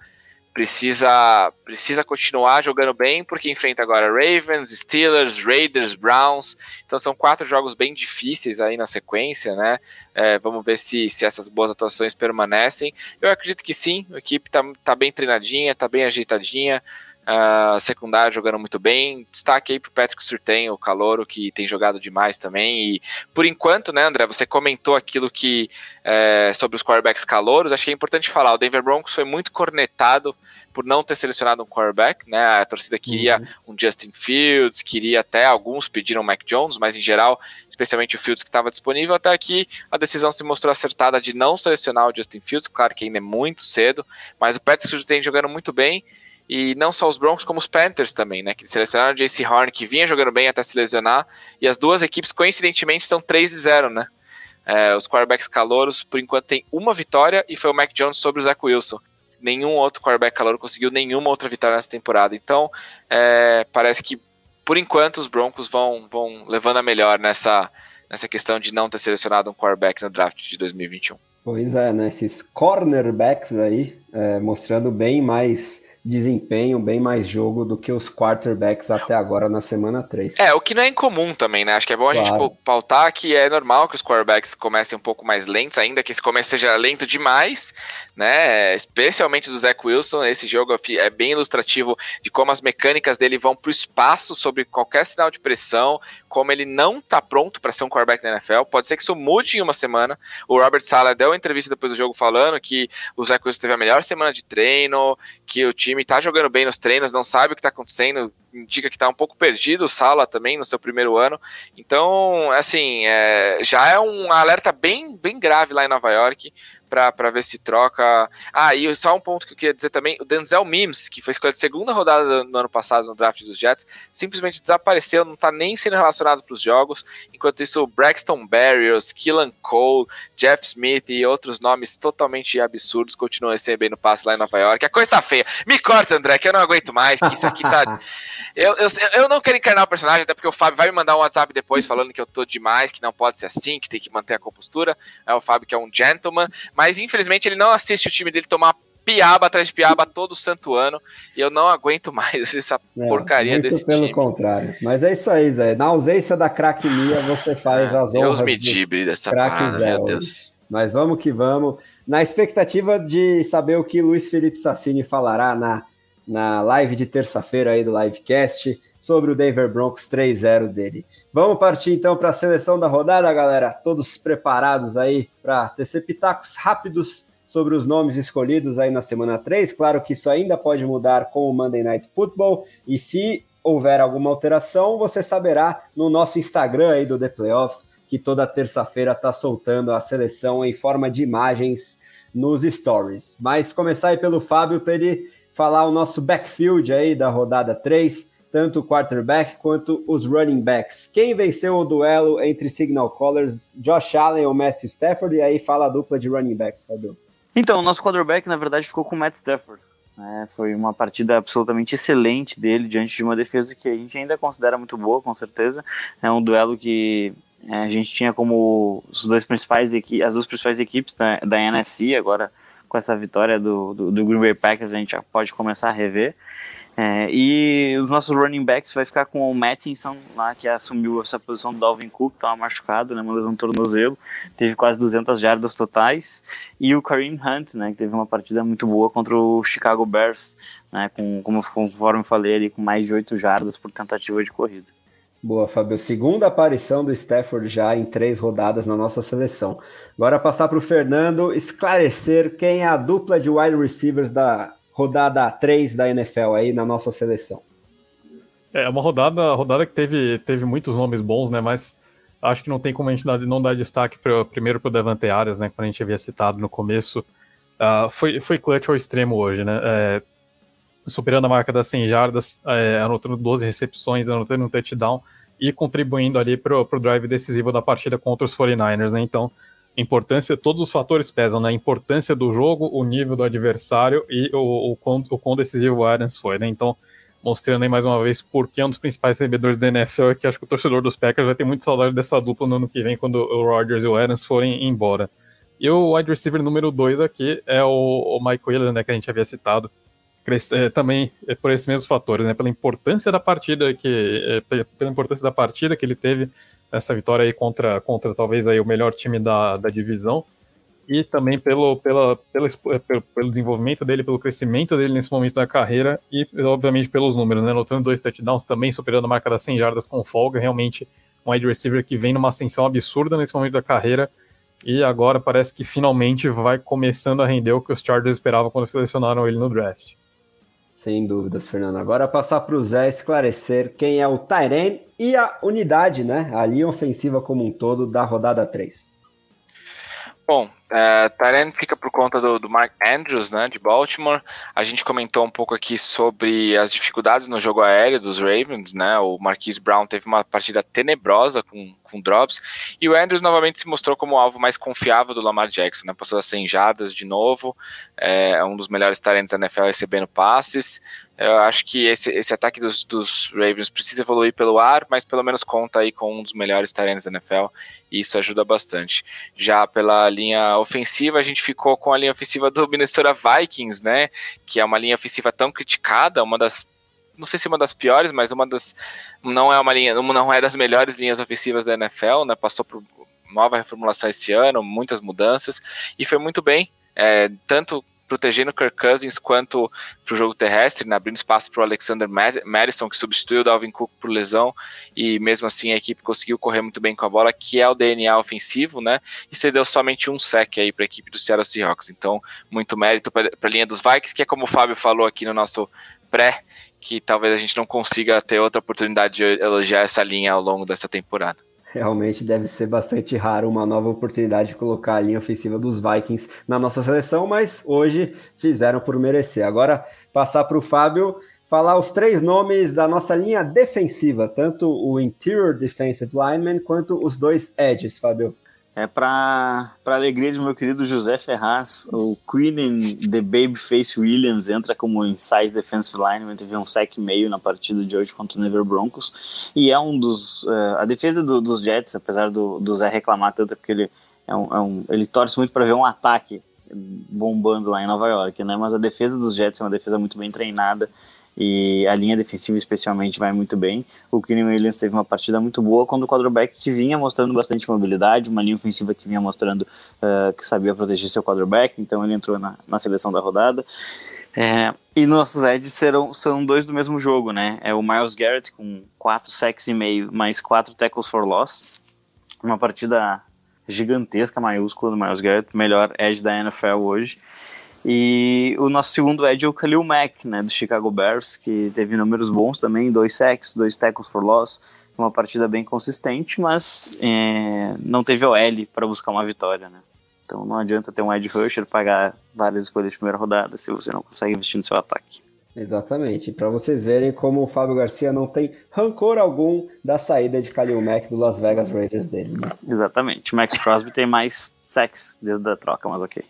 precisa precisa continuar jogando bem, porque enfrenta agora Ravens, Steelers, Raiders, Browns. Então são quatro jogos bem difíceis aí na sequência, né? É, vamos ver se, se essas boas atuações permanecem. Eu acredito que sim, a equipe tá, tá bem treinadinha, tá bem ajeitadinha. Uh, secundário jogando muito bem. Destaque aí pro Patrick Surtain, o calouro, que tem jogado demais também. E por enquanto, né, André, você comentou aquilo que é, sobre os quarterbacks calouros. Acho que é importante falar. O Denver Broncos foi muito cornetado por não ter selecionado um quarterback, né? A torcida queria uhum. um Justin Fields, queria até alguns pediram o Mac Jones, mas em geral, especialmente o Fields que estava disponível. Até aqui a decisão se mostrou acertada de não selecionar o Justin Fields. Claro que ainda é muito cedo, mas o Patrick Surtain jogando muito bem. E não só os Broncos, como os Panthers também, né? Que selecionaram o JC Horn, que vinha jogando bem até se lesionar. E as duas equipes, coincidentemente, estão 3 e 0, né? É, os quarterbacks calouros, por enquanto, tem uma vitória e foi o Mac Jones sobre o Zach Wilson. Nenhum outro quarterback calouro conseguiu nenhuma outra vitória nessa temporada. Então, é, parece que, por enquanto, os Broncos vão, vão levando a melhor nessa, nessa questão de não ter selecionado um quarterback no draft de 2021. Pois é, né? Esses cornerbacks aí, é, mostrando bem mais desempenho, bem mais jogo do que os quarterbacks até agora na semana 3. É, o que não é incomum também, né? Acho que é bom a claro. gente pautar que é normal que os quarterbacks comecem um pouco mais lentos, ainda que esse começo seja lento demais, né? Especialmente do Zach Wilson, esse jogo é bem ilustrativo de como as mecânicas dele vão pro espaço sobre qualquer sinal de pressão, como ele não tá pronto para ser um quarterback na NFL. Pode ser que isso mude em uma semana. O Robert Sala deu uma entrevista depois do jogo falando que o Zach Wilson teve a melhor semana de treino, que o time time tá jogando bem nos treinos, não sabe o que tá acontecendo, indica que tá um pouco perdido Sala também no seu primeiro ano. Então, assim, é, já é um alerta bem, bem grave lá em Nova York para ver se troca. Ah, e só um ponto que eu queria dizer também: o Denzel Mims, que foi escolhido segunda rodada no ano passado no draft dos Jets, simplesmente desapareceu, não está nem sendo relacionado para os jogos. Enquanto isso, Braxton Berrios, Killan Cole, Jeff Smith e outros nomes totalmente absurdos continuam recebendo passe lá em Nova York. A coisa tá feia. Me corta, André, que eu não aguento mais, que isso aqui tá. eu, eu, eu não quero encarnar o personagem, até porque o Fábio vai me mandar um WhatsApp depois falando que eu tô demais, que não pode ser assim, que tem que manter a compostura. É o Fábio que é um gentleman, mas infelizmente ele não assiste o time dele tomar piaba atrás de piaba todo santo ano e eu não aguento mais essa é, porcaria desse pelo time. pelo contrário. Mas é isso aí, Zé. Na ausência da craque Mia, você faz as honras Deus me dibre dessa parada, meu Deus. Mas vamos que vamos. Na expectativa de saber o que Luiz Felipe Sassini falará na, na live de terça-feira aí do Livecast sobre o Denver Broncos 3-0 dele. Vamos partir então para a seleção da rodada, galera. Todos preparados aí para tecer pitacos rápidos sobre os nomes escolhidos aí na semana 3. Claro que isso ainda pode mudar com o Monday Night Football e se houver alguma alteração, você saberá no nosso Instagram aí do The Playoffs, que toda terça-feira está soltando a seleção em forma de imagens nos stories. Mas começar aí pelo Fábio para ele falar o nosso backfield aí da rodada 3 tanto o quarterback quanto os running backs. Quem venceu o duelo entre Signal Callers, Josh Allen ou Matthew Stafford? E aí fala a dupla de running backs, Fabio. Então, o nosso quarterback, na verdade, ficou com o Matt Stafford. É, foi uma partida absolutamente excelente dele diante de uma defesa que a gente ainda considera muito boa, com certeza. É um duelo que é, a gente tinha como os dois principais as duas principais equipes da, da NFC, agora com essa vitória do, do, do Green Bay Packers a gente já pode começar a rever. É, e os nossos running backs vai ficar com o Mattinson lá, que assumiu essa posição do Dalvin Cook, estava machucado, né, lesão no tornozelo, teve quase 200 jardas totais, e o Kareem Hunt, né, que teve uma partida muito boa contra o Chicago Bears, né, com, como conforme falei ali, com mais de 8 jardas por tentativa de corrida. Boa, Fábio. Segunda aparição do Stafford já em três rodadas na nossa seleção. Agora passar para o Fernando esclarecer quem é a dupla de wide receivers da rodada 3 da NFL aí na nossa seleção. É uma rodada, rodada que teve, teve muitos nomes bons, né? Mas acho que não tem como a gente não dar destaque primeiro para o Devante Arias, né? Que a gente havia citado no começo. Uh, foi, foi clutch ao extremo hoje, né? É, superando a marca das 100 jardas, é, anotando 12 recepções, anotando um touchdown e contribuindo ali para o drive decisivo da partida contra os 49ers, né? Então, importância, todos os fatores pesam, né? Importância do jogo, o nível do adversário e o, o, quão, o quão decisivo o Adams foi, né? Então, mostrando aí mais uma vez por que é um dos principais recebedores da NFL é que acho que o torcedor dos Packers vai ter muito saudade dessa dupla no ano que vem, quando o Rodgers e o Adams forem embora. E o wide receiver número 2 aqui é o, o Mike Williams, né, que a gente havia citado. É, também é por esses mesmos fatores, né? Pela importância da partida que é, pela importância da partida que ele teve essa vitória aí contra, contra talvez aí o melhor time da, da divisão e também pelo, pela, pela, é, pelo, pelo desenvolvimento dele, pelo crescimento dele nesse momento da carreira e, obviamente, pelos números, né? Notando dois touchdowns também, superando a marca das 100 jardas com folga. Realmente, um wide receiver que vem numa ascensão absurda nesse momento da carreira e agora parece que finalmente vai começando a render o que os Chargers esperavam quando selecionaram ele no draft. Sem dúvidas, Fernando. Agora passar para o Zé esclarecer quem é o Tyren e a unidade, né? A linha ofensiva como um todo da rodada 3. Bom, é, Tyrene fica por conta do, do, Mark Andrews, né, de Baltimore. A gente comentou um pouco aqui sobre as dificuldades no jogo aéreo dos Ravens, né? O Marquise Brown teve uma partida tenebrosa com, com drops e o Andrews novamente se mostrou como o alvo mais confiável do Lamar Jackson, né? Passou a 100 jadas de novo, é, é um dos melhores talentos da NFL recebendo passes. Eu acho que esse, esse ataque dos, dos, Ravens precisa evoluir pelo ar, mas pelo menos conta aí com um dos melhores talentos da NFL e isso ajuda bastante. Já pela linha ofensiva, a gente ficou com a linha ofensiva do Minnesota Vikings, né? Que é uma linha ofensiva tão criticada, uma das não sei se uma das piores, mas uma das não é uma linha, não é das melhores linhas ofensivas da NFL, né? Passou por nova reformulação esse ano, muitas mudanças e foi muito bem, é, tanto protegendo Kirk Cousins quanto para o jogo terrestre, né, abrindo espaço para o Alexander Madison, que substituiu o Dalvin Cook por lesão, e mesmo assim a equipe conseguiu correr muito bem com a bola, que é o DNA ofensivo, né? E cedeu somente um sec aí para a equipe do Seattle Seahawks. Então, muito mérito para a linha dos Vikings, que é como o Fábio falou aqui no nosso pré, que talvez a gente não consiga ter outra oportunidade de elogiar essa linha ao longo dessa temporada. Realmente deve ser bastante raro uma nova oportunidade de colocar a linha ofensiva dos Vikings na nossa seleção, mas hoje fizeram por merecer. Agora, passar para o Fábio falar os três nomes da nossa linha defensiva, tanto o Interior Defensive Lineman quanto os dois Edges, Fábio. É para alegria de meu querido José Ferraz, o Queen The Babyface Williams entra como inside defensive lineman, teve um sec meio na partida de hoje contra o Never Broncos, e é um dos... Uh, a defesa do, dos Jets, apesar do, do Zé reclamar tanto, é porque ele, é um, é um, ele torce muito para ver um ataque bombando lá em Nova York, né? Mas a defesa dos Jets é uma defesa muito bem treinada, e a linha defensiva especialmente vai muito bem. O Kenny Williams teve uma partida muito boa quando o quarterback que vinha mostrando bastante mobilidade, uma linha ofensiva que vinha mostrando uh, que sabia proteger seu quarterback, então ele entrou na, na seleção da rodada. É, e nossos edges serão, são dois do mesmo jogo, né? É o Miles Garrett com 4 sacks e meio, mais 4 tackles for loss. Uma partida gigantesca, maiúscula do Miles Garrett, melhor edge da NFL hoje. E o nosso segundo edge é o Khalil Mack, né, do Chicago Bears, que teve números bons também, dois sacks, dois tackles for loss, uma partida bem consistente, mas é, não teve OL para buscar uma vitória, né. Então não adianta ter um edge rusher pagar várias escolhas de primeira rodada se você não consegue investir no seu ataque. Exatamente, para vocês verem como o Fábio Garcia não tem rancor algum da saída de Khalil Mack do Las Vegas Raiders dele. Né? Exatamente, o Max Crosby tem mais sacks desde a troca, mas ok.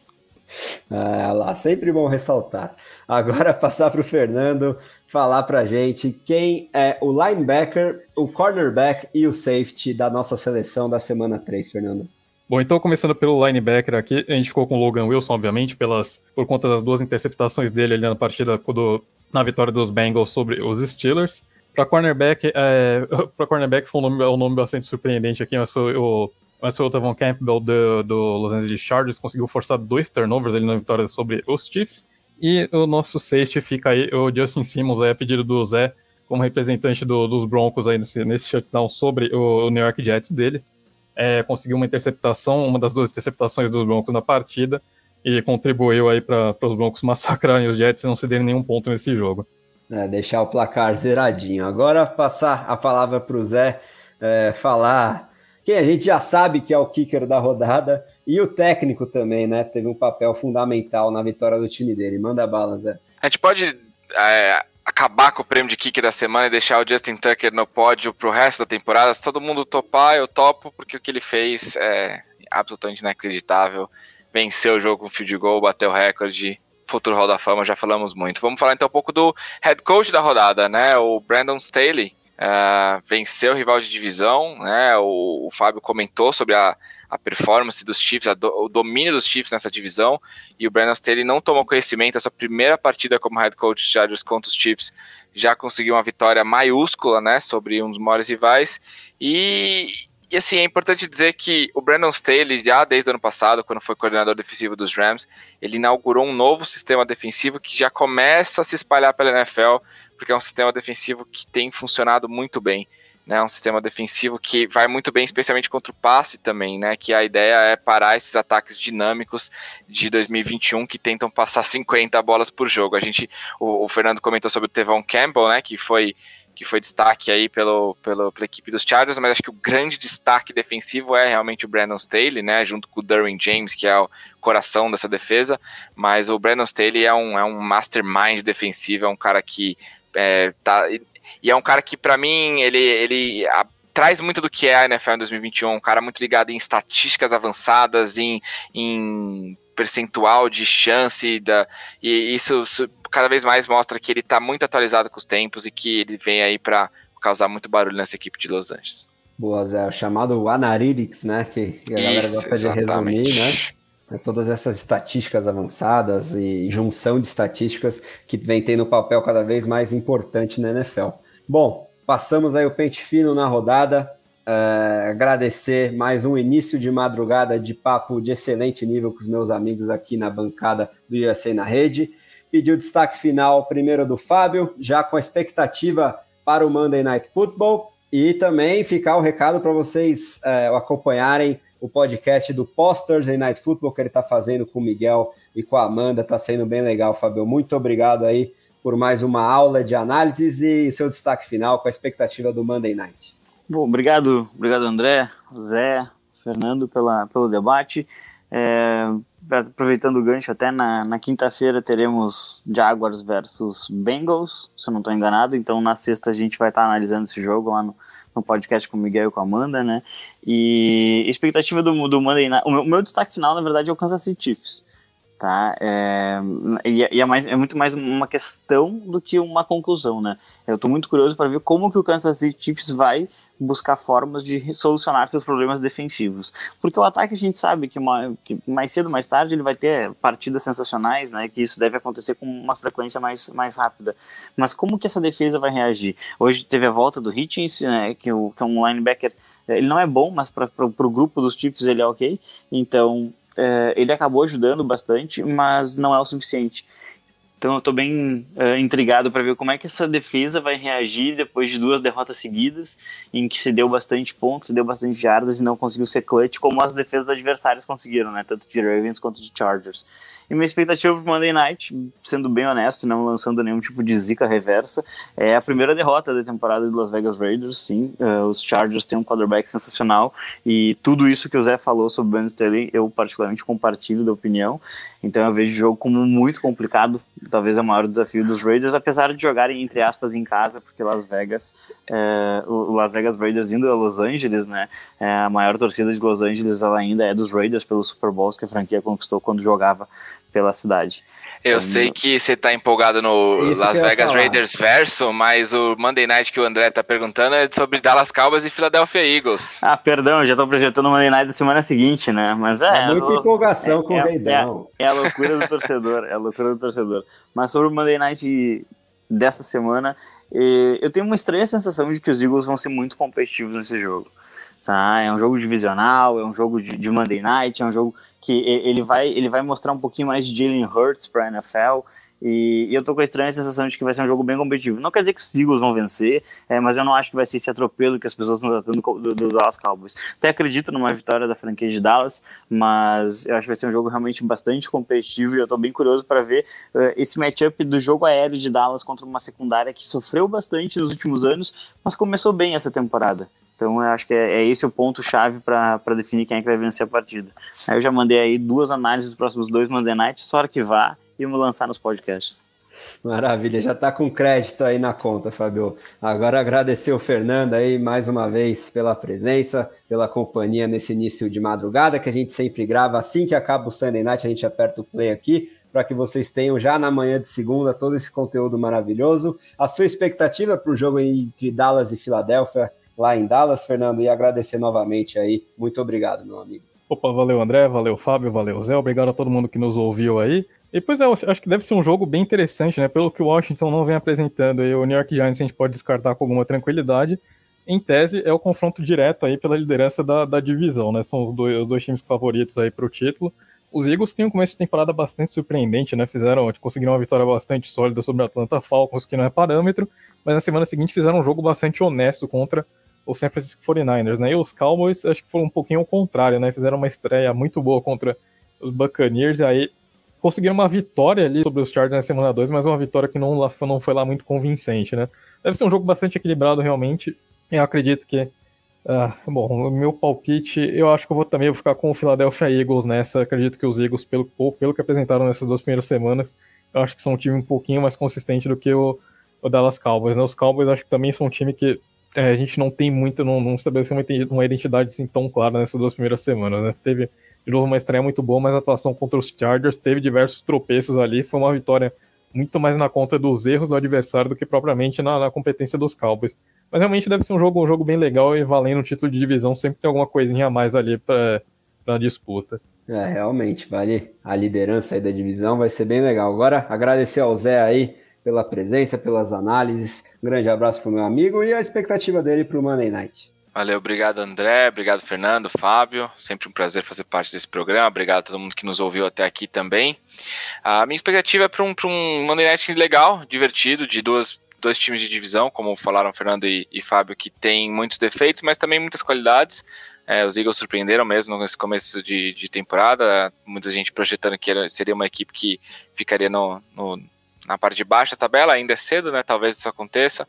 Ah, lá, sempre bom ressaltar. Agora passar para o Fernando falar para gente quem é o linebacker, o cornerback e o safety da nossa seleção da semana 3, Fernando. Bom, então começando pelo linebacker aqui, a gente ficou com o Logan Wilson, obviamente, pelas, por conta das duas interceptações dele ali na partida do, na vitória dos Bengals sobre os Steelers. Para cornerback, é, para cornerback foi um nome, um nome bastante surpreendente aqui, mas foi o mas foi o Tavon Campbell do, do Los Angeles Chargers, conseguiu forçar dois turnovers ali na vitória sobre os Chiefs. E o nosso safety fica aí, o Justin Simmons, aí, a pedido do Zé, como representante do, dos Broncos aí nesse, nesse shutdown sobre o, o New York Jets dele. É, conseguiu uma interceptação, uma das duas interceptações dos Broncos na partida, e contribuiu aí para os Broncos massacrarem os Jets e não cederem nenhum ponto nesse jogo. É, deixar o placar zeradinho. Agora passar a palavra para o Zé é, falar quem a gente já sabe que é o kicker da rodada, e o técnico também, né? Teve um papel fundamental na vitória do time dele. Manda bala, Zé. A gente pode é, acabar com o prêmio de kicker da semana e deixar o Justin Tucker no pódio pro resto da temporada. Se todo mundo topar, eu topo, porque o que ele fez é absolutamente inacreditável. Venceu o jogo com field goal, bateu o recorde. Futuro Hall da Fama, já falamos muito. Vamos falar então um pouco do head coach da rodada, né? O Brandon Staley uh, venceu o rival de divisão, né? O, o Fábio comentou sobre a, a performance dos Chiefs, do, o domínio dos Chiefs nessa divisão, e o Brandon Staley não tomou conhecimento, a sua primeira partida como head coach de Chargers contra os Chiefs já conseguiu uma vitória maiúscula, né, sobre um dos maiores rivais, e, e assim, é importante dizer que o Brandon Staley, já desde o ano passado, quando foi coordenador defensivo dos Rams, ele inaugurou um novo sistema defensivo que já começa a se espalhar pela NFL, porque é um sistema defensivo que tem funcionado muito bem. Né, um sistema defensivo que vai muito bem, especialmente contra o passe também, né? Que a ideia é parar esses ataques dinâmicos de 2021 que tentam passar 50 bolas por jogo. A gente, o, o Fernando comentou sobre o Tevon Campbell, né? Que foi que foi destaque aí pelo, pelo, pela equipe dos Chargers, mas acho que o grande destaque defensivo é realmente o Brandon Staley, né, junto com o Derwin James, que é o coração dessa defesa, mas o Brandon Staley é um, é um mastermind defensivo, é um cara que é, tá, e é um cara que para mim, ele, ele traz muito do que é a NFL em 2021, um cara muito ligado em estatísticas avançadas, em, em percentual de chance da, e isso cada vez mais mostra que ele está muito atualizado com os tempos e que ele vem aí para causar muito barulho nessa equipe de Los Angeles. Boa, Zé. O chamado Analytics, né? Que a galera Isso, gosta exatamente. de resumir, né? É todas essas estatísticas avançadas e junção de estatísticas que vem tendo um papel cada vez mais importante na NFL. Bom, passamos aí o pente fino na rodada. Uh, agradecer mais um início de madrugada de papo de excelente nível com os meus amigos aqui na bancada do USA na rede. Pedir o destaque final primeiro do Fábio, já com a expectativa para o Monday Night Football. E também ficar o recado para vocês é, acompanharem o podcast do Posters Night Football que ele está fazendo com o Miguel e com a Amanda. Está sendo bem legal, Fábio. Muito obrigado aí por mais uma aula de análises e seu destaque final com a expectativa do Monday Night. Bom, obrigado, obrigado André, Zé, Fernando pela, pelo debate. É, aproveitando o gancho, até na, na quinta-feira teremos Jaguars versus Bengals, se eu não estou enganado. Então na sexta a gente vai estar tá analisando esse jogo lá no, no podcast com o Miguel e com a Amanda, né? E expectativa do, do Monday Night. O meu, o meu destaque final, na verdade, é o Kansas City Chiefs. Tá? É, e é, mais, é muito mais uma questão do que uma conclusão, né? Eu estou muito curioso para ver como que o Kansas City Chiefs vai buscar formas de solucionar seus problemas defensivos. Porque o ataque a gente sabe que, uma, que mais cedo mais tarde ele vai ter partidas sensacionais, né? Que isso deve acontecer com uma frequência mais, mais rápida. Mas como que essa defesa vai reagir? Hoje teve a volta do Hitchens, né, que, o, que é um linebacker. Ele não é bom, mas para o grupo dos Chiefs ele é ok. Então é, ele acabou ajudando bastante, mas não é o suficiente. Então eu estou bem uh, intrigado para ver como é que essa defesa vai reagir depois de duas derrotas seguidas, em que se deu bastante pontos, se deu bastante jardas e não conseguiu ser clutch, como as defesas adversárias conseguiram, né? Tanto de Ravens quanto de Chargers. E minha expectativa para Monday Night, sendo bem honesto, não lançando nenhum tipo de zica reversa, é a primeira derrota da temporada do Las Vegas Raiders. Sim, uh, os Chargers têm um quarterback sensacional e tudo isso que o Zé falou sobre o Ben Staley, eu particularmente compartilho da opinião. Então eu vejo o jogo como muito complicado, talvez é o maior desafio dos Raiders, apesar de jogarem entre aspas em casa, porque Las Vegas, é, o Las Vegas Raiders indo a Los Angeles, né? É, a maior torcida de Los Angeles ela ainda é dos Raiders pelos Super Bowls que a franquia conquistou quando jogava pela cidade. Eu então, sei que você tá empolgado no Las Vegas Raiders verso, mas o Monday Night que o André tá perguntando é sobre Dallas Cowboys e Philadelphia Eagles. Ah, perdão, já tô projetando o Monday Night da semana seguinte, né? Mas é. é muita empolgação é, com o Reidão. É, é, a loucura do torcedor, é a loucura do torcedor. Mas sobre o Monday Night dessa semana, eu tenho uma estranha sensação de que os Eagles vão ser muito competitivos nesse jogo. Tá? É um jogo divisional, é um jogo de, de Monday Night, é um jogo que ele vai, ele vai mostrar um pouquinho mais de Jalen Hurts para a NFL. E, e, eu tô com a estranha sensação de que vai ser um jogo bem competitivo. Não quer dizer que os Eagles vão vencer, é, mas eu não acho que vai ser esse atropelo que as pessoas estão tratando do, do, Dallas Cowboys. Até acredito numa vitória da franquia de Dallas, mas eu acho que vai ser um jogo realmente bastante competitivo e eu tô bem curioso para ver uh, esse matchup do jogo aéreo de Dallas contra uma secundária que sofreu bastante nos últimos anos, mas começou bem essa temporada. Então eu acho que é, é esse o ponto-chave para definir quem é que vai vencer a partida. Aí eu já mandei aí duas análises dos próximos dois Monday Night, só vá, e vamos lançar nos podcasts. Maravilha, já está com crédito aí na conta, Fabio. Agora agradecer o Fernando aí mais uma vez pela presença, pela companhia nesse início de madrugada que a gente sempre grava assim que acaba o Sunday Night, a gente aperta o play aqui para que vocês tenham já na manhã de segunda todo esse conteúdo maravilhoso. A sua expectativa para o jogo entre Dallas e Filadélfia, lá em Dallas, Fernando, e agradecer novamente aí. Muito obrigado, meu amigo. Opa, valeu André, valeu Fábio, valeu Zé, obrigado a todo mundo que nos ouviu aí. E pois é, acho que deve ser um jogo bem interessante, né? Pelo que o Washington não vem apresentando aí, o New York Giants a gente pode descartar com alguma tranquilidade. Em tese, é o confronto direto aí pela liderança da, da divisão, né? São os dois, os dois times favoritos aí para o título. Os Eagles têm um começo de temporada bastante surpreendente, né? Fizeram, conseguiram uma vitória bastante sólida sobre o Atlanta Falcons, que não é parâmetro, mas na semana seguinte fizeram um jogo bastante honesto contra o San Francisco 49ers, né? E os Cowboys acho que foram um pouquinho ao contrário, né? Fizeram uma estreia muito boa contra os Buccaneers e aí conseguiram uma vitória ali sobre os Chargers na semana 2, mas uma vitória que não, não foi lá muito convincente, né? Deve ser um jogo bastante equilibrado realmente. Eu acredito que ah, bom, meu palpite, eu acho que eu vou também vou ficar com o Philadelphia Eagles nessa. Acredito que os Eagles, pelo, pelo que apresentaram nessas duas primeiras semanas, eu acho que são um time um pouquinho mais consistente do que o, o Dallas Cowboys. Né? Os Cowboys acho que também são um time que é, a gente não tem muito, não, não estabeleceu uma identidade assim, tão clara nessas duas primeiras semanas, né? Teve, de novo, uma estreia muito boa, mas a atuação contra os Chargers teve diversos tropeços ali, foi uma vitória muito mais na conta dos erros do adversário do que propriamente na, na competência dos Cowboys. Mas realmente deve ser um jogo, um jogo bem legal e valendo o título de divisão, sempre tem alguma coisinha a mais ali para a disputa. É, realmente, vale a liderança aí da divisão, vai ser bem legal. Agora, agradecer ao Zé aí pela presença, pelas análises. Um grande abraço para o meu amigo e a expectativa dele para o Monday Night. Valeu, obrigado André, obrigado Fernando, Fábio, sempre um prazer fazer parte desse programa, obrigado a todo mundo que nos ouviu até aqui também. A minha expectativa é para um, um Monday Night legal, divertido, de duas, dois times de divisão, como falaram Fernando e, e Fábio, que tem muitos defeitos, mas também muitas qualidades. É, os Eagles surpreenderam mesmo nesse começo de, de temporada, muita gente projetando que seria uma equipe que ficaria no, no na parte de baixo da tabela, ainda é cedo, né? Talvez isso aconteça.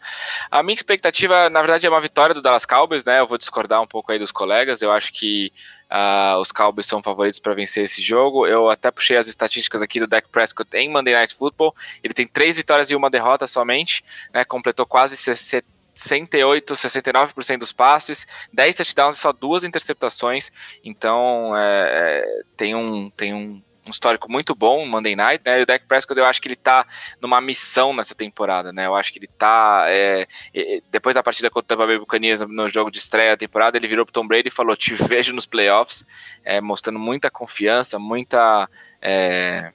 A minha expectativa, na verdade, é uma vitória do Dallas Cowboys, né? Eu vou discordar um pouco aí dos colegas. Eu acho que uh, os Cowboys são favoritos para vencer esse jogo. Eu até puxei as estatísticas aqui do Dak Prescott em Monday Night Football. Ele tem três vitórias e uma derrota somente, né? Completou quase 60 68, 69% dos passes, 10 touchdowns e só duas interceptações. Então é, é tem um, tem um um histórico muito bom Monday Night, né? E o Dak Prescott eu acho que ele tá numa missão nessa temporada, né? Eu acho que ele tá é, depois da partida contra o Tampa Bay Buccaneers no, no, jogo de estreia da temporada, ele virou pro Tom Brady e falou: "Te vejo nos playoffs", é, mostrando muita confiança, muita é,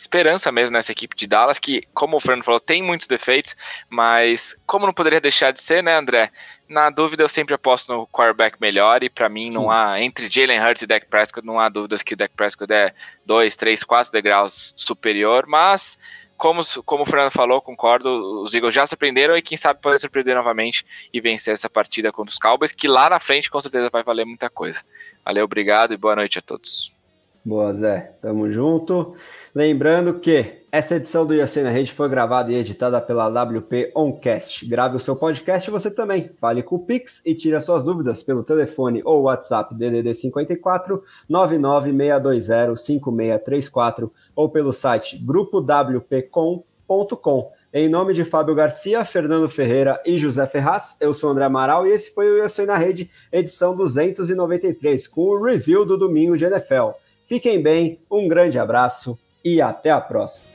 esperança mesmo nessa equipe de Dallas, que, como o Fernando falou, tem muitos defeitos, mas como não poderia deixar de ser, né, André? Na dúvida, eu sempre aposto no quarterback melhor, e para mim não Sim. há, entre Jalen Hurts e Dak Prescott, não há dúvidas que o Dak Prescott é 2, 3, 4 degraus superior, mas como, como o Fernando falou, concordo, os Eagles já surpreenderam e quem sabe pode surpreender novamente e vencer essa partida contra os Cowboys, que lá na frente com certeza vai valer muita coisa. Valeu, obrigado e boa noite a todos. Boa, Zé. Tamo junto. Lembrando que essa edição do IAC na Rede foi gravada e editada pela WP Oncast. Grave o seu podcast você também. Fale com o Pix e tire suas dúvidas pelo telefone ou WhatsApp DDD 54 99620 5634 ou pelo site grupowpcom.com. Em nome de Fábio Garcia, Fernando Ferreira e José Ferraz, eu sou André Amaral e esse foi o IAC na Rede, edição 293, com o review do domingo de NFL. Fiquem bem, um grande abraço e até a próxima.